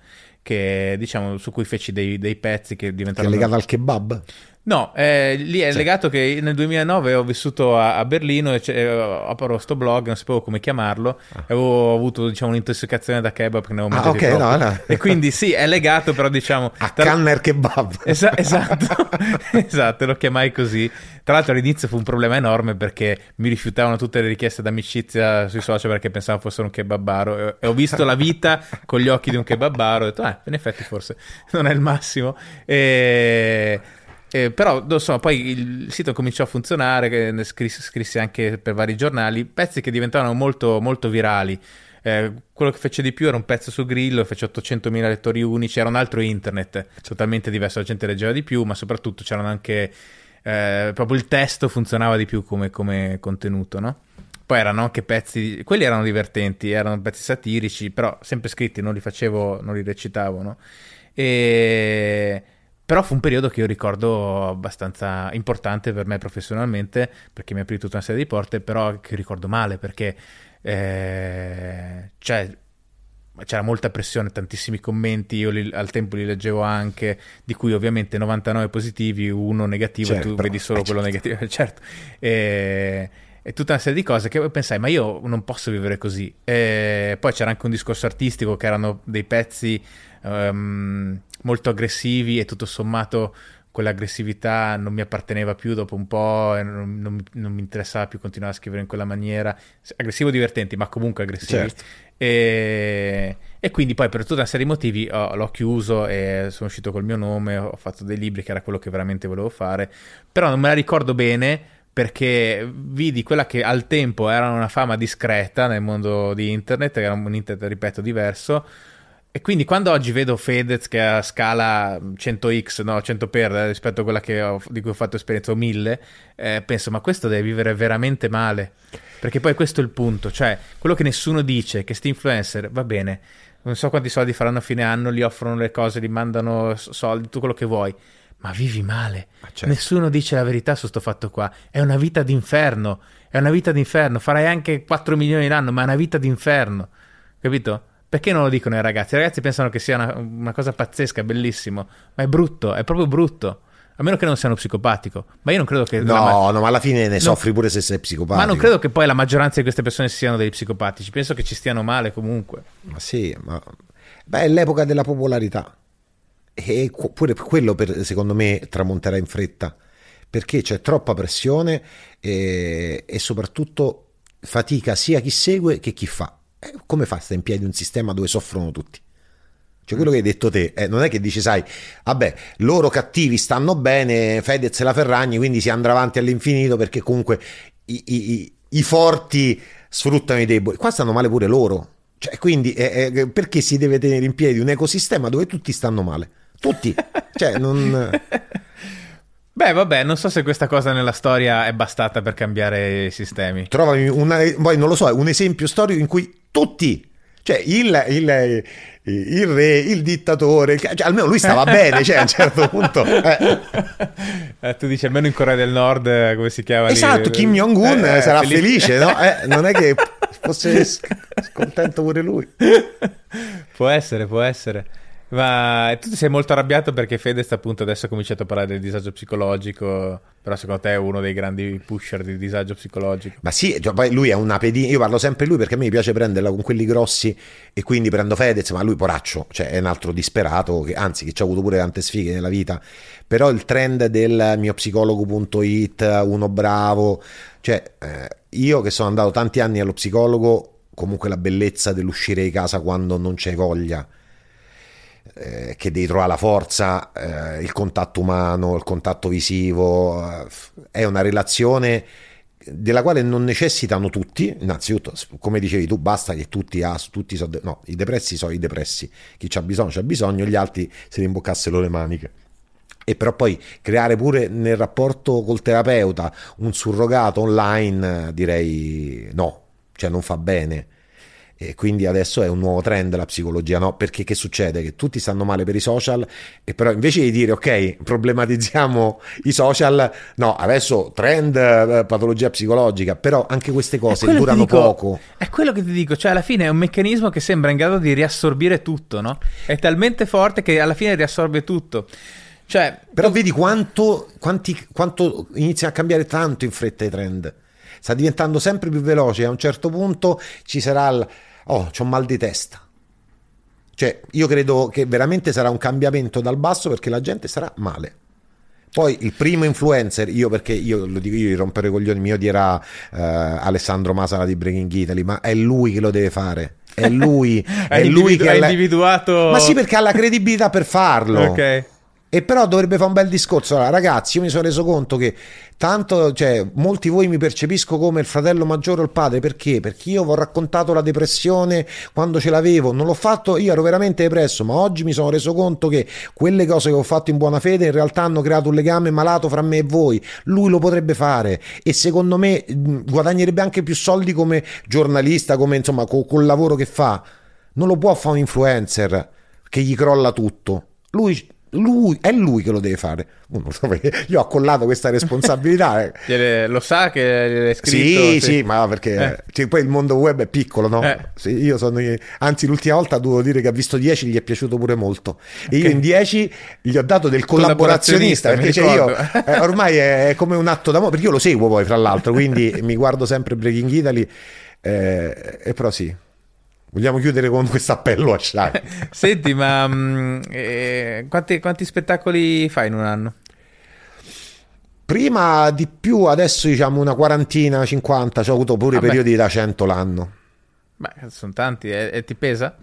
che diciamo su cui feci dei, dei pezzi che diventavano... Che è legato al kebab? No, eh, lì è sì. legato che nel 2009 ho vissuto a, a Berlino e ho aperto questo blog, non sapevo come chiamarlo, ah. avevo avuto diciamo un'intossicazione da kebab che ne avevo ah, okay, no, no. E quindi sì, è legato però diciamo... A tra... Canner Kebab. Esa- esatto, esatto, lo chiamai così. Tra l'altro all'inizio fu un problema enorme perché mi rifiutavano tutte le richieste d'amicizia sui social perché pensavo fossero un kebabaro e ho visto la vita con gli occhi di un kebabaro e ho detto, eh, in effetti forse non è il massimo. E... Eh, però so, poi il sito cominciò a funzionare, scrissi, scrissi, anche per vari giornali, pezzi che diventavano molto, molto virali. Eh, quello che fece di più era un pezzo su Grillo, fece 800.000 lettori unici, era un altro internet, totalmente diverso, la gente leggeva di più, ma soprattutto c'erano anche... Eh, proprio il testo funzionava di più come, come contenuto, no? Poi erano anche pezzi, quelli erano divertenti, erano pezzi satirici, però sempre scritti, non li facevo, non li recitavo, no? E però fu un periodo che io ricordo abbastanza importante per me professionalmente, perché mi ha aprito tutta una serie di porte, però che ricordo male perché eh, cioè, c'era molta pressione, tantissimi commenti, io li, al tempo li leggevo anche, di cui ovviamente 99 positivi, uno negativo certo, e tu vedi solo eh, quello certo. negativo, certo. E, e tutta una serie di cose che pensai, ma io non posso vivere così. E poi c'era anche un discorso artistico che erano dei pezzi um, molto aggressivi e tutto sommato quell'aggressività non mi apparteneva più dopo un po' e non, non, non, mi interessava più continuare a scrivere in quella maniera. Aggressivo divertenti, ma comunque aggressivi. Certo. E, e, quindi poi per tutta una serie di motivi oh, l'ho chiuso e sono uscito col mio nome, ho fatto dei libri che era quello che veramente volevo fare, però non me la ricordo bene perché vidi quella che al tempo era una fama discreta nel mondo di internet, era un internet, ripeto, diverso e quindi quando oggi vedo Fedez che ha scala 100x, no, 100 per eh, rispetto a quella ho, di cui ho fatto esperienza o 1000, eh, penso ma questo deve vivere veramente male. Perché poi questo è il punto, cioè quello che nessuno dice, che sti influencer, va bene, non so quanti soldi faranno a fine anno, gli offrono le cose, gli mandano soldi, tutto quello che vuoi, ma vivi male. Certo. Nessuno dice la verità su questo fatto qua, è una vita d'inferno, è una vita d'inferno, farai anche 4 milioni l'anno, ma è una vita d'inferno, capito? Perché non lo dicono ai ragazzi? I ragazzi pensano che sia una, una cosa pazzesca, bellissimo, ma è brutto, è proprio brutto. A meno che non siano psicopatico. Ma io non credo che. No, ma... no, ma alla fine ne no. soffri pure se sei psicopatico. Ma non credo che poi la maggioranza di queste persone siano degli psicopatici. Penso che ci stiano male comunque. Ma sì, ma. Beh, è l'epoca della popolarità. E pure quello, per, secondo me, tramonterà in fretta. Perché c'è troppa pressione e, e soprattutto fatica sia chi segue che chi fa. Eh, come fa a stare in piedi un sistema dove soffrono tutti? Cioè quello che hai detto te, eh, non è che dici, sai, vabbè, loro cattivi stanno bene, Fedez e la Ferragni, quindi si andrà avanti all'infinito perché comunque i, i, i forti sfruttano i deboli. Qua stanno male pure loro. Cioè, quindi eh, eh, perché si deve tenere in piedi un ecosistema dove tutti stanno male? Tutti. cioè, non... Beh, vabbè, non so se questa cosa nella storia è bastata per cambiare i sistemi. Trovami una, poi non lo so, un esempio storico in cui tutti, cioè il, il, il re, il dittatore, cioè, almeno lui stava bene, cioè a un certo punto. Eh. Eh, tu dici almeno in Corea del Nord, come si chiama? Esatto, lì? Kim Jong-un eh, sarà felice, felice no? Eh, non è che fosse contento pure lui. può essere, può essere. Ma tu sei molto arrabbiato perché Fedez appunto adesso ha cominciato a parlare del disagio psicologico, però secondo te è uno dei grandi pusher di disagio psicologico. Ma sì, cioè, poi lui è una pedina, io parlo sempre di lui perché a me piace prenderla con quelli grossi e quindi prendo Fedez, ma lui poraccio, cioè è un altro disperato, che, anzi che ci ha avuto pure tante sfighe nella vita, però il trend del mio psicologo.it, uno bravo, cioè eh, io che sono andato tanti anni allo psicologo, comunque la bellezza dell'uscire di casa quando non c'hai voglia eh, che devi trovare la forza, eh, il contatto umano, il contatto visivo, eh, è una relazione della quale non necessitano tutti, innanzitutto, come dicevi tu, basta che tutti, ah, tutti so, no, i depressi sono i depressi, chi c'ha bisogno c'ha bisogno, gli altri se ne imboccassero le maniche. E però poi creare pure nel rapporto col terapeuta un surrogato online, direi no, cioè non fa bene e quindi adesso è un nuovo trend la psicologia, no? Perché che succede? Che tutti stanno male per i social e però invece di dire ok, problematizziamo i social, no, adesso trend eh, patologia psicologica, però anche queste cose durano dico, poco. È quello che ti dico, cioè alla fine è un meccanismo che sembra in grado di riassorbire tutto, no? È talmente forte che alla fine riassorbe tutto. Cioè, però vedi quanto, quanti, quanto iniziano a cambiare tanto in fretta i trend sta diventando sempre più veloce. A un certo punto ci sarà il oh, c'ho mal di testa. Cioè, io credo che veramente sarà un cambiamento dal basso perché la gente sarà male. Poi il primo influencer, io perché io lo dico io di rompere i coglioni, mio dirà eh, Alessandro Masala di Breaking Italy, ma è lui che lo deve fare. È lui, è lui che ha individuato. Ma sì, perché ha la credibilità per farlo. Ok. E però dovrebbe fare un bel discorso. Allora, ragazzi, io mi sono reso conto che tanto, cioè, molti di voi mi percepisco come il fratello maggiore o il padre. Perché? Perché io vi ho raccontato la depressione quando ce l'avevo. Non l'ho fatto, io ero veramente depresso, ma oggi mi sono reso conto che quelle cose che ho fatto in buona fede in realtà hanno creato un legame malato fra me e voi. Lui lo potrebbe fare e secondo me guadagnerebbe anche più soldi come giornalista, come insomma, col, col lavoro che fa. Non lo può fare un influencer che gli crolla tutto. Lui lui, è lui che lo deve fare. Io ho collato questa responsabilità. Eh. lo sa che è scritto? Sì, sì, sì ma perché eh. cioè, poi il mondo web è piccolo, no? Eh. Sì, io sono, anzi, l'ultima volta devo dire che ha visto 10 gli è piaciuto pure molto. E io in 10 gli ho dato del collaborazionista, perché cioè, io, eh, ormai è, come un atto d'amore, perché io lo seguo poi, fra l'altro, quindi mi guardo sempre Breaking Italy. Eh, e però sì, Vogliamo chiudere con questo appello a Shai. Senti, ma mm, eh, quanti, quanti spettacoli fai in un anno? Prima di più, adesso diciamo una quarantina, cinquanta, ho avuto pure Vabbè. periodi da 100 l'anno. Beh, sono tanti, e, e ti pesa?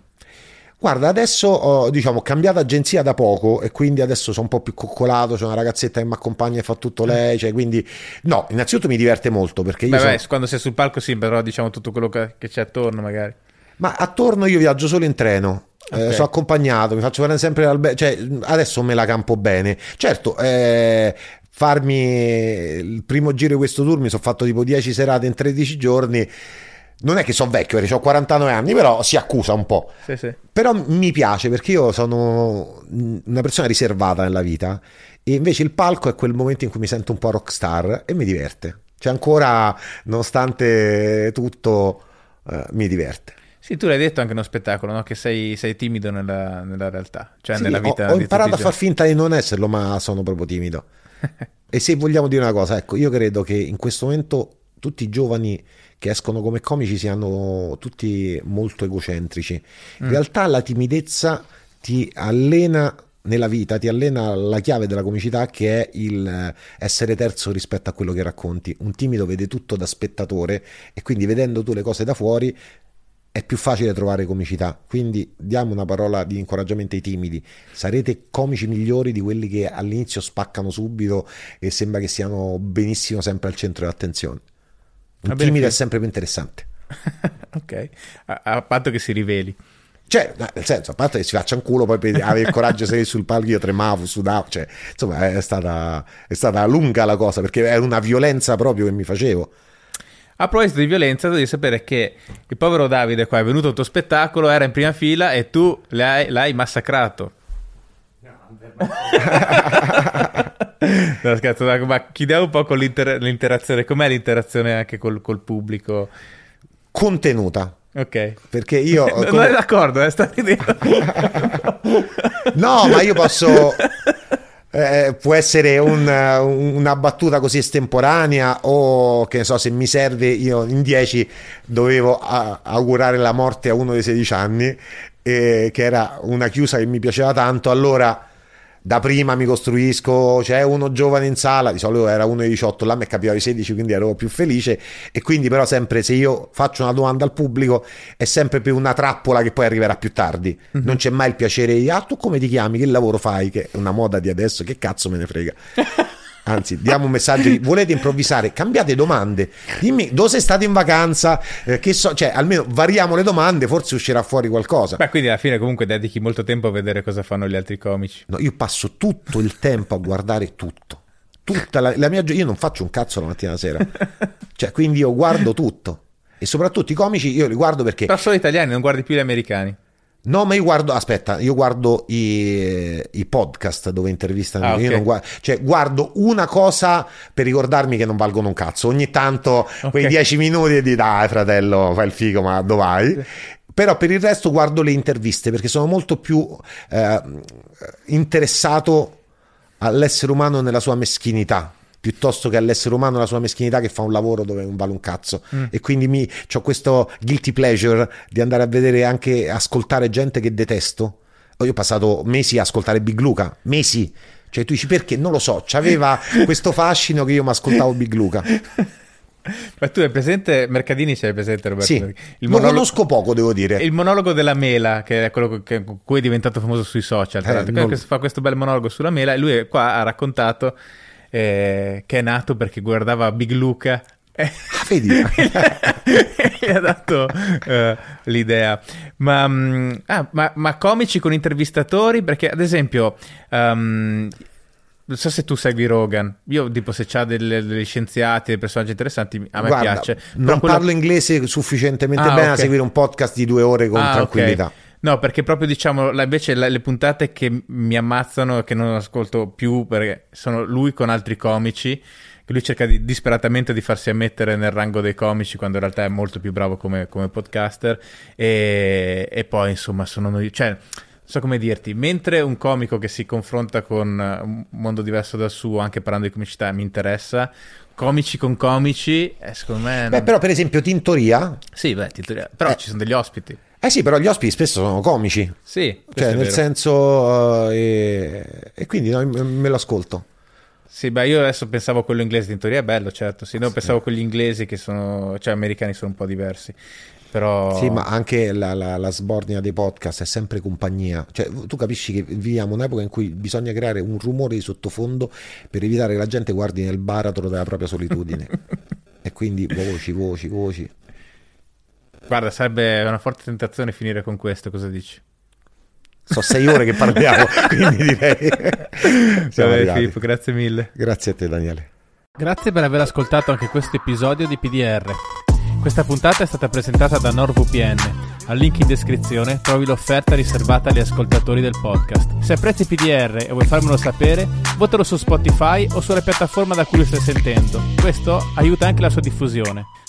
Guarda, adesso ho diciamo, cambiato agenzia da poco e quindi adesso sono un po' più coccolato, c'è una ragazzetta che mi accompagna e fa tutto lei, cioè, quindi no, innanzitutto mi diverte molto perché io beh, sono... beh, quando sei sul palco sì, però diciamo tutto quello che, che c'è attorno magari. Ma attorno io viaggio solo in treno. Eh, okay. Eh, sono accompagnato, mi faccio vedere sempre l'albergo. Cioè, adesso me la campo bene. Certo, eh, farmi il primo giro di questo tour mi sono fatto tipo 10 serate in 13 giorni. Non è che sono vecchio, ho 49 anni, però si accusa un po'. Sì, sì. Però mi piace perché io sono una persona riservata nella vita e invece il palco è quel momento in cui mi sento un po' rockstar e mi diverte. Cioè ancora, nonostante tutto, eh, mi diverte. Sì, tu l'hai detto anche nello spettacolo, no? che sei, sei timido nella, nella, realtà, cioè sì, nella vita. Ho, ho imparato a far finta di non esserlo, ma sono proprio timido. e se vogliamo dire una cosa, ecco, io credo che in questo momento tutti i giovani che escono come comici siano tutti molto egocentrici. In mm. realtà la timidezza ti allena nella vita, ti allena la chiave della comicità che è il essere terzo rispetto a quello che racconti. Un timido vede tutto da spettatore e quindi vedendo tu le cose da fuori è più facile trovare comicità. Quindi diamo una parola di incoraggiamento ai timidi. Sarete comici migliori di quelli che all'inizio spaccano subito e sembra che siano benissimo sempre al centro dell'attenzione. Un timido bene, è sempre più interessante. ok, a, a patto che si riveli. Cioè, nel senso, a parte che si faccia un culo, poi avere il coraggio di salire sul palco, io tremavo, sudavo, cioè, insomma, è stata, è stata lunga la cosa, perché era una violenza proprio che mi facevo. A proposito di violenza, devi sapere che il povero Davide qua è venuto al tuo spettacolo, era in prima fila e tu l'hai, l'hai massacrato. no, scherzo, ma chiudiamo un po' con l'inter- l'interazione. Com'è l'interazione anche col, col pubblico? Contenuta. Ok. Perché io... Come... Non è d'accordo, eh, sta no, ma io posso... Eh, può essere un, una battuta così estemporanea o che ne so se mi serve io in 10 dovevo a, augurare la morte a uno dei 16 anni eh, che era una chiusa che mi piaceva tanto. Allora da prima mi costruisco, c'è uno giovane in sala, di solito era uno di 18, là mi capitava i 16, quindi ero più felice. E quindi però sempre se io faccio una domanda al pubblico è sempre più una trappola che poi arriverà più tardi, mm-hmm. non c'è mai il piacere di, ah tu come ti chiami, che lavoro fai, che è una moda di adesso, che cazzo me ne frega. Anzi, diamo un messaggio di volete improvvisare, cambiate domande. Dimmi dove sei stato in vacanza, eh, che so, cioè almeno variamo le domande, forse uscirà fuori qualcosa. Beh, quindi alla fine comunque dedichi molto tempo a vedere cosa fanno gli altri comici. No, io passo tutto il tempo a guardare tutto. Tutta la, la mia io non faccio un cazzo la mattina e la sera. Cioè, quindi io guardo tutto. E soprattutto i comici io li guardo perché Però solo italiani, non guardi più gli americani. No, ma io guardo, aspetta, io guardo i, i podcast dove intervistano. Ah, Io ok. non guardo, cioè, guardo una cosa per ricordarmi che non valgono un cazzo. Ogni tanto quei Ok. dieci minuti di dai, fratello, fai il figo, ma dove vai? Però per il resto guardo le interviste perché sono molto più eh, interessato all'essere umano nella sua meschinità piuttosto che all'essere umano nella sua meschinità che fa un lavoro dove non vale un cazzo. E quindi mi ho questo guilty pleasure di andare a vedere anche ascoltare gente che detesto. Io ho passato mesi a ascoltare Big Luca mesi. Cioè tu dici perché? Non lo so. C'aveva questo fascino che io mi ascoltavo Big Luca. Ma tu hai presente, Mercadini c'hai presente Roberto? sì. Il lo monologo, conosco poco devo dire. Il monologo della mela, che è quello che, con cui è diventato famoso sui social, tra Eh, l'altro. non- fa questo bel monologo sulla mela e lui qua ha raccontato eh, che è nato perché guardava Big Luca e ah, vedi gli ha dato eh, l'idea. Ma, mm, ah, ma, ma comici con intervistatori? Perché, ad esempio, ehm, non so se tu segui Rogan. Io, tipo, se c'ha delle, degli scienziati, dei personaggi interessanti, a me Guarda, piace. Però non quello- parlo inglese sufficientemente Ah, bene da ok. seguire un podcast di due ore con Ah, tranquillità No, perché proprio diciamo, la- invece la- le puntate che mi ammazzano e che non ascolto più perché sono lui con altri comici, che lui cerca di- disperatamente di farsi ammettere nel rango dei comici quando in realtà è molto più bravo come, come podcaster e, e poi insomma sono noi, cioè non so come dirti, mentre un comico che si confronta con eh, un mondo diverso dal suo, anche parlando di comicità, mi interessa, comici con comici, eh, secondo me... Beh, non- però per esempio Tintoria Sì, beh, ti- però Eh. ci sono degli ospiti. Eh sì però gli ospiti spesso sono comici Sì, cioè nel senso eh, e, quindi no, me lo ascolto Sì, beh, io adesso pensavo a quello inglese, in teoria è bello, certo, sì, no, pensavo a quelli inglesi che sono, cioè americani sono un po' diversi, però... Sì, ma anche la, la- la sbornia dei podcast è sempre compagnia. Cioè, tu capisci che viviamo un'epoca in cui bisogna creare un rumore di sottofondo per evitare che la gente guardi nel baratro della propria solitudine. e quindi voci, voci, voci. Guarda, sarebbe una forte tentazione finire con questo, cosa dici? So sei ore che parliamo, quindi direi. Siamo Vabbè. Filippo, grazie mille. Grazie a te, Daniele. Grazie per aver ascoltato anche questo episodio di PDR. Questa puntata è stata presentata da NordVPN. Al link in descrizione trovi l'offerta riservata agli ascoltatori del podcast. Se apprezzi PDR e vuoi farmelo sapere, votalo su Spotify o sulla piattaforma da cui lo stai sentendo. Questo aiuta anche la sua diffusione.